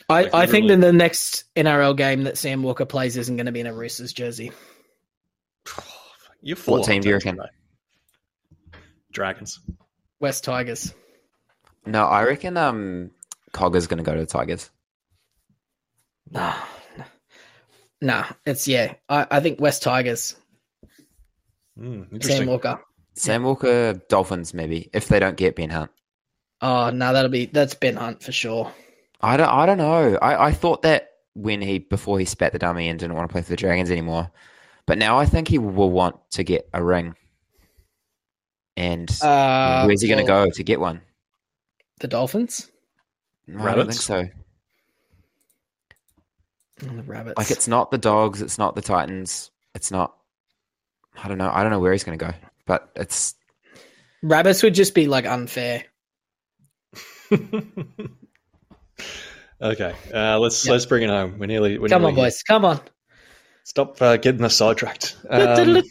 Speaker 1: I,
Speaker 3: Like,
Speaker 1: I think that the next NRL game that Sam Walker plays isn't going to be in a Roosters jersey.
Speaker 3: You're full
Speaker 2: What
Speaker 3: of
Speaker 2: team do you reckon?
Speaker 3: Dragons.
Speaker 1: West Tigers.
Speaker 2: No, I reckon um, Cogger's going to go to the Tigers.
Speaker 1: Nah, nah, it's yeah. I, I think West Tigers.
Speaker 3: Mm,
Speaker 1: Sam. Walker.
Speaker 2: Sam Walker, Dolphins, maybe if they don't get Ben Hunt.
Speaker 1: Oh no, that'll be that's Ben Hunt for sure.
Speaker 2: I don't. I don't know. I, I thought that when he before he spat the dummy and didn't want to play for the Dragons anymore, but now I think he will want to get a ring. And
Speaker 1: Uh,
Speaker 2: where's he going to go to get one?
Speaker 1: The Dolphins.
Speaker 2: No, I don't think
Speaker 3: Rabbits?
Speaker 2: so.
Speaker 1: Oh, the Rabbits.
Speaker 2: Like it's not the Dogs. It's not the Titans. It's not. I don't know. I don't know where he's going to go, but it's
Speaker 1: Rabbits would just be like unfair.
Speaker 3: okay, uh, let's
Speaker 1: Yeah.
Speaker 3: let's bring it home. We're nearly. We're
Speaker 1: Come
Speaker 3: nearly
Speaker 1: on,
Speaker 3: here.
Speaker 1: boys. Come on.
Speaker 3: Stop uh, getting us sidetracked. Um,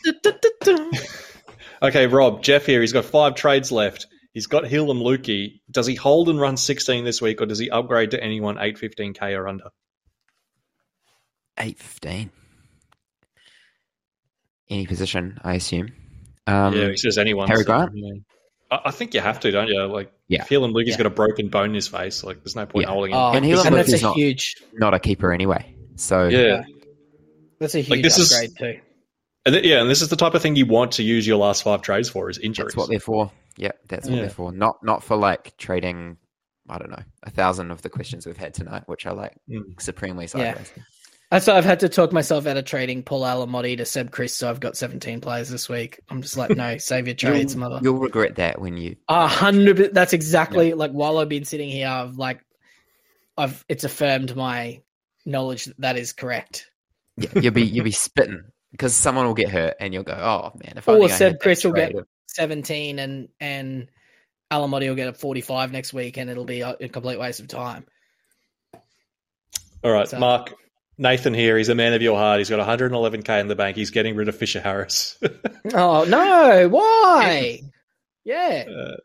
Speaker 3: okay, Rob, Jeff here. He's got five trades left. He's got Hill and Lukey. Does he hold and run 16 this week, or does he upgrade to anyone 815k or under?
Speaker 2: Eight fifteen. Any position, I assume. Um,
Speaker 3: yeah, he says anyone.
Speaker 2: Harry
Speaker 3: so,
Speaker 2: Grant?
Speaker 3: yeah. I, I think you have to, don't you? Like,
Speaker 2: Yeah.
Speaker 3: if Hill and Lukey's
Speaker 1: Yeah.
Speaker 3: got a broken bone in his face, like, there's no point
Speaker 2: Yeah.
Speaker 3: holding him.
Speaker 1: Oh,
Speaker 2: And
Speaker 1: and,
Speaker 2: Hill and Lukey's
Speaker 1: a
Speaker 2: not-
Speaker 1: huge,
Speaker 2: not a keeper anyway. So
Speaker 3: yeah.
Speaker 1: that's a huge
Speaker 3: this is-
Speaker 1: upgrade too.
Speaker 3: And th- yeah, and this is the type of thing you want to use your last five trades for is injuries.
Speaker 2: that's what they're for. Yeah, that's what
Speaker 3: Yeah.
Speaker 2: they're for. Not not for like trading. I don't know a thousand of the questions we've had tonight, which are like
Speaker 3: Mm.
Speaker 2: supremely
Speaker 1: Yeah.
Speaker 2: sideways.
Speaker 1: That's why I've had to talk myself out of trading Paul Alamoti to Seb Kris, so I've got 17 players this week. I'm just like, no, save your trades,
Speaker 2: You'll,
Speaker 1: mother.
Speaker 2: you'll regret that when you.
Speaker 1: A hundred. That's exactly like while I've been sitting here, I've like, I've it's affirmed my knowledge that that is correct.
Speaker 2: Yeah, you'll be you'll be spitting because someone will get hurt, and you'll go, "Oh man, if
Speaker 1: Or
Speaker 2: I
Speaker 1: Seb
Speaker 2: had
Speaker 1: Chris will get-
Speaker 2: trade of-"
Speaker 1: 17 and and Alamoti will get a 45 next week, and it'll be a, a complete waste of time.
Speaker 3: All right,
Speaker 1: So-
Speaker 3: Mark. Nathan here. He's a man of your heart. He's got 111k in the bank. He's getting rid of Fisher Harris.
Speaker 1: Oh no! Why? Yeah.
Speaker 3: Uh,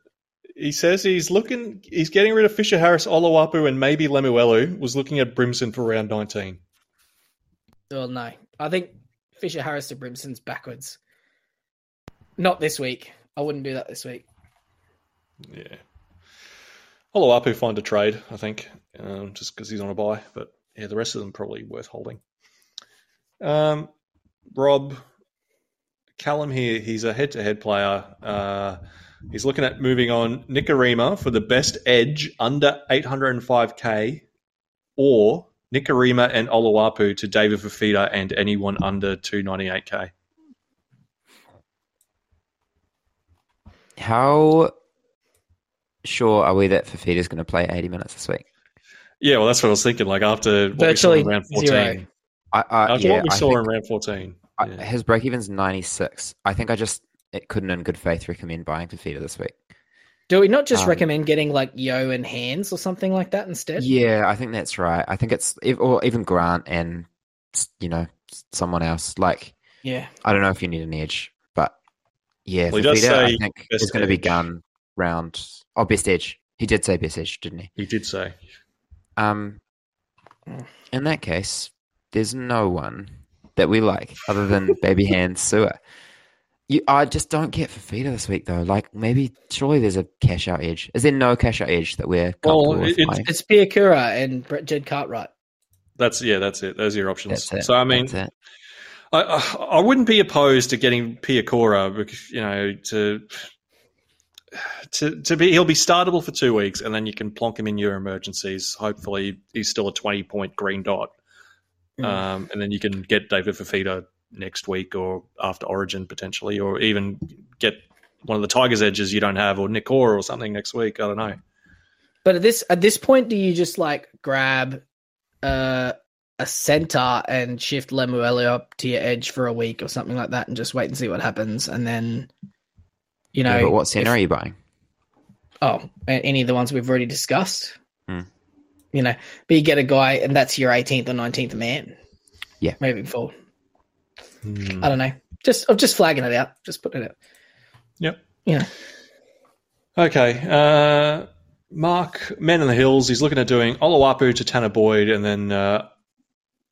Speaker 3: he says he's looking. He's getting rid of Fisher Harris, Olawapu, and maybe Lemuelu. Was looking at Brimson for round 19.
Speaker 1: Well, no. I think Fisher Harris to Brimson's backwards. Not this week. I wouldn't do that this week.
Speaker 3: Yeah. Olawapu find a trade, I think, um, just because he's on a buy. But yeah, the rest of them probably worth holding. Um, Rob, Callum here, he's a head to head player. Uh, he's looking at moving on Nikorima for the best edge under 805k or Nikorima and Olawapu to David Fifita and anyone under 298k.
Speaker 2: How sure are we that Fifita is going to play 80 minutes this week?
Speaker 3: Yeah, well, that's what I was thinking. Like after what
Speaker 1: Virtually
Speaker 3: we saw in round 14.
Speaker 1: zero.
Speaker 2: I, I,
Speaker 3: After
Speaker 2: yeah,
Speaker 3: what we
Speaker 2: I
Speaker 3: saw
Speaker 2: think-
Speaker 3: in round 14.
Speaker 2: I-
Speaker 3: yeah.
Speaker 2: his break even's 96. I think I just it couldn't in good faith recommend buying Fifita this week.
Speaker 1: Do we not just
Speaker 2: Um,
Speaker 1: recommend getting like Yeo and Hands or something like that instead?
Speaker 2: Yeah, I think that's right. I think it's or even Grant and you know someone else. Like
Speaker 1: Yeah.
Speaker 2: I don't know if you need an edge, but yeah,
Speaker 3: Well, he does
Speaker 2: Fifita, I think
Speaker 3: best
Speaker 2: is going to be gun round. Oh, best edge. He did say best edge, didn't he?
Speaker 3: He did say.
Speaker 2: Um, in that case, there's no one that we like other than Baby Hand Sewer. You, I just don't get Fifita this week though. Like maybe surely there's a cash out edge. Is there no cash out edge that we're comfortable
Speaker 3: Well,
Speaker 2: with
Speaker 3: it-
Speaker 2: buying?
Speaker 1: It's Piakura and Brett Jed Cartwright.
Speaker 3: That's yeah, that's it. Those are your options.
Speaker 2: That's it.
Speaker 3: So I mean,
Speaker 2: That's it.
Speaker 3: I, I I wouldn't be opposed to getting Piakura because you know to to to be he'll be startable for two weeks and then you can plonk him in your emergencies. Hopefully he's still a twenty point green dot,
Speaker 1: Mm.
Speaker 3: um, and then you can get David Fifita next week or after Origin potentially, or even get one of the Tigers edges you don't have or Nick Orr or something next week. I don't know.
Speaker 1: But at this at this point, do you just like grab uh, a center and shift Lemuelu up to your edge for a week or something like that, and just wait and see what happens, and then you know,
Speaker 2: Yeah, but what center
Speaker 1: if-
Speaker 2: are you buying?
Speaker 1: Oh, any of the ones we've already discussed.
Speaker 2: Hmm.
Speaker 1: You know, but you get a guy, and that's your 18th or 19th man.
Speaker 2: Yeah.
Speaker 1: moving forward.
Speaker 3: Hmm.
Speaker 1: I don't know. Just I'm just flagging it out. Just putting it out.
Speaker 3: Yep.
Speaker 1: You know,
Speaker 3: Okay. Uh, Mark, Men in the Hills, he's looking at doing Olawapu to Tanah Boyd and then uh,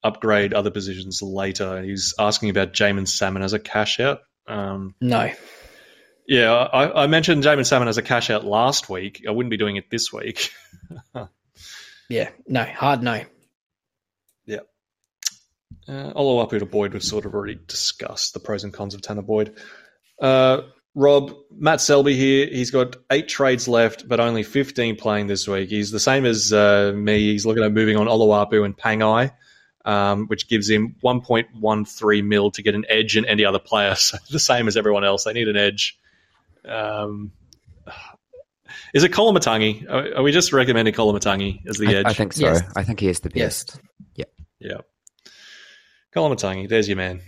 Speaker 3: upgrade other positions later. He's asking about Jamin Salmon as a cash out. Um,
Speaker 1: no.
Speaker 3: yeah, I, I mentioned Jamin Salmon as a cash out last week. I wouldn't be doing it this week.
Speaker 1: Yeah, no. Hard no. Yeah.
Speaker 3: Uh, Olawapu to Boyd, we've sort of already discussed the pros and cons of Tanah Boyd. Uh, Rob, Matt Selby here. He's got eight trades left, but only 15 playing this week. He's the same as uh, me. He's looking at moving on Olawapu and Pangai, um, which gives him 1.13 mil to get an edge in any other player. So the same as everyone else. They need an edge. Um, is it Koloamatangi? Are, are we just recommending Koloamatangi as the
Speaker 2: I,
Speaker 3: edge?
Speaker 2: I think so.
Speaker 1: Yes.
Speaker 2: I think he is the
Speaker 1: Yes.
Speaker 2: best.
Speaker 3: Yeah. Koloamatangi, there's your man.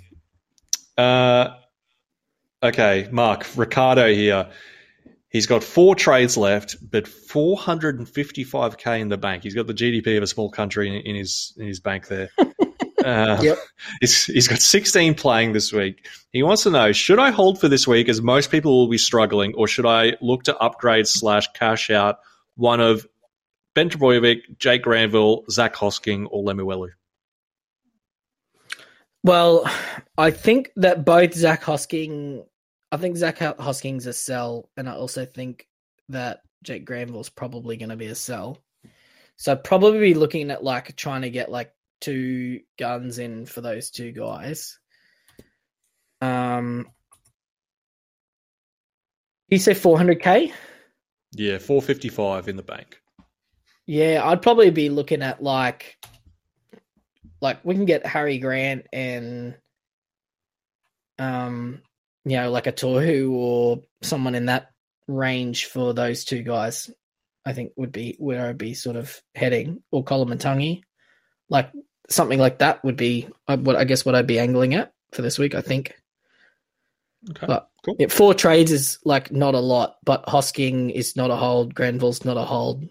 Speaker 3: Uh, okay, Mark, Ricardo here. He's got four trades left, but 455k in the bank. He's got the GDP of a small country in, in his in his bank there. Uh,
Speaker 1: Yep.
Speaker 3: he's, he's got 16 playing this week. He wants to know should I hold for this week as most people will be struggling, or should I look to upgrade slash cash out one of Ben Trbojevic, Jake Granville, Zac Hosking, or Lemuelu?
Speaker 1: Well, I think that both Zac Hosking, I think Zac Hosking's a sell, and I also think that Jake Granville's probably going to be a sell. So I'd probably be looking at like trying to get like two guns in for those two guys. Um, you say 400k?
Speaker 3: Yeah, 455 in the bank.
Speaker 1: Yeah, I'd probably be looking at like, like we can get Harry Grant and, um, you know, like a Tohu or someone in that range for those two guys. I think would be where I'd be sort of heading, or Colin Matangi, like something like that would be uh, what I guess what I'd be angling at for this week. I think.
Speaker 3: Okay,
Speaker 1: But-
Speaker 3: cool.
Speaker 1: Yeah, four trades is like not a lot, but Hosking is not a hold. Granville's not a hold.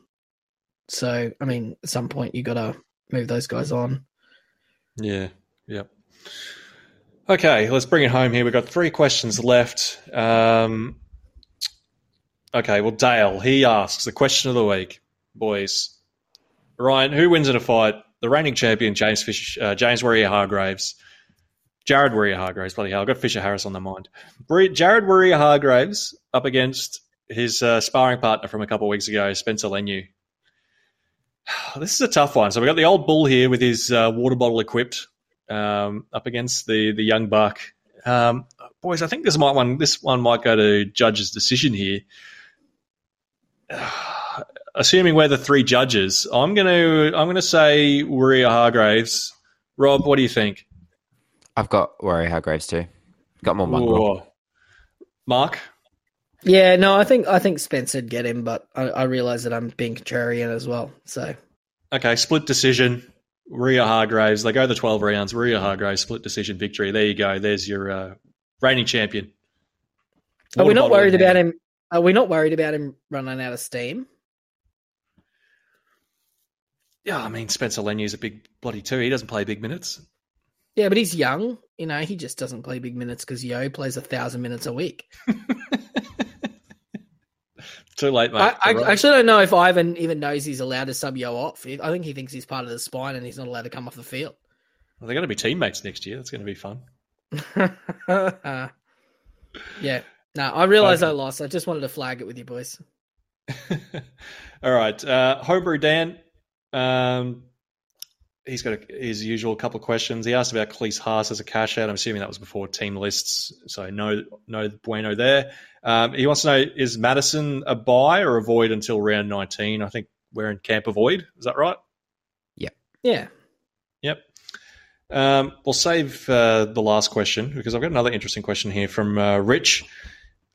Speaker 1: So I mean, at some point you got to move those guys on.
Speaker 3: Yeah, yep. Okay, let's bring it home here. We've got three questions left. Um, okay, well, Dale, he asks the question of the week, boys. Ryan, who wins in a fight? The reigning champion, James Fish, uh, James Waerea-Hargreaves, Jared Waerea-Hargreaves. Bloody hell, I've got Fisher Harris on the mind. Jared Waerea-Hargreaves up against his uh, sparring partner from a couple of weeks ago, Spencer Leniu. This is a tough one. So we got the old bull here with his uh, water bottle equipped, um, up against the the young buck. Um, boys, I think this might one this one might go to judge's decision here. Assuming we're the three judges, I'm gonna I'm gonna say Waerea-Hargreaves. Rob, what do you think?
Speaker 2: I've got Waerea-Hargreaves too. Got more mongrel.
Speaker 3: Ooh. Mark,
Speaker 1: Yeah, no, I think I think Spencer'd get him, but I, I realize that I'm being contrarian as well. So
Speaker 3: okay, split decision. Waerea-Hargreaves. They go the 12 rounds. Waerea-Hargreaves split decision victory. There you go. There's your uh, reigning champion.
Speaker 1: are we not worried about him? Are we not worried about him running out of steam?
Speaker 3: Yeah, I mean Spencer Leniu's a big bloody too. He doesn't play big minutes.
Speaker 1: Yeah, but he's young. You know, he just doesn't play big minutes because Yeo plays a thousand minutes a week.
Speaker 3: Too late, mate.
Speaker 1: I, I actually don't know if Ivan even knows he's allowed to sub Yeo off. I think he thinks he's part of the spine and he's not allowed to come off the field.
Speaker 3: well, they're going to be teammates next year. That's going to be fun.
Speaker 1: yeah. No, I realize
Speaker 3: Okay.
Speaker 1: I lost. I just wanted to flag it with you boys.
Speaker 3: All right, uh, Homebrew Dan. Um, he's got a, his usual couple of questions. He asked about Klese Haas as a cash out. I'm assuming that was before team lists, so no, no bueno there. Um, he wants to know: Is Matterson a buy or avoid until round 19? I think we're in camp avoid. Is that right? Yep.
Speaker 1: Yeah.
Speaker 3: Yep. Um, we'll save uh, the last question because I've got another interesting question here from uh, Rich.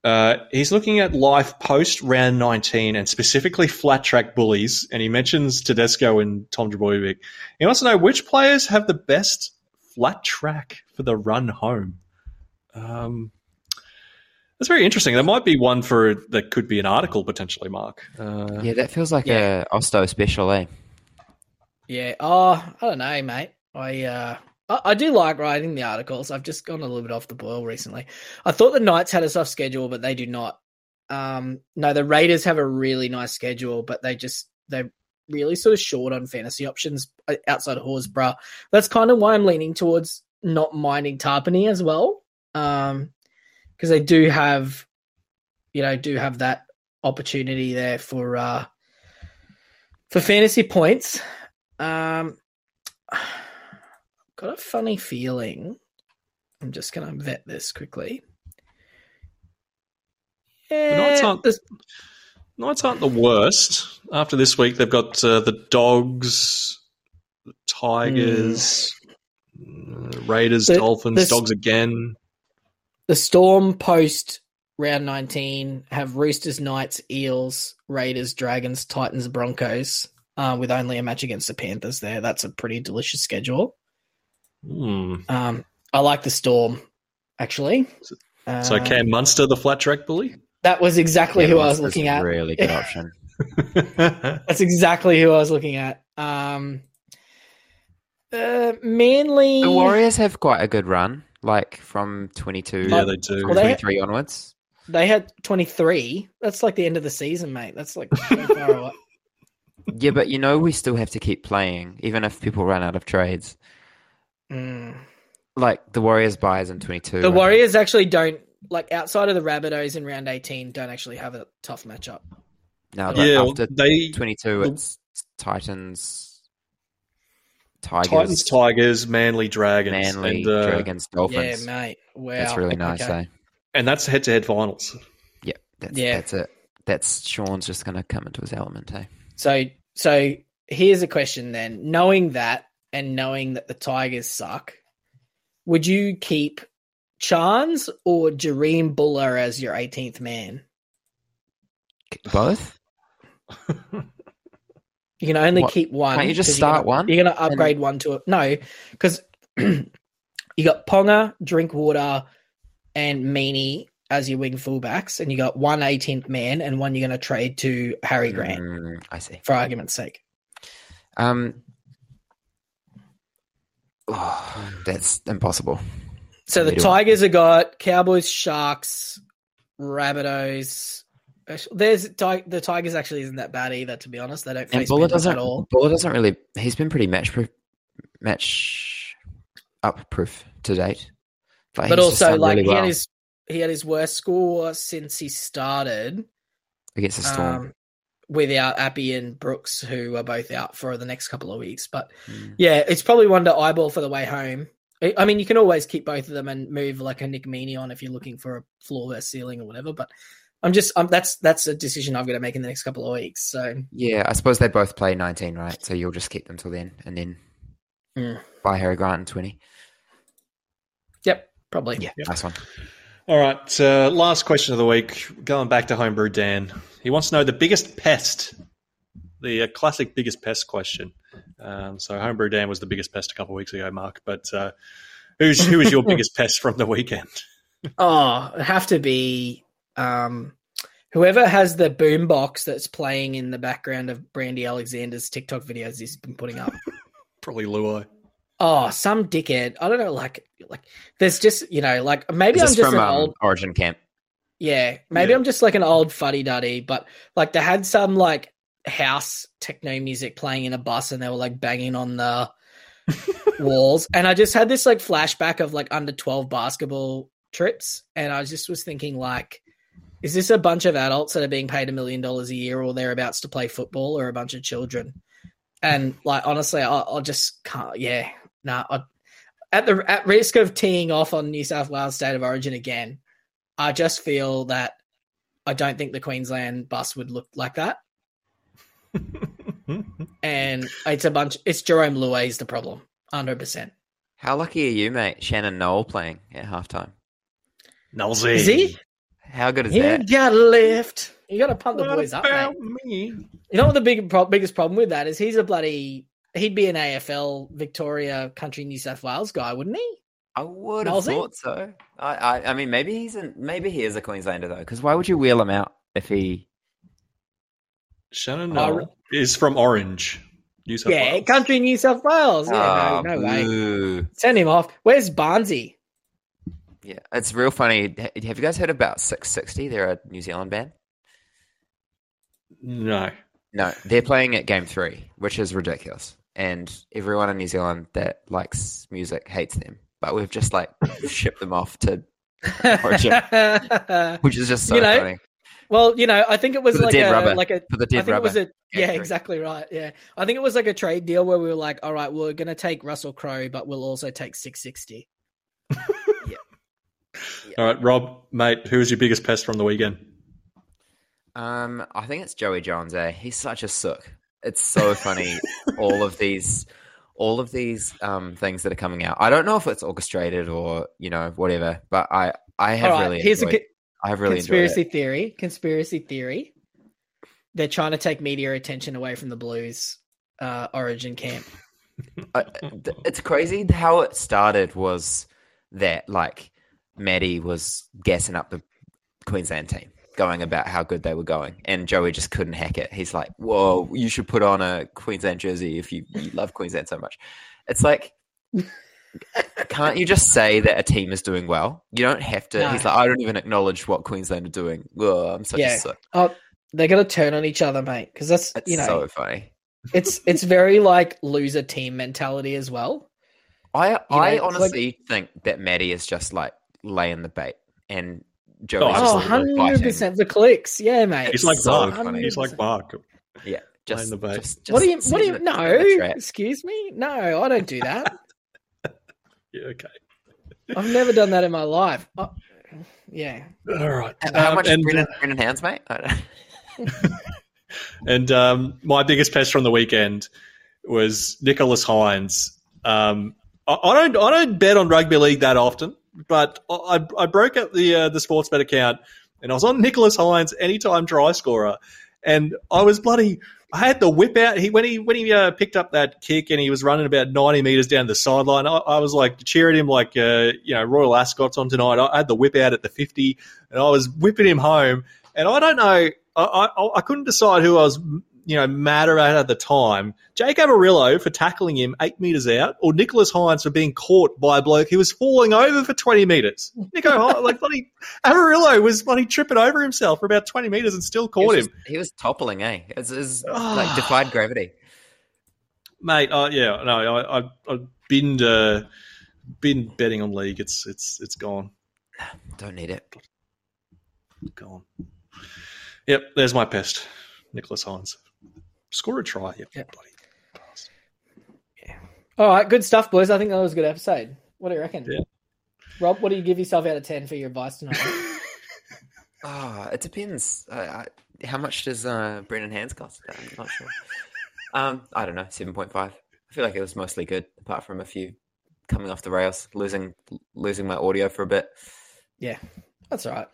Speaker 3: Uh, he's looking at life post round 19 and specifically flat track bullies, and he mentions Tedesco and Tom Trbojevic. He wants to know which players have the best flat track for the run home. Um, that's very interesting. There might be one for that could be an article potentially, Mark. Uh,
Speaker 2: Yeah, that feels like
Speaker 1: Yeah.
Speaker 2: a Osto special, eh?
Speaker 1: Yeah. Oh, I don't know, mate. I uh I, do like writing the articles. I've just gone a little bit off the boil recently. I thought the Knights had a soft schedule, but they do not. Um no, the Raiders have a really nice schedule, but they just they're really sort of short on fantasy options uh, outside of Horsburgh. That's kind of why I'm leaning towards not minding Tapine as well. Um because they do have you know, do have that opportunity there for uh for fantasy points. Um, got a funny feeling. I'm just going to vet this quickly.
Speaker 3: The Knights aren't-
Speaker 1: this-
Speaker 3: Knights aren't the worst. After this week, they've got uh, the Dogs, the Tigers, uh, Raiders,
Speaker 1: The-
Speaker 3: Dolphins,
Speaker 1: this-
Speaker 3: Dogs again.
Speaker 1: the Storm post round 19 have Roosters, Knights, Eels, Raiders, Dragons, Titans, Broncos, uh, with only a match against the Panthers there. That's a pretty delicious schedule.
Speaker 3: Hmm.
Speaker 1: Um, I like the Storm, actually.
Speaker 3: So
Speaker 1: Uh,
Speaker 3: Cam Munster, the flat track bully.
Speaker 1: that was exactly
Speaker 2: Yeah,
Speaker 1: who I was looking at.
Speaker 2: Really good option.
Speaker 1: That's exactly who I was looking at. Um, Uh, Manly.
Speaker 2: The Warriors have quite a good run, like from 22,
Speaker 3: Yeah, they do.
Speaker 1: Well, they-
Speaker 2: 23 onwards.
Speaker 1: They had 23. That's like the end of the season, mate. That's like so far away.
Speaker 2: Yeah, but you know we still have to keep playing, even if people run out of trades.
Speaker 1: Mm.
Speaker 2: Like the Warriors buys in 22.
Speaker 1: The
Speaker 2: and-
Speaker 1: Warriors actually don't like outside of the Rabbitohs in round 18 don't actually have a tough matchup.
Speaker 2: No, but
Speaker 3: Yeah,
Speaker 2: after
Speaker 3: they
Speaker 2: 22,
Speaker 3: the-
Speaker 2: it's Titans, Tigers,
Speaker 3: Titans, Tigers, Manly, Dragons,
Speaker 2: Manly,
Speaker 3: and, uh,
Speaker 2: Dragons, Dolphins.
Speaker 1: Yeah, mate. Wow.
Speaker 2: That's really nice,
Speaker 1: Okay.
Speaker 2: eh?
Speaker 3: and that's head-to-head finals.
Speaker 2: Yeah, that's,
Speaker 1: Yeah.
Speaker 2: that's it. That's Sean's just going to come into his element, eh?
Speaker 1: So so here's a question then. Knowing that and knowing that the Tigers suck, would you keep Chance or Jahream Bula as your 18th man?
Speaker 2: Both?
Speaker 1: You can only
Speaker 2: What?
Speaker 1: keep one.
Speaker 2: Can't you just
Speaker 1: 'cause you're
Speaker 2: start
Speaker 1: gonna-
Speaker 2: one?
Speaker 1: You're going to upgrade one to a no, because you got Ponga, Drinkwater, and Meaney as your wing fullbacks, and you got one 18th man and one you're going to trade to Harry Grant
Speaker 2: Mm, I see.
Speaker 1: for argument's sake.
Speaker 2: Um, oh, that's impossible.
Speaker 1: So the. Tigers have got Cowboys, Sharks, Rabbitohs. There's the Tigers actually isn't that bad either, to be honest. They don't
Speaker 2: And
Speaker 1: face Bula
Speaker 2: doesn't.
Speaker 1: at all.
Speaker 2: Bula doesn't really. He's been pretty match proof, match up proof to date. Like,
Speaker 1: But also, like
Speaker 2: really
Speaker 1: he
Speaker 2: well
Speaker 1: had his he had his worst score since he started
Speaker 2: against the Storm.
Speaker 1: um, without Appy and Brooks, who are both out for the next couple of weeks. But
Speaker 2: Mm.
Speaker 1: yeah, it's probably one to eyeball for the way home. I mean, you can always keep both of them and move like a Nick Meaney on if you're looking for a floor versus ceiling or whatever. But I'm just, um, that's that's a decision I've got to make in the next couple of weeks. So
Speaker 2: Yeah, I suppose they both play 19, right? So you'll just keep them till then, and then
Speaker 1: Mm.
Speaker 2: buy Harry Grant in 20.
Speaker 1: Yep, probably.
Speaker 2: Yeah, nice one.
Speaker 3: All right, uh, last question of the week. Going back to Homebrew Dan. He wants to know the biggest pest, the uh, classic biggest pest question. Um, so Homebrew Dan was the biggest pest a couple of weeks ago, Mark. But uh, who's who is your biggest pest from the weekend?
Speaker 1: Oh, it'd have to be um, whoever has the boombox that's playing in the background of Brandy Alexander's TikTok videos he's been putting up.
Speaker 3: Probably Luai.
Speaker 1: Oh, some dickhead. I don't know. Like, like there's just you know, like maybe I'm just
Speaker 2: from
Speaker 1: an
Speaker 2: um,
Speaker 1: old.
Speaker 2: Origin Camp?
Speaker 1: Yeah, maybe
Speaker 3: Yeah.
Speaker 1: I'm just like an old fuddy duddy. But like they had some like house techno music playing in a bus, and they were like banging on the walls, and I just had this like flashback of like under 12 basketball trips, and I just was thinking like, is this a bunch of adults that are being paid a million dollars a year or thereabouts to play football, or a bunch of children? And like honestly, I, I just can't. Yeah, nah. I, at the at risk of teeing off on New South Wales State of Origin again, I just feel that I don't think the Queensland bus would look like that. And it's a bunch. It's Jarome Luai the problem, hundred percent.
Speaker 2: How lucky are you, mate? Shannon Noll playing at halftime.
Speaker 3: Nolsey.
Speaker 1: Is he?
Speaker 2: How good is
Speaker 1: You
Speaker 2: that?
Speaker 1: got to lift. You got to pump the
Speaker 3: What
Speaker 1: boys up, mate.
Speaker 3: about me?
Speaker 1: You know what the big pro- biggest problem with that is? He's a bloody. He'd be an AFL Victoria Country New South Wales guy, wouldn't he?
Speaker 2: I would have
Speaker 1: Nolsey?
Speaker 2: thought so. I, I, I mean, maybe he's in, maybe he is a Queenslander though. Because why would you wheel him out if he?
Speaker 3: Shannon
Speaker 1: oh,
Speaker 3: Noll is from Orange, New South
Speaker 1: yeah,
Speaker 3: Wales.
Speaker 1: Country New South Wales. Yeah,
Speaker 2: Oh,
Speaker 1: no, ah, no way. Send him off. Where's Barnsey?
Speaker 2: Yeah, it's real funny. Have you guys heard about Six Sixty? They're a New Zealand band.
Speaker 3: No.
Speaker 2: No, they're playing at Game Three, which is ridiculous. And everyone in New Zealand that likes music hates them. But we've just like shipped them off to, Origin. which is just so
Speaker 1: You know,
Speaker 2: funny.
Speaker 1: well, you know, I think it was
Speaker 2: For the
Speaker 1: like
Speaker 2: dead
Speaker 1: a
Speaker 2: rubber.
Speaker 1: like a
Speaker 2: For the
Speaker 1: I
Speaker 2: dead
Speaker 1: think it was a yeah, exactly right. Yeah, I think it was like a trade deal where we were like, all right, we're gonna take Russell Crowe, but we'll also take Six Sixty. Yeah.
Speaker 3: All right, Rob, mate, who is your biggest pest from the weekend?
Speaker 2: Um, I think it's Joey Johns. Eh, he's such a sook. It's so funny. all of these, all of these um things that are coming out. I don't know if it's orchestrated or you know whatever, but I I have
Speaker 1: right,
Speaker 2: really
Speaker 1: here's a co-
Speaker 2: I have really
Speaker 1: conspiracy
Speaker 2: enjoyed
Speaker 1: theory. Conspiracy theory. They're trying to take media attention away from the Blues uh, Origin camp.
Speaker 2: I, it's crazy how it started. Was that like Maddie was gassing up the Queensland team going about how good they were going, and Joey just couldn't hack it. He's like, "Whoa, you should put on a Queensland jersey if you, you love Queensland so much." It's like, can't you just say that a team is doing well? You don't have to.
Speaker 1: No.
Speaker 2: He's like, I don't even acknowledge what Queensland are doing. Whoa, I'm such
Speaker 1: Yeah.
Speaker 2: a sook.
Speaker 1: Oh, they're gonna turn on each other, mate. Because that's
Speaker 2: It's
Speaker 1: you know,
Speaker 2: so funny.
Speaker 1: it's it's very like loser team mentality as well.
Speaker 2: I I
Speaker 1: know,
Speaker 2: honestly think that Maddie is just like laying the bait, and Joey's
Speaker 3: Oh,
Speaker 2: just
Speaker 1: Oh,
Speaker 2: like,
Speaker 1: 100
Speaker 2: fighting.
Speaker 1: percent the clicks, yeah, mate.
Speaker 3: He's like
Speaker 2: so
Speaker 3: Mark.
Speaker 2: funny.
Speaker 3: He's like Mark.
Speaker 2: Yeah, just,
Speaker 3: the bait.
Speaker 2: just,
Speaker 1: what do you?
Speaker 2: just
Speaker 1: What do you? No,
Speaker 2: setting the trap.
Speaker 1: excuse me. No, I don't do that.
Speaker 3: Yeah, okay.
Speaker 1: I've never done that in my life. Oh, yeah.
Speaker 3: All right.
Speaker 2: How
Speaker 3: Um,
Speaker 2: much
Speaker 3: and,
Speaker 2: Brendan, Brendan Hands, mate? I don't-
Speaker 3: And um, my biggest pest from the weekend was Nicholas Hynes. Um, I, I don't I don't bet on rugby league that often, but I, I broke up the uh, the sports bet account and I was on Nicholas Hynes anytime try scorer, and I was bloody. I had the whip out. He when he when he uh, picked up that kick and he was running about ninety meters down the sideline. I, I was like cheering him like uh, you know Royal Ascot's on tonight. I had the whip out at the fifty, and I was whipping him home. And I don't know. I, I, I couldn't decide who I was, you know, madder at at the time. Jake Averillo for tackling him eight meters out, or Nicholas Hynes for being caught by a bloke who was falling over for twenty meters. Nico, Hynes, like bloody Averillo was bloody tripping over himself for about twenty meters and still
Speaker 2: he,
Speaker 3: caught
Speaker 2: was
Speaker 3: him,
Speaker 2: just- he was toppling, eh? It's, it's like defied gravity.
Speaker 3: mate. Uh, yeah, no, I, I, I've been uh, been betting on league. It's it's it's gone,
Speaker 2: Don't need it.
Speaker 3: gone. Yep, there's my pest, Nicholas Hynes. Score a try, yep,
Speaker 1: Yep.
Speaker 3: bloody. bastard.
Speaker 1: All right, good stuff, boys. I think that was a good episode. What do you reckon?
Speaker 3: Yeah.
Speaker 1: Rob, what do you give yourself out of ten for your advice tonight?
Speaker 2: Oh, it depends. I, I, how much does uh, Brendan Hands cost? I'm not sure. um, I don't know, seven point five. I feel like it was mostly good, apart from a few coming off the rails, losing losing my audio for a bit.
Speaker 1: yeah, that's all right.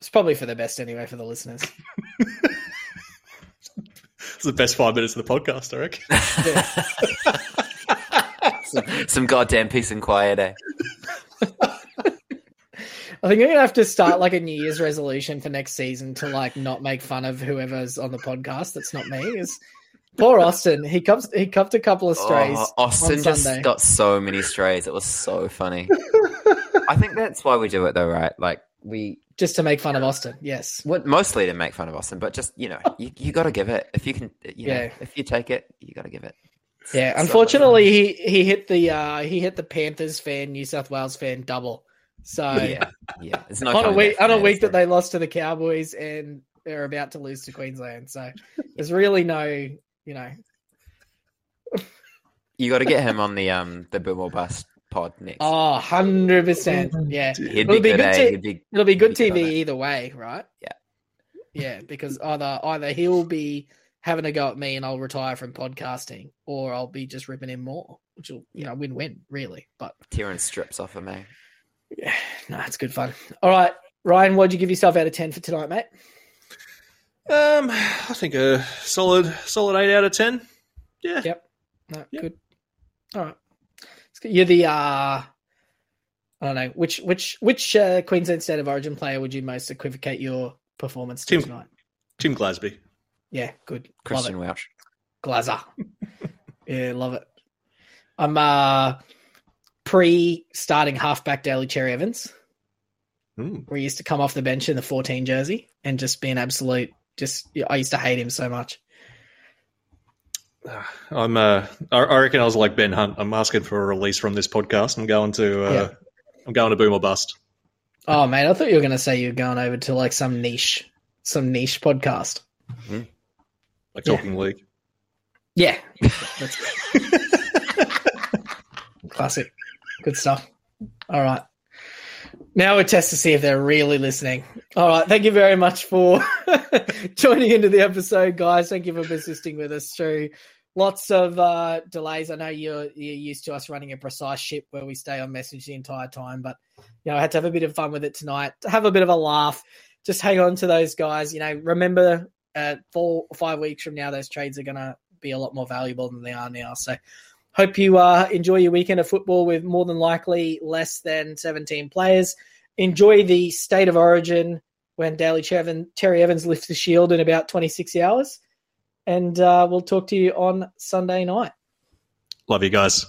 Speaker 1: It's probably for the best anyway for the listeners.
Speaker 3: It's the best five minutes of the podcast, I reckon.
Speaker 2: some, some goddamn peace and quiet, eh?
Speaker 1: I think I'm gonna have to start like a New Year's resolution for next season to like not make fun of whoever's on the podcast. That's not me. Is poor Austin? He comes. He cupped a couple of strays.
Speaker 2: Oh, Austin
Speaker 1: on
Speaker 2: just
Speaker 1: Sunday.
Speaker 2: got so many strays. It was so funny. I think that's why we do it, though, right? Like we
Speaker 1: just to make fun of Austin. Yes.
Speaker 2: what mostly to make fun of Austin, but just you know, you, you got to give it if you can. You know,
Speaker 1: Yeah.
Speaker 2: if you take it, you got to give it.
Speaker 1: Yeah.
Speaker 2: So-
Speaker 1: Unfortunately, he he hit the uh he hit the Panthers fan, New South Wales fan double. So
Speaker 2: yeah, yeah. It's not
Speaker 1: on a week on a week that they lost to the Cowboys and they're about to lose to Queensland. So there's really no you know
Speaker 2: you got to get him on the um the boom or bust pod next.
Speaker 1: oh 100 percent yeah.
Speaker 2: He'd
Speaker 1: it'll
Speaker 2: be
Speaker 1: be
Speaker 2: good.
Speaker 1: good
Speaker 2: eh?
Speaker 1: to-
Speaker 2: He'd be
Speaker 1: It'll be good TV
Speaker 2: good
Speaker 1: either way, right?
Speaker 2: Yeah.
Speaker 1: Yeah, because either either he'll be having a go at me and I'll retire from podcasting, or I'll be just ripping him more, which will you know win win really. But
Speaker 2: tearing strips off of me.
Speaker 1: yeah, no, it's good fun. All right, Ryan, what'd you give yourself out of ten for tonight, mate?
Speaker 3: Um, I think a solid, solid eight out of ten. Yeah,
Speaker 1: Yep. No,
Speaker 3: Yep.
Speaker 1: good. All right, It's good. You're the uh, I don't know which which which uh, Queensland State of Origin player would you most equivocate your performance to
Speaker 3: Tim-
Speaker 1: tonight?
Speaker 3: Tim Glasby.
Speaker 1: Yeah, good.
Speaker 2: Christian
Speaker 1: Love.
Speaker 2: Welch.
Speaker 1: Glazer. yeah, love it. I'm uh pre starting halfback Daly Cherry Evans, where he used to come off the bench in the 14 jersey and just be an absolute just I used to hate him so much.
Speaker 3: I'm. Uh, I, I reckon I was like Ben Hunt. I'm asking for a release from this podcast. I'm going to. Uh,
Speaker 1: Yeah.
Speaker 3: I'm going to boom or bust.
Speaker 1: Oh man, I thought you were gonna say you were going over to like some niche some niche podcast.
Speaker 3: Like
Speaker 1: Yeah.
Speaker 3: talking league.
Speaker 1: Yeah. That's classic. Good stuff. All right. Now we test to see if they're really listening. All right. Thank you very much for joining into the episode, guys. Thank you for persisting with us through lots of uh, delays. I know you're you're used to us running a precise ship where we stay on message the entire time, but you know, I had to have a bit of fun with it tonight. Have a bit of a laugh. Just hang on to those guys. You know, remember uh, four or five weeks from now, those trades are going to be a lot more valuable than they are now. So, hope you uh, enjoy your weekend of football with more than likely less than 17 players. Enjoy the state of origin when Daly Chevin, Terry Evans lifts the shield in about 26 hours. And uh, we'll talk to you on Sunday night.
Speaker 3: Love you guys.